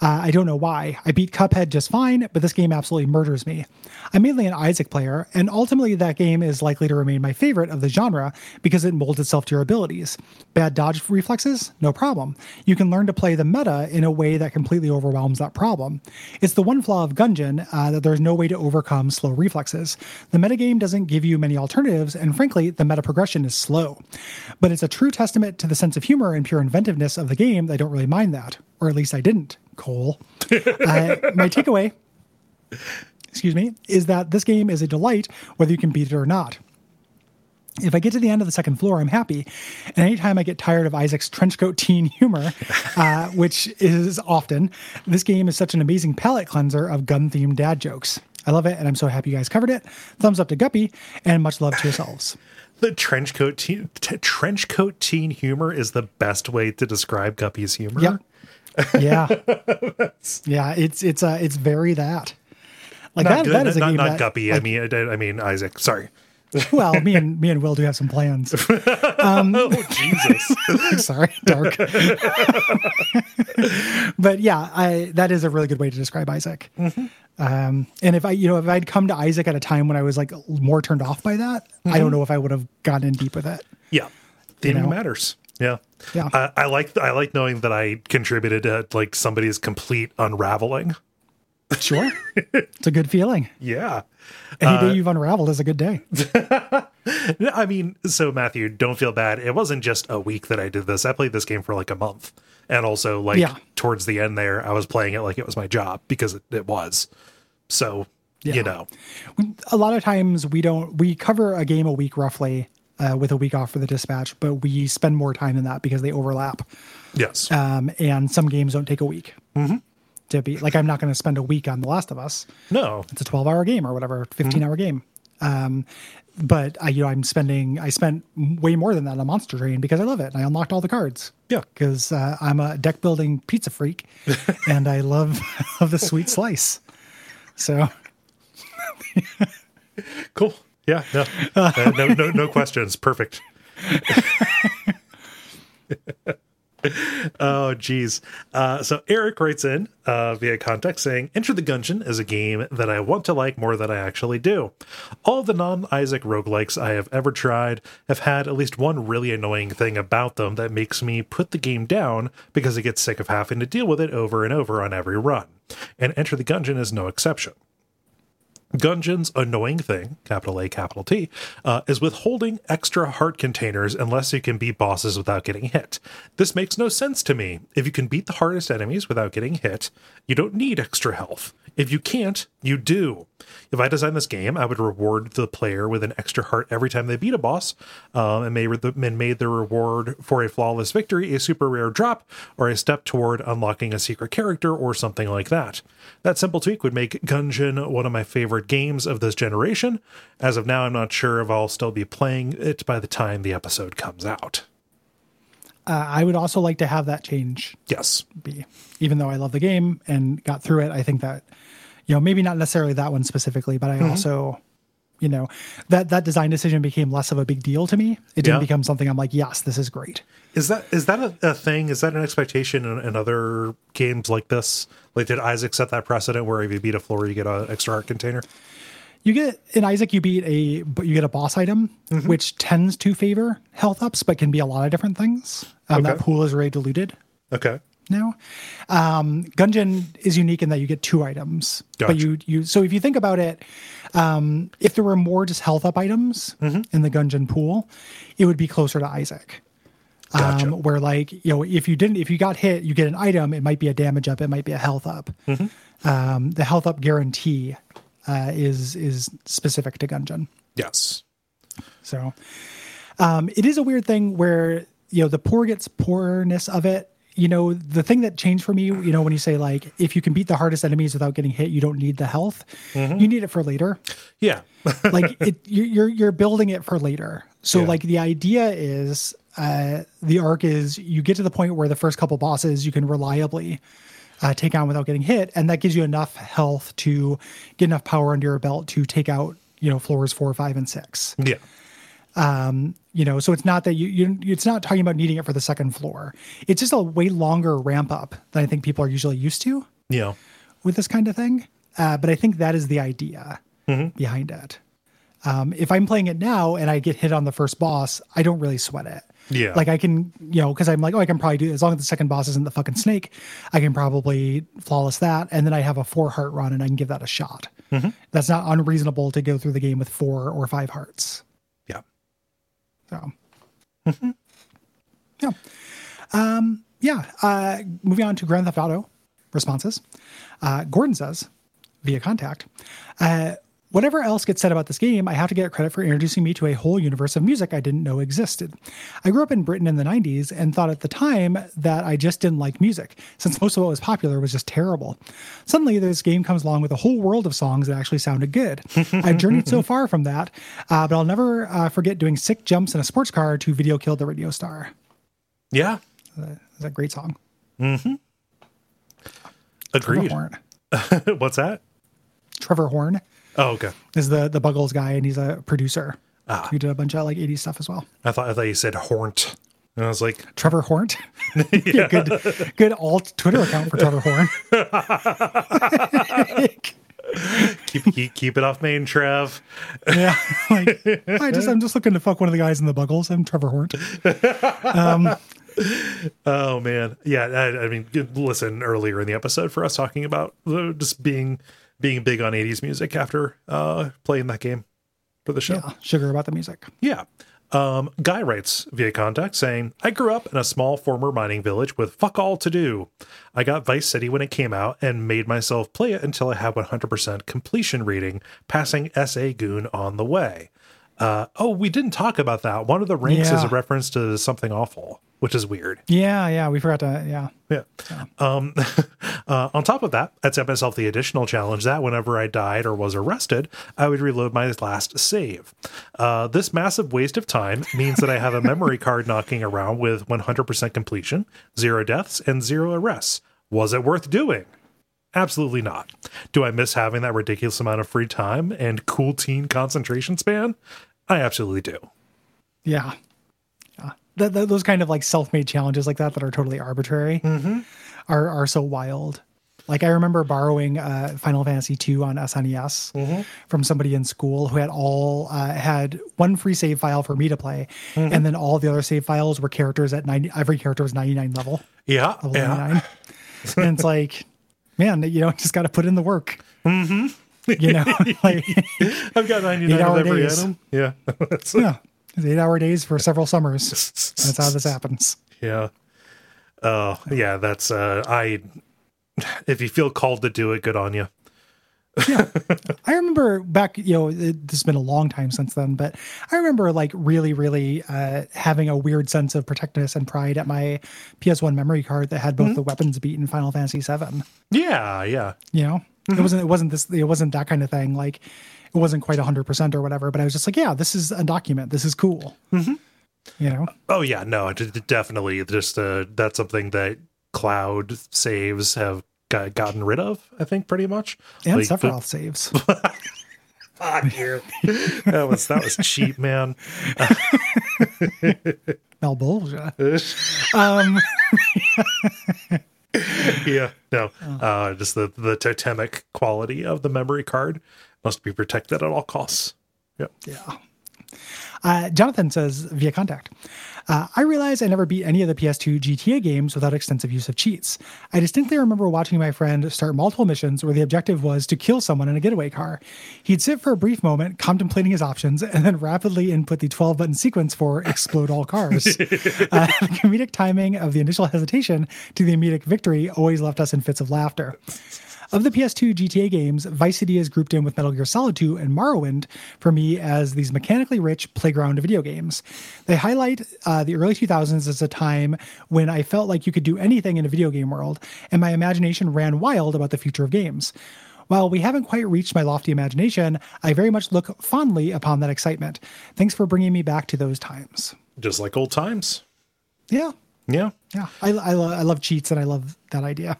Uh, I don't know why. I beat Cuphead just fine, but this game absolutely murders me. I'm mainly an Isaac player, and ultimately that game is likely to remain my favorite of the genre because it molds itself to your abilities. Bad dodge reflexes? No problem. You can learn to play the meta in a way that completely overwhelms that problem. It's the one flaw of Gungeon uh, that there's no way to overcome slow reflexes. The metagame doesn't give you many alternatives, and frankly, the meta progression is slow. But it's a true testament to the sense of humor and pure inventiveness of the game. I don't really mind that, or at least I didn't. Cole. uh, my takeaway excuse me, is that this game is a delight whether you can beat it or not. If I get to the end of the second floor, I'm happy. And anytime I get tired of Isaac's trenchcoat teen humor, uh, which is often, this game is such an amazing palate cleanser of gun themed dad jokes. I love it, and I'm so happy you guys covered it. Thumbs up to Guppy, and much love to yourselves. The trench coat teen, t- trench coat teen humor is the best way to describe Guppy's humor. Yep. Yeah. yeah. It's it's uh it's very that. Like Not, that. That is a not, not that, Guppy. I mean, I, I mean Isaac. Sorry. well, me and me and Will do have some plans. Um, oh Jesus! Sorry, dark. but yeah, I that is a really good way to describe Isaac. Mm-hmm. Um, and if I, you know, if I'd come to Isaac at a time when I was like more turned off by that, I Mm-hmm. don't know if I would have gotten in deep with it. yeah, theming know? matters. Yeah, Yeah. I, I like I like knowing that I contributed to like somebody's complete unraveling. Sure, it's a good feeling. Yeah. Any Uh, day you've unraveled is a good day. I mean, so Matthew, don't feel bad. It wasn't just a week that I did this. I played this game for like a month. And also, like, Yeah. towards the end there, I was playing it like it was my job because it, it was. So, Yeah. you know, a lot of times we don't we cover a game a week roughly uh, with a week off for the dispatch but we spend more time than that because they overlap yes. um, and some games don't take a week to be like i'm not going to spend a week on the last of us no. it's a 12 hour game or whatever 15 hour game um, but I, you know i'm spending i spent way more than that on monster train because i love it and i unlocked all the cards Yeah. because uh, i'm a deck building pizza freak and i love love the sweet slice so Cool. Yeah. No. Uh, no, no, no questions. Perfect. Oh, geez. Uh, so Eric writes in uh, via context saying, Enter the Gungeon is a game that I want to like more than I actually do. All the non Isaac roguelikes I have ever tried have had at least one really annoying thing about them that makes me put the game down because I get sick of having to deal with it over and over on every run. And Enter the Gungeon is no exception. Gungeon's annoying thing, capital A, capital T, uh, is withholding extra heart containers unless you can beat bosses without getting hit. This makes no sense to me. If you can beat the hardest enemies without getting hit, you don't need extra health. If you can't, you do. If I designed this game, I would reward the player with an extra heart every time they beat a boss, um, and, made the, and made the reward for a flawless victory a super rare drop or a step toward unlocking a secret character or something like that. That simple tweak would make Gungeon one of my favorite games of this generation. As of now, I'm not sure if I'll still be playing it by the time the episode comes out. uh, i would also like to have that change Yes. be. Even though I love the game and got through it, I think that you know maybe not necessarily that one specifically, but I Mm-hmm. also you know that that design decision became less of a big deal to me. It didn't Yeah. become something I'm like, yes, this is great. Is that is that a, a thing? Is that an expectation in, in other games like this? Like, did Isaac set that precedent where if you beat a floor, you get an extra heart container? You get in Isaac, you beat a but you get a boss item, Mm-hmm. which tends to favor health ups, but can be a lot of different things. Um, That Okay. pool is really diluted Okay. Now. Um, Gungeon is unique in that you get two items, but you you so if you think about it, um, if there were more just health up items Mm-hmm. in the Gungeon pool, it would be closer to Isaac. Gotcha. Um, where like you know if you didn't if you got hit, you get an item. It might be a damage up. It might be a health up. Mm-hmm. Um, the health up guarantee uh, is is specific to Gungeon. Yes. So um, it is a weird thing where you know the poor gets poorness of it. You know the thing that changed for me. You know when you say like if you can beat the hardest enemies without getting hit, you don't need the health. You need it for later. Yeah. Like it, you- you're you're building it for later. So Yeah. like the idea is uh, the arc is you get to the point where the first couple bosses you can reliably uh, take on without getting hit, and that gives you enough health to get enough power under your belt to take out you know floors four, five, and six yeah. You know so it's not that you, you it's not talking about needing it for the second floor. It's just a way longer ramp up than i think people are usually used to Yeah. with this kind of thing. Uh, but i think that is the idea behind it. Um, if i'm playing it now and i get hit on the first boss i don't really sweat it. Yeah. like i can you know because i'm like oh i can probably do as long as the second boss isn't the fucking snake i can probably flawless that. And then i have a four heart run and i can give that a shot. That's not unreasonable to go through the game with four or five hearts Yeah. so, yeah. Um, yeah. Uh, moving on to Grand Theft Auto responses. Uh, Gordon says via contact, uh, Whatever else gets said about this game, I have to get credit for introducing me to a whole universe of music I didn't know existed. I grew up in Britain in the 90s and thought at the time that I just didn't like music, since most of what was popular was just terrible. Suddenly, this game comes along with a whole world of songs that actually sounded good. I've journeyed so far from that, uh, but I'll never uh, forget doing sick jumps in a sports car to Video Killed the Radio Star. Yeah. It's a great song. Hmm. Agreed. Trevor Horn. What's that? Trevor Horn Oh, okay. is the the Buggles guy, and he's a producer. Ah. He did a bunch of like 80s stuff as well. I thought I thought you said hornt. And I was like, Trevor Hornt. yeah. good good alt Twitter account for Trevor Horn. keep keep, keep it off main Trev. yeah. Like I just I'm just looking to fuck one of the guys in the Buggles. I'm Trevor Hornt. Um Oh man, yeah. I, I mean, listen earlier in the episode for us talking about just being being big on '80s music after uh, playing that game for the show. Yeah. Sugar about the music. Yeah. Um, Guy writes via contact saying, I grew up in a small former mining village with fuck all to do. I got Vice City when it came out and made myself play it until I had 100% completion reading, passing SA Goon on the way. Uh, oh, we didn't talk about that. One of the ranks is a reference to something awful, which is weird. Yeah, yeah. We forgot to yeah. Yeah. Um, uh, on top of that, I set myself the additional challenge that whenever I died or was arrested, I would reload my last save. Uh, this massive waste of time means that I have a memory card knocking around with 100% completion, zero deaths, and zero arrests. Was it worth doing? Absolutely not. Do I miss having that ridiculous amount of free time and cool teen concentration span? I absolutely do. Yeah. Th- th- those kind of like self-made challenges like that that are totally arbitrary are are so wild. Like I remember borrowing uh, Final Fantasy II on SNES from somebody in school who had all uh, had one free save file for me to play, and then all the other save files were characters at ninety. Every character was ninety nine level. Yeah. level Yeah. 99. and it's like, man, you know, just got to put in the work. Mm-hmm. You know, like I've got 99 of every item. Yeah. Yeah, it's eight hour days for several summers. That's how this happens. Yeah. Oh, yeah, that's uh I if you feel called to do it, good on you. yeah. I remember back, you know, it, this has been a long time since then, but I remember like really, really uh, having a weird sense of protectiveness and pride at my PS1 memory card that had both the weapons beat in Final Fantasy VII. Yeah, yeah. You know, it wasn't, it wasn't this, it wasn't that kind of thing. Like it wasn't quite hundred percent or whatever, but I was just like, yeah, this is a document. This is cool. You know, Oh yeah, no, definitely just uh that's something that cloud saves have got, gotten rid of, I think pretty much. and Like, Sephiroth saves. Fuck you. that was that was cheap, man. Malbolgia. Um, yeah, no. Uh just the the totemic quality of the memory card must be protected at all costs. Yep. Yeah. Uh, Jonathan says via contact, uh, I realize I never beat any of the PS2 GTA games without extensive use of cheats. I distinctly remember watching my friend start multiple missions where the objective was to kill someone in a getaway car. He'd sit for a brief moment, contemplating his options, and then rapidly input the 12 button sequence for explode all cars. uh, the comedic timing of the initial hesitation to the immediate victory always left us in fits of laughter. Of the PS2 GTA games, Vice City is grouped in with Metal Gear Solid 2 and Morrowind for me as these mechanically rich playground video games. They highlight uh, the early 2000s as a time when I felt like you could do anything in a video game world, and my imagination ran wild about the future of games. While we haven't quite reached my lofty imagination, I very much look fondly upon that excitement. Thanks for bringing me back to those times. Just like old times. Yeah, Yeah. yeah. I, I, lo- I love cheats and I love that idea.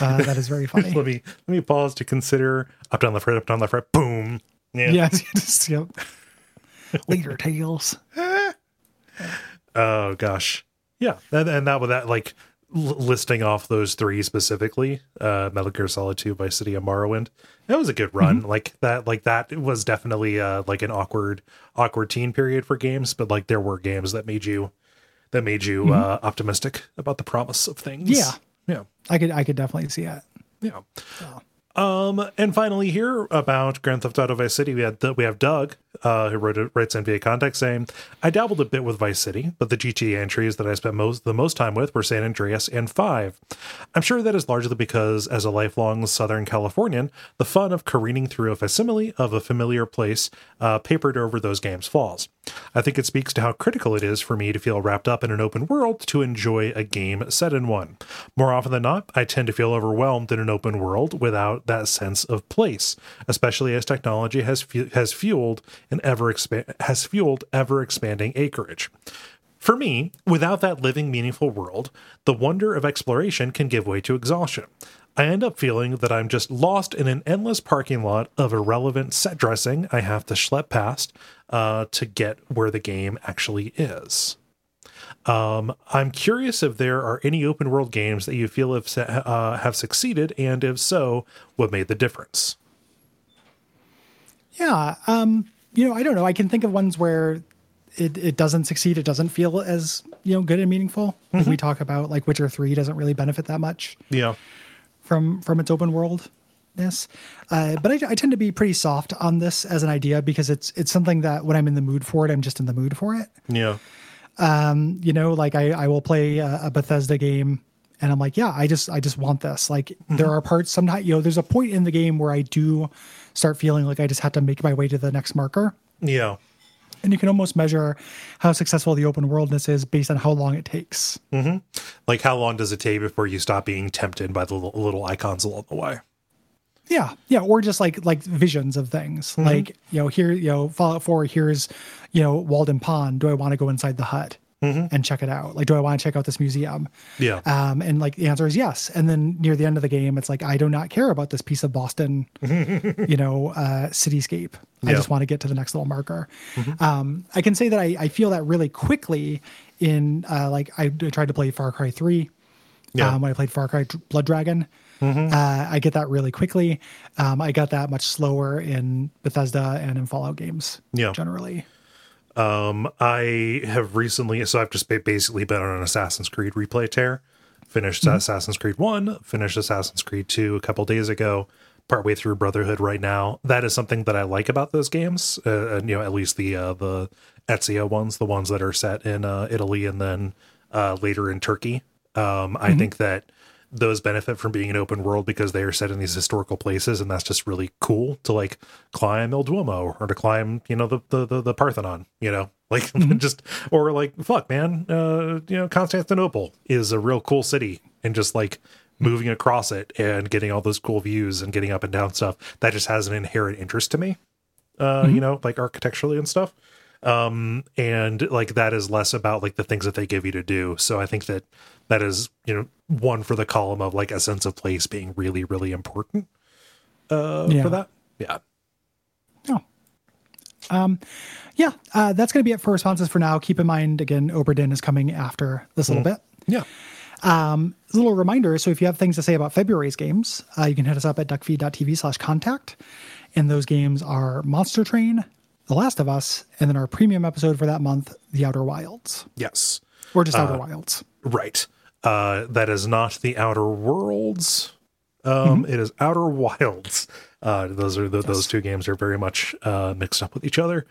Uh, that is very funny. let me let me pause to consider up down left right up down left right boom yeah just, yep. Later tales. oh gosh yeah and, and that with that like l- listing off those three specifically uh metal gear solid 2 vice city of morrowind that was a good run like that like that was definitely uh like an awkward awkward teen period for games but like there were games that made you that made you uh optimistic about the promise of things Yeah. Yeah. I could I could definitely see it. yeah Um, and finally, here about Grand Theft Auto Vice City, we had we have Doug, uh, who wrote it, writes NBA via context saying, "I dabbled a bit with Vice City, but the GTA entries that I spent most the most time with were San Andreas and Five. I'm sure that is largely because, as a lifelong Southern Californian, the fun of careening through a facsimile of a familiar place uh, papered over those games falls. I think it speaks to how critical it is for me to feel wrapped up in an open world to enjoy a game set in one. More often than not, I tend to feel overwhelmed in an open world without that sense of place, especially as technology has fu- has fueled an ever has fueled ever expanding acreage. For me, without that living, meaningful world, the wonder of exploration can give way to exhaustion. I end up feeling that I'm just lost in an endless parking lot of irrelevant set dressing I have to schlep past uh, to get where the game actually is. Um, I'm curious if there are any open world games that you feel have uh, have succeeded, and if so, what made the difference? Yeah, um, you know, I don't know. I can think of ones where it, it doesn't succeed. It doesn't feel as you know good and meaningful. Mm-hmm. We talk about like Witcher Three doesn't really benefit that much. Yeah, from from its open worldness. Uh, but I, I, tend to be pretty soft on this as an idea because it's it's something that when I'm in the mood for it, I'm just in the mood for it. Yeah. Um, you know, like I, I will play a, a Bethesda game and I'm like, yeah, I just I just want this. Like mm-hmm. there are parts sometimes, you know, there's a point in the game where I do start feeling like I just have to make my way to the next marker. Yeah. And you can almost measure how successful the open worldness is based on how long it takes. Mm-hmm. Like how long does it take before you stop being tempted by the little, little icons along the way? Yeah, yeah, or just like like visions of things. Mm-hmm. Like you know, here you know, Fallout Four. Here's you know, Walden Pond. Do I want to go inside the hut? mm-hmm. and check it out? Like, do I want to check out this museum? Yeah. Um, and like the answer is yes. And then near the end of the game, it's like I do not care about this piece of Boston, you know, uh, cityscape. I just want to get to the next little marker. Mm-hmm. Um, I can say that I, I, feel that really quickly in uh, like I, I tried to play Far Cry Three. Yeah. Um, when I played Far Cry Blood Dragon. Mm-hmm. Uh, I get that really quickly. Um, I got that much slower in Bethesda and in Fallout games. Yeah. Generally. Um, I have recently, so I've just basically been on an Assassin's Creed replay tear. Finished mm-hmm. Assassin's Creed 1, finished Assassin's Creed 2 a couple days ago, partway through Brotherhood right now. That is something that I like about those games. Uh, and, you know, at least the uh, the Ezio ones, the ones that are set in uh, Italy and then uh, later in Turkey. Um, I mm-hmm. think that those benefit from being an open world because they are set in these historical places and that's just really cool to like climb El Duomo or to climb you know the the the, the Parthenon you know like mm-hmm. just or like fuck man uh you know Constantinople is a real cool city and just like moving across it and getting all those cool views and getting up and down stuff that just has an inherent interest to me uh mm-hmm. you know like architecturally and stuff um and like that is less about like the things that they give you to do. So i think that that is you know one for the column of like a sense of place being really really important uh yeah. for that. Yeah. Oh. Um yeah uh that's gonna be it for responses for now. Keep in mind again Obra Dinn is coming after this little mm. bit. Yeah. Um, a little reminder so if you have things to say about February's games, uh, you can hit us up at duckfeed.tv slash contact. And those games are Monster Train, the Last of Us, and then our premium episode for that month, The Outer Wilds. Yes. Or just Outer uh, Wilds. Right. Uh, that is not The Outer Worlds. Um, mm-hmm. it is Outer Wilds. Uh, those are the, yes. those two games are very much uh, mixed up with each other.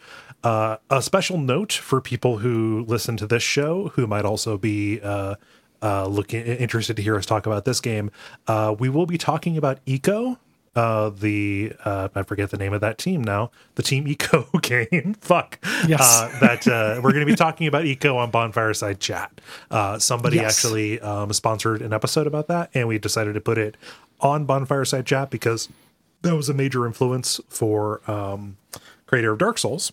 Uh, a special note for people who listen to this show who might also be uh, uh, looking interested to hear us talk about this game. Uh, we will be talking about Ico uh, the uh, I forget the name of that team now. The Team Ico game. Fuck. Yes. Uh, that uh, we're going to be talking about Ico on Bonfireside Chat. Uh, somebody yes. actually um, sponsored an episode about that, and we decided to put it on Bonfireside Chat because that was a major influence for um, creator of Dark Souls.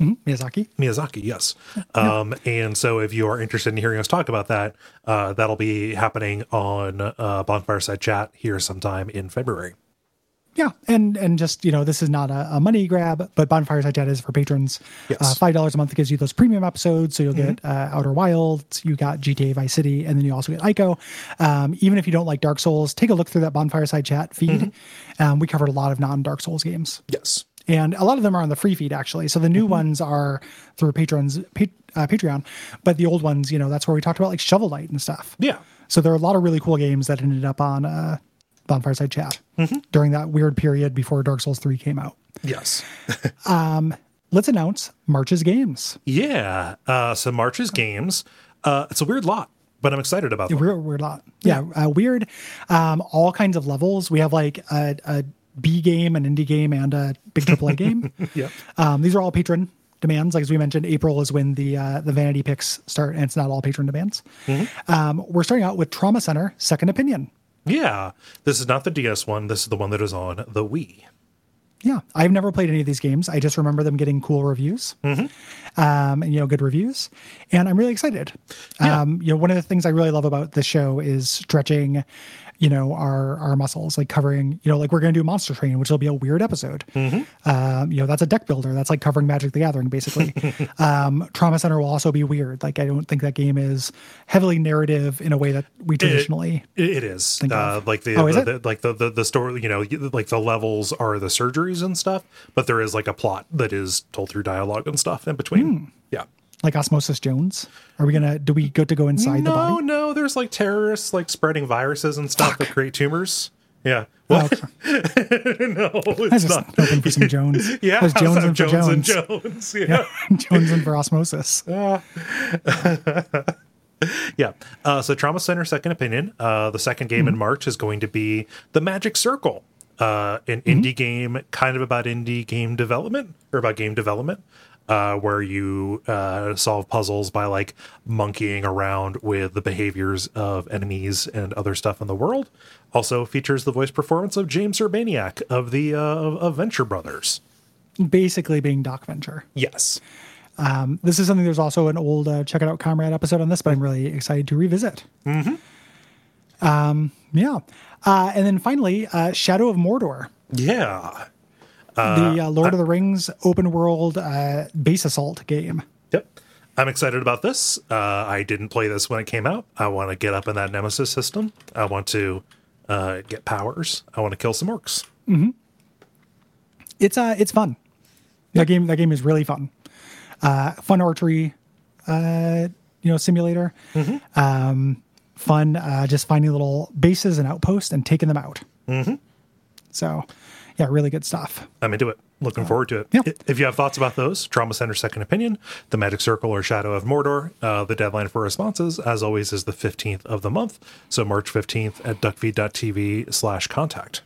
Mm-hmm. Miyazaki. Miyazaki, yes. Um, and so, if you are interested in hearing us talk about that, uh, that'll be happening on uh, Bonfireside Chat here sometime in February. Yeah, and and just you know, this is not a, a money grab, but Bonfire Side Chat is for patrons. Yes. Uh, Five dollars a month gives you those premium episodes, so you'll mm-hmm. get uh, Outer Wilds, you got GTA Vice City, and then you also get Ico. Um, even if you don't like Dark Souls, take a look through that Bonfire Side Chat feed. Mm-hmm. Um, we covered a lot of non Dark Souls games. Yes and a lot of them are on the free feed actually. So the new mm-hmm. ones are through patrons pa- uh, Patreon, but the old ones, you know, that's where we talked about like Shovel Knight and stuff. Yeah. So there are a lot of really cool games that ended up on uh, Bonfireside Chat during that weird period before Dark Souls 3 came out. Yes. Let's announce March's games. Yeah. Uh, so March's games. Uh, it's a weird lot, but I'm excited about them. Weird, weird lot. Yeah, uh, weird. Um, all kinds of levels. We have like a, a B game, an indie game, and a big AAA game. Yep. Um, these are all patron demands. Like as we mentioned, April is when the uh, the vanity picks start, and it's not all patron demands. Um, we're starting out with Trauma Center Second Opinion. Yeah. This is not the DS one. This is the one that is on the Wii. Yeah, I've never played any of these games. I just remember them getting cool reviews, um, and you know, good reviews, and I'm really excited. Um, you know, one of the things I really love about the show is stretching, you know, our our muscles, like covering, you know, like we're going to do Monster Train, which will be a weird episode. Um, you know, that's a deck builder. That's like covering Magic the Gathering, basically. um, Trauma Center will also be weird. Like I don't think that game is heavily narrative in a way that we traditionally. It, it is uh, like the, Oh, the, the- like the, the the story. You know, like the levels are the surgeries and stuff, but there is like a plot that is told through dialogue and stuff in between. Hmm. Yeah. Like Osmosis Jones. Are we gonna? Do we go to go inside the No, body? no. no. There's like terrorists like spreading viruses and stuff that create tumors. Yeah. Oh, What? okay. no, I was it's just not. hoping for some Jones. Yeah, There's Jones Jones, and for Jones and Jones. Jones. Yeah. Jones and for osmosis. Yeah. Uh, so Trauma Center Second Opinion. Uh, the second game in March is going to be The Magic Circle, uh, an indie game kind of about indie game development or about game development. Uh, where you uh, solve puzzles by like monkeying around with the behaviors of enemies and other stuff in the world. Also features the voice performance of James Urbaniak of the uh, of, Venture Brothers. Basically being Doc Venture. Yes. Um, this is something. There's also an old uh, check it out comrade episode on this, but I'm really excited to revisit. Mm-hmm. Um, yeah, uh, and then finally, uh, Shadow of Mordor, Yeah. The uh, Lord of the Rings open world uh, base assault game. Yep. I'm excited about this. Uh, I didn't play this when it came out. I want to get up in that Nemesis system. I want to uh, get powers. I want to kill some orcs. It's uh, it's fun. That game, that game is really fun. Uh, fun archery, uh, you know, simulator. Um, fun, uh, just finding little bases and outposts and taking them out. Mm-hmm. So, yeah, really good stuff. I'm into it. Looking forward to it. yeah. If you have thoughts about those, Trauma Center Second Opinion, The Magic Circle, or Shadow of Mordor, uh, the deadline for responses, as always, is the 15th of the month. So March 15th at duckfeed.tv slash contact.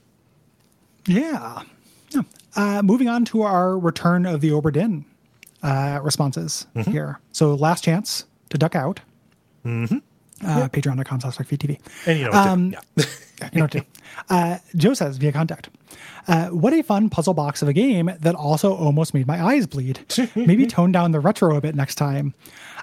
Yeah. yeah. Uh, moving on to our return of the Obra Dinn uh, responses here. So, last chance to duck out. Mm-hmm. Uh, Patreon.com slash TV. And you know what to do. Um, Yeah. you know what to do. Uh, Joe says via contact, uh, what a fun puzzle box of a game that also almost made my eyes bleed. Maybe tone down the retro a bit next time.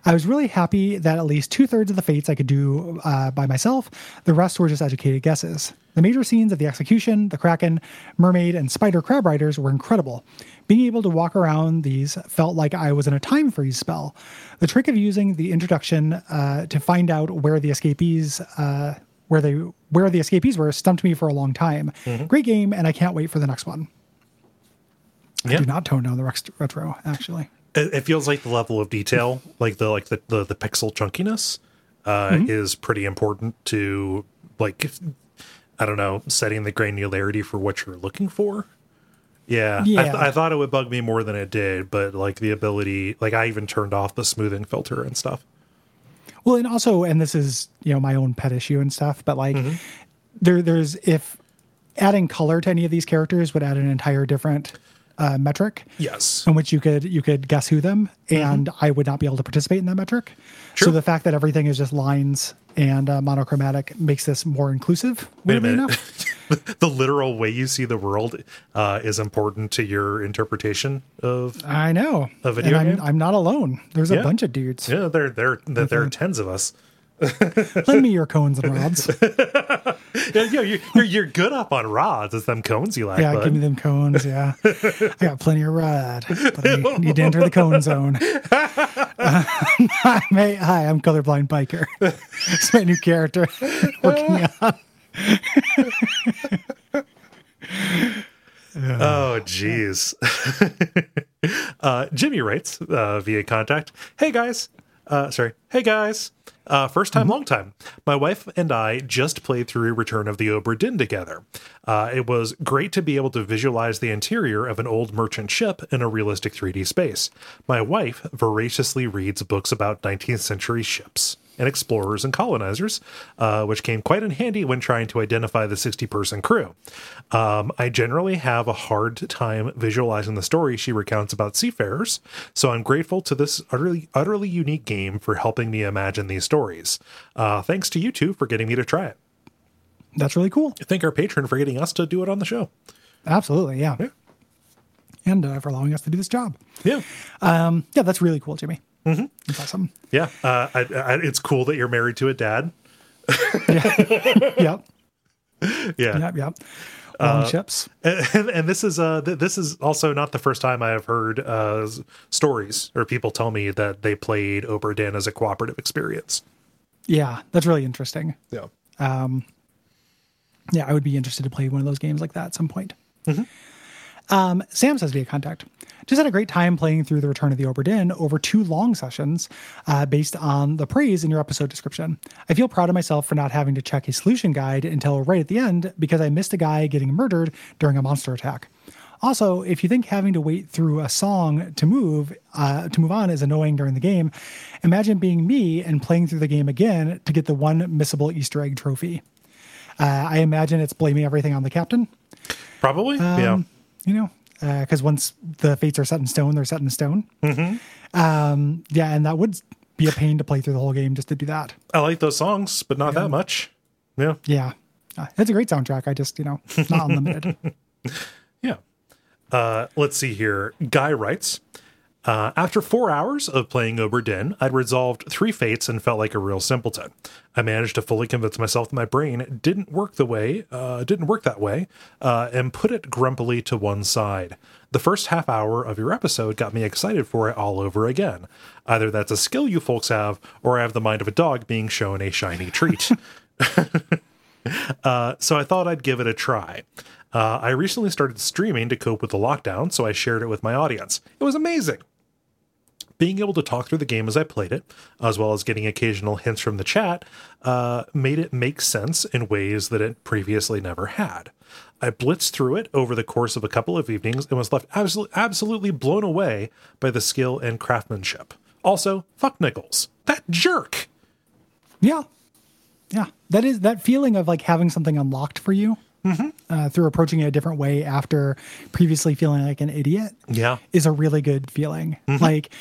I was really happy that at least two thirds of the fates I could do uh, by myself. The rest were just educated guesses. The major scenes of the execution, the Kraken, Mermaid, and Spider Crab Riders were incredible. Being able to walk around these felt like I was in a time freeze spell. The trick of using the introduction uh, to find out where the escapees uh, where they where the escapees were stumped me for a long time. Great game, and I can't wait for the next one. I do not tone down the retro, actually. it, it feels like the level of detail like the like the the, the pixel chunkiness uh is pretty important to like if- i don't know setting the granularity for what you're looking for yeah, I, th- Yeah. I thought it would bug me more than it did but like the ability like i even turned off the smoothing filter and stuff Well, and also, and this is you know my own pet issue and stuff, but like there, there's if adding color to any of these characters would add an entire different uh, metric yes in which you could you could guess who them, and I would not be able to participate in that metric. So the fact that everything is just lines and uh, monochromatic makes this more inclusive. Wait a minute. the literal way you see the world uh, is important to your interpretation of I know. A video and I'm, game? I'm not alone. There's a bunch of dudes. yeah there there there, there are tens of us Lend me your cones and rods. yeah, yeah you're, you're, you're good up on rods it's them cones you like Yeah, bud. give me them cones. Yeah, I got plenty of rod, but I need to enter the cone zone. Uh, hi, hi, I'm colorblind biker. It's my new character. Working on. Oh, jeez. uh, Jimmy writes uh, via contact Hey, guys. Uh, sorry. Hey guys. Uh, first time, long time. My wife and I just played through Return of the Obra Dinn together. Uh, it was great to be able to visualize the interior of an old merchant ship in a realistic 3D space. My wife voraciously reads books about 19th century ships and explorers and colonizers, uh, which came quite in handy when trying to identify the 60 person crew. Um, I generally have a hard time visualizing the story she recounts about seafarers, so I'm grateful to this utterly, utterly unique game for helping me imagine these stories. Uh, thanks to you two for getting me to try it. That's really cool. Thank our patron for getting us to do it on the show. Absolutely. Yeah. Yeah. And uh, for allowing us to do this job. Yeah. Um, yeah, that's really cool, Jimmy. Mm-hmm. That's awesome. Yeah. Uh, I, I, it's cool that you're married to a dad. yep. Yeah. Yep. Yep. Long ships. and, and this is uh th- this is also not the first time I have heard uh stories or people tell me that they played Obra Dinn as a cooperative experience. Yeah, that's really interesting. Yeah. Yeah, I would be interested to play one of those games like that at some point. Mm-hmm. Um, Sam says via contact. Just had a great time playing through the Return of the Obra Dinn over two long sessions uh, based on the praise in your episode description. I feel proud of myself for not having to check a solution guide until right at the end because I missed a guy getting murdered during a monster attack. Also, if you think having to wait through a song to move uh, to move on is annoying during the game, imagine being me and playing through the game again to get the one missable Easter egg trophy. Uh, I imagine it's blaming everything on the captain. Probably. yeah. You know, because once the fates are set in stone, they're set in stone. Um, yeah, and that would be a pain to play through the whole game just to do that. I like those songs, but not that much. Yeah. Yeah, uh, it's a great soundtrack. I just you know not unlimited. Yeah. Uh, let's see here. Guy writes uh, After four hours of playing Obra Dinn, I'd resolved three fates and felt like a real simpleton. I managed to fully convince myself that my brain didn't work the way, uh, didn't work that way, uh, and put it grumpily to one side. The first half hour of your episode got me excited for it all over again. Either that's a skill you folks have, or I have the mind of a dog being shown a shiny treat. Uh, so I thought I'd give it a try. Uh, I recently started streaming to cope with the lockdown, so I shared it with my audience. It was amazing. Being able to talk through the game as I played it, as well as getting occasional hints from the chat, uh, made it make sense in ways that it previously never had. I blitzed through it over the course of a couple of evenings and was left absol- absolutely blown away by the skill and craftsmanship. Also, fuck Nichols. That jerk! yeah, yeah, that is that feeling of like having something unlocked for you uh, through approaching it a different way after previously feeling like an idiot. Yeah. is a really good feeling. Like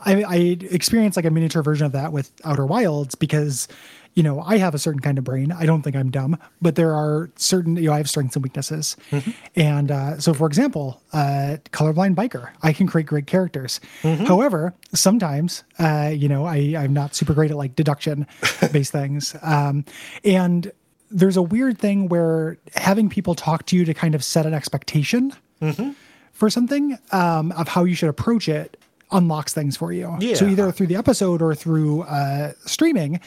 I, I experienced like a miniature version of that with Outer Wilds because you know I have a certain kind of brain. I don't think I'm dumb, but there are certain you know I have strengths and weaknesses. And uh, so, for example, uh, colorblind biker, I can create great characters. However, sometimes uh, you know I I'm not super great at like deduction based things, um, and there's a weird thing where having people talk to you to kind of set an expectation for something um, of how you should approach it unlocks things for you. Yeah. So either through the episode or through uh, streaming,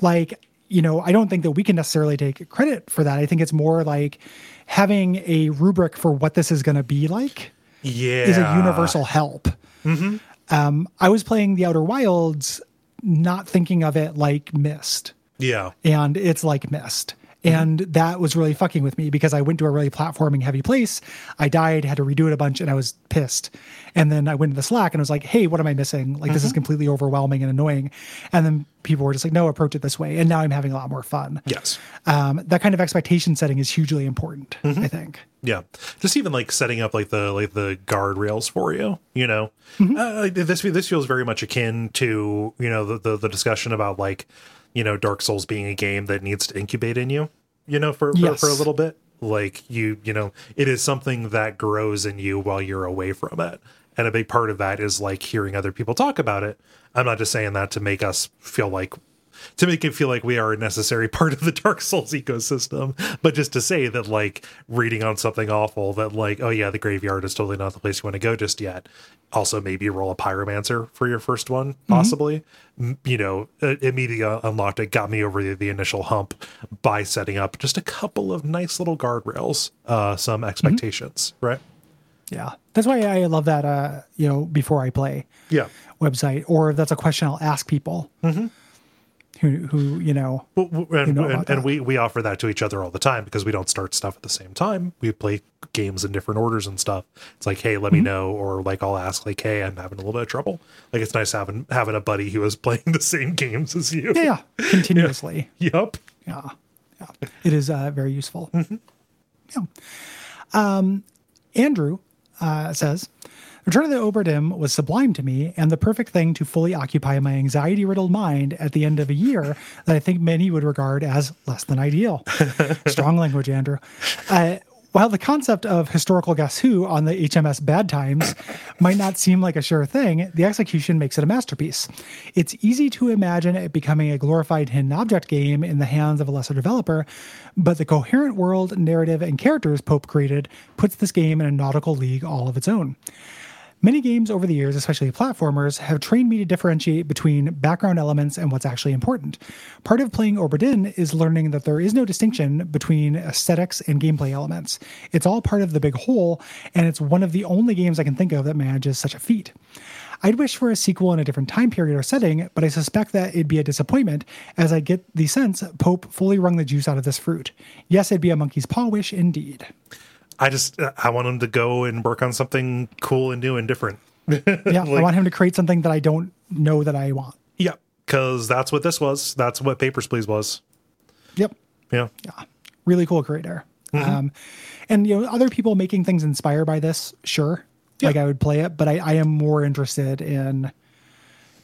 like you know, I don't think that we can necessarily take credit for that. I think it's more like having a rubric for what this is going to be like Yeah. is a universal help. Hmm. Um, I was playing the Outer Wilds, not thinking of it like Myst Yeah. and it's like Myst. And that was really fucking with me because I went to a really platforming heavy place. I died, had to redo it a bunch, and I was pissed. And then I went to the Slack and I was like, hey, what am I missing? Like, this is completely overwhelming and annoying. And then people were just like, no, approach it this way. And now I'm having a lot more fun. Yes. Um, that kind of expectation setting is hugely important, I think. Yeah, just even like setting up like the like the guardrails for you. You know, Mm-hmm. uh, this this feels very much akin to you know the, the the discussion about like you know Dark Souls being a game that needs to incubate in you. You know, for for, Yes. for a little bit, like you you know, it is something that grows in you while you're away from it. And a big part of that is like hearing other people talk about it. I'm not just saying that to make us feel like to make it feel like we are a necessary part of the Dark Souls ecosystem, but just to say that like reading on something awful that like oh yeah the graveyard is totally not the place you want to go just yet. Also maybe roll a pyromancer for your first one possibly. M- You know uh, immediately unlocked it got me over the, the initial hump by setting up just a couple of nice little guardrails, uh, some expectations, right? Yeah. That's why I love that, uh, you know, before I play Yeah. website, or that's a question I'll ask people who, who, you know, Well, and, know and, and we, we offer that to each other all the time because we don't start stuff at the same time. We play games in different orders and stuff. It's like, hey, let Mm-hmm. me know, or like I'll ask, like, hey, I'm having a little bit of trouble. Like it's nice having having a buddy who is playing the same games as you. yeah, yeah, continuously. Yep. Yeah. Yeah. It is uh, very useful. Mm-hmm. Yeah. Um, Andrew uh, says, Return of the Obra Dinn was sublime to me and the perfect thing to fully occupy my anxiety riddled mind at the end of a year that I think many would regard as less than ideal. Strong language, Andrew. Uh, while the concept of historical Guess Who on the HMS Bad Times might not seem like a sure thing, the execution makes it a masterpiece. It's easy to imagine it becoming a glorified hidden object game in the hands of a lesser developer, but the coherent world, narrative, and characters Pope created puts this game in a nautical league all of its own. Many games over the years, especially platformers, have trained me to differentiate between background elements and what's actually important. Part of playing Obra Dinn is learning that there is no distinction between aesthetics and gameplay elements. It's all part of the big whole, and it's one of the only games I can think of that manages such a feat. I'd wish for a sequel in a different time period or setting, but I suspect that it'd be a disappointment, as I get the sense Pope fully wrung the juice out of this fruit. Yes, it'd be a monkey's paw wish indeed. I just I want him to go and work on something cool and new and different. Yeah, I want him to create something that I don't know that I want. Yeah, because that's what this was. That's what Papers Please was. Yep. Yeah. Yeah. Really cool creator. Um, and you know, other people making things inspired by this, sure. Like I would play it, but I, I am more interested in,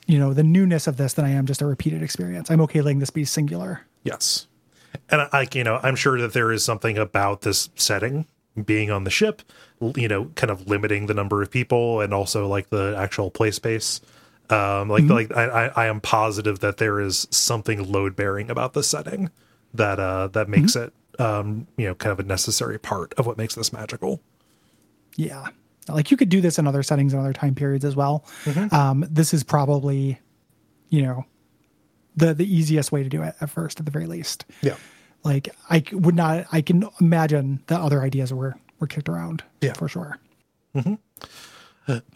you know, the newness of this than I am just a repeated experience. I'm okay letting this be singular. Yes. And I, you know, I'm sure that there is something about this setting being on the ship, you know, kind of limiting the number of people and also like the actual play space. Um, like, like I, I, I am positive that there is something load bearing about the setting that uh that makes it um you know kind of a necessary part of what makes this magical. Yeah. Like you could do this in other settings and other time periods as well. Um, this is probably, you know, the the easiest way to do it at first, at the very least. Yeah. Like I would not, I can imagine that other ideas were were kicked around. Yeah. for sure.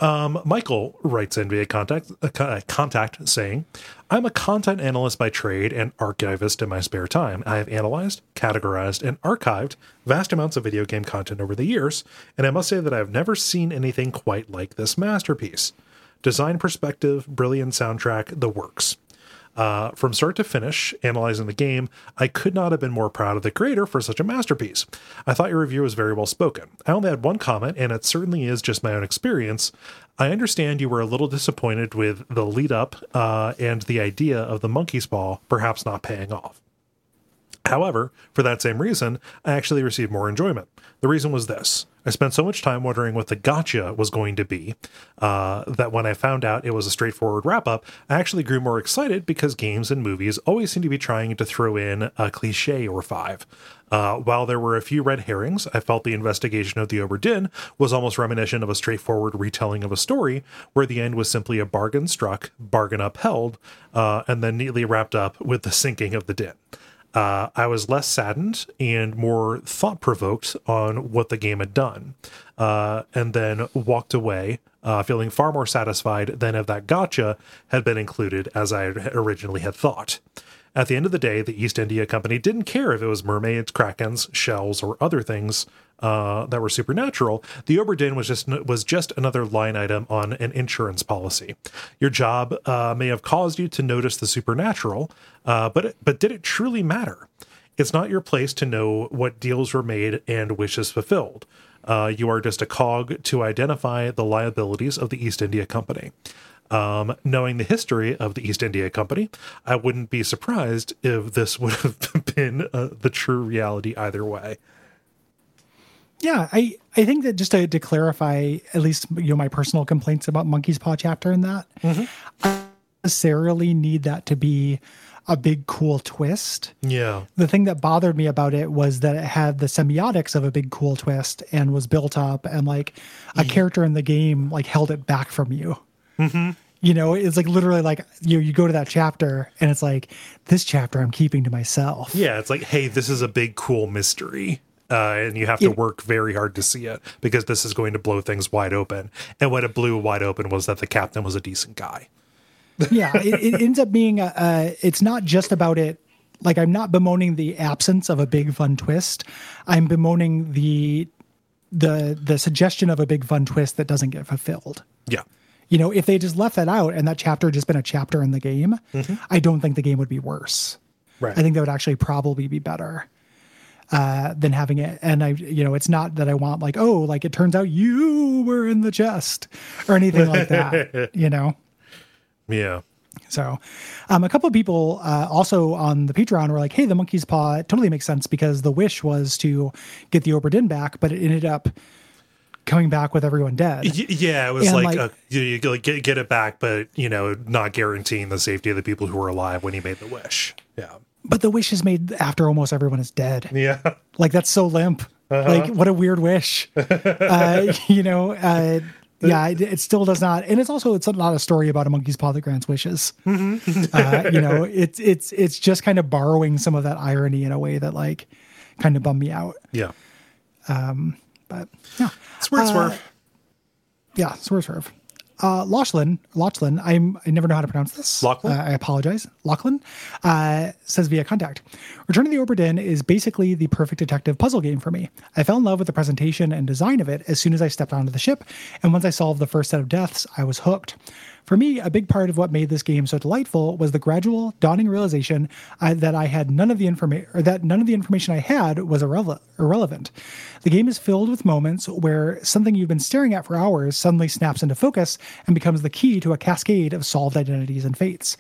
Um, Michael writes in via contact, uh, uh, contact saying, I'm a content analyst by trade and archivist in my spare time. I have analyzed, categorized, and archived vast amounts of video game content over the years, and I must say that I've never seen anything quite like this masterpiece. Design perspective, brilliant soundtrack, the works. Uh, from start to finish, analyzing the game, I could not have been more proud of the creator for such a masterpiece. I thought your review was very well spoken. I only had one comment, and it certainly is just my own experience. I understand you were a little disappointed with the lead up uh, and the idea of the monkey's ball perhaps not paying off. However, for that same reason, I actually received more enjoyment. The reason was this I spent so much time wondering what the gotcha was going to be uh, that when I found out it was a straightforward wrap up, I actually grew more excited because games and movies always seem to be trying to throw in a cliche or five. Uh, while there were a few red herrings, I felt the investigation of the Obra Dinn was almost reminiscent of a straightforward retelling of a story where the end was simply a bargain struck, bargain upheld, uh, and then neatly wrapped up with the sinking of the din uh, I was less saddened and more thought provoked on what the game had done, uh, and then walked away uh, feeling far more satisfied than if that gotcha had been included as I originally had thought. At the end of the day, the East India Company didn't care if it was mermaids, krakens, shells, or other things uh, that were supernatural. The Obra Dinn was just was just another line item on an insurance policy. Your job uh, may have caused you to notice the supernatural, uh, but but did it truly matter? It's not your place to know what deals were made and wishes fulfilled. Uh, you are just a cog to identify the liabilities of the East India Company. Um, knowing the history of the East India Company, I wouldn't be surprised if this would have been uh, the true reality either way. Yeah, I I think that just to, to clarify, at least you know my personal complaints about Monkey's Paw chapter in that, I don't necessarily need that to be a big cool twist. Yeah. The thing that bothered me about it was that it had the semiotics of a big cool twist and was built up, and like a character in the game like held it back from you. Mm-hmm. You know, it's like literally like you you go to that chapter and it's like this chapter I'm keeping to myself. Yeah, it's like, hey, this is a big cool mystery. Uh, and you have to work very hard to see it because this is going to blow things wide open. And what it blew wide open was that the captain was a decent guy. yeah, it, it ends up being a, a, it's not just about it. Like I'm not bemoaning the absence of a big fun twist. I'm bemoaning the the the suggestion of a big fun twist that doesn't get fulfilled. Yeah. You know, if they just left that out and that chapter had just been a chapter in the game, Mm-hmm. I don't think the game would be worse. Right. I think that would actually probably be better uh, than having it. And I, you know, it's not that I want like, oh, like it turns out you were in the chest or anything like that. You know. yeah. So, um, a couple of people uh, also on the Patreon were like, "Hey, the monkey's paw totally makes sense because the wish was to get the Obra Dinn back, but it ended up coming back with everyone dead." Y- yeah, it was And, like, like- uh, you, you get, get it back, but, you know, not guaranteeing the safety of the people who were alive when he made the wish. Yeah. But the wish is made after almost everyone is dead. Yeah. Like that's so limp. Uh-huh. Like what a weird wish. uh, you know. Uh, yeah, it, it still does not, and it's also it's not a story about a monkey's paw that grants wishes. Mm-hmm. uh, you know, it's it's it's just kind of borrowing some of that irony in a way that like kind of bummed me out. Yeah. But yeah, Swerve, swerve. yeah, swerve, swerve. Uh, Lachlan, Lachlan, I'm, I never know how to pronounce this. Lachlan? Uh, I apologize. Lachlan uh, says via contact. Return to the Obra Dinn is basically the perfect detective puzzle game for me. I fell in love with the presentation and design of it as soon as I stepped onto the ship, and once I solved the first set of deaths, I was hooked. For me, a big part of what made this game so delightful was the gradual, dawning realization uh, that I had none of the information, or that none of the information I had was irrele- irrelevant. The game is filled with moments where something you've been staring at for hours suddenly snaps into focus and becomes the key to a cascade of solved identities and fates.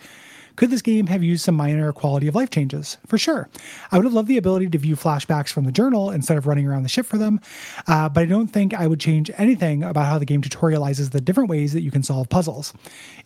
Could this game have used some minor quality of life changes? For sure. I would have loved the ability to view flashbacks from the journal instead of running around the ship for them, uh, but I don't think I would change anything about how the game tutorializes the different ways that you can solve puzzles.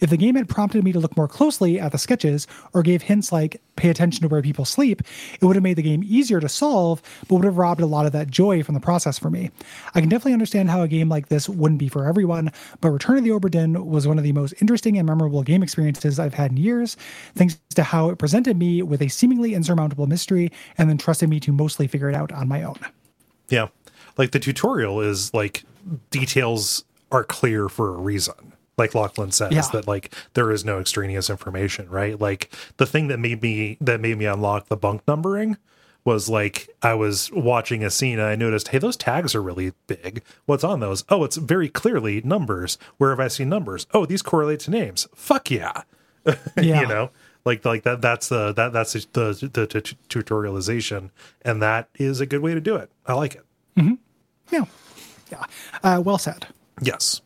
If the game had prompted me to look more closely at the sketches or gave hints like pay attention to where people sleep, it would have made the game easier to solve, but would have robbed a lot of that joy from the process for me. I can definitely understand how a game like this wouldn't be for everyone, but Return of the Obra Dinn was one of the most interesting and memorable game experiences I've had in years, thanks to how it presented me with a seemingly insurmountable mystery and then trusted me to mostly figure it out on my own. Yeah. Like the tutorial is like details are clear for a reason. Like Lachlan says Yeah. that like there is no extraneous information, right? Like the thing that made me that made me unlock the bunk numbering was like I was watching a scene and I noticed, hey, those tags are really big. What's on those? Oh, it's very clearly numbers. Where have I seen numbers? Oh, these correlate to names. Fuck yeah. Yeah. you know like like that that's the that that's the the, the, t- tutorialization and that is a good way to do it i like it Yeah. Yeah. Uh, well said. yes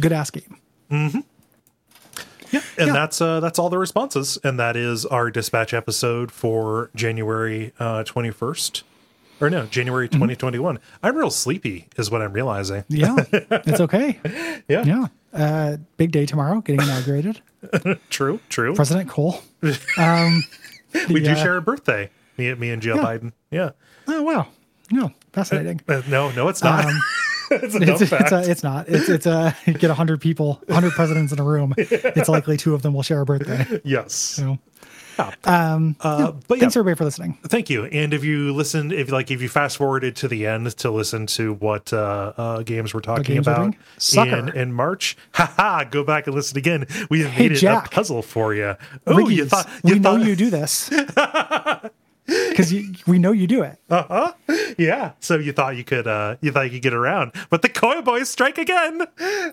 Good ass game. yeah and Yeah. that's uh that's all the responses and that is our dispatch episode for january uh 21st or no january 2021 i'm real sleepy is what i'm realizing Yeah. it's okay. yeah, Yeah. Uh, big day tomorrow, getting inaugurated. true true President Cole. Um, we do yeah. share a birthday me, me and jill biden yeah Oh, wow. No, fascinating. Uh, no no it's not Um, it's it's, it's, a, it's not. It's, it's a, get 100 people, 100 presidents in a room. It's likely two of them will share a birthday. yes So, uh, but yeah thanks everybody for listening. Thank you. And if you listen, if like if you fast forwarded to the end to listen to what uh, uh, games we're talking games we're about in, in March, haha, go back and listen again. We have Hey, made it a puzzle for you. Oh, you thought you we know thought, you do this. Because we know you do it. Uh huh. Yeah. So you thought you could uh you thought you could get around, but the Koi Boys strike again.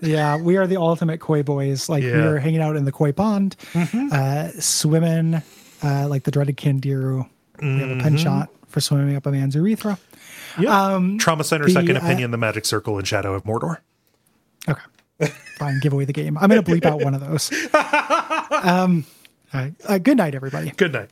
Yeah, we are the ultimate koi boys. Like we Yeah. are hanging out in the koi pond, uh, swimming uh, like the dreaded candiru. We have a penchant for swimming up a man's urethra. Yeah. Trauma Center, the, Second uh, Opinion, The Magic Circle, and Shadow of Mordor. Okay, fine. Give away the game. I'm to bleep out one of those. Um, right. Uh, good night, everybody. Good night.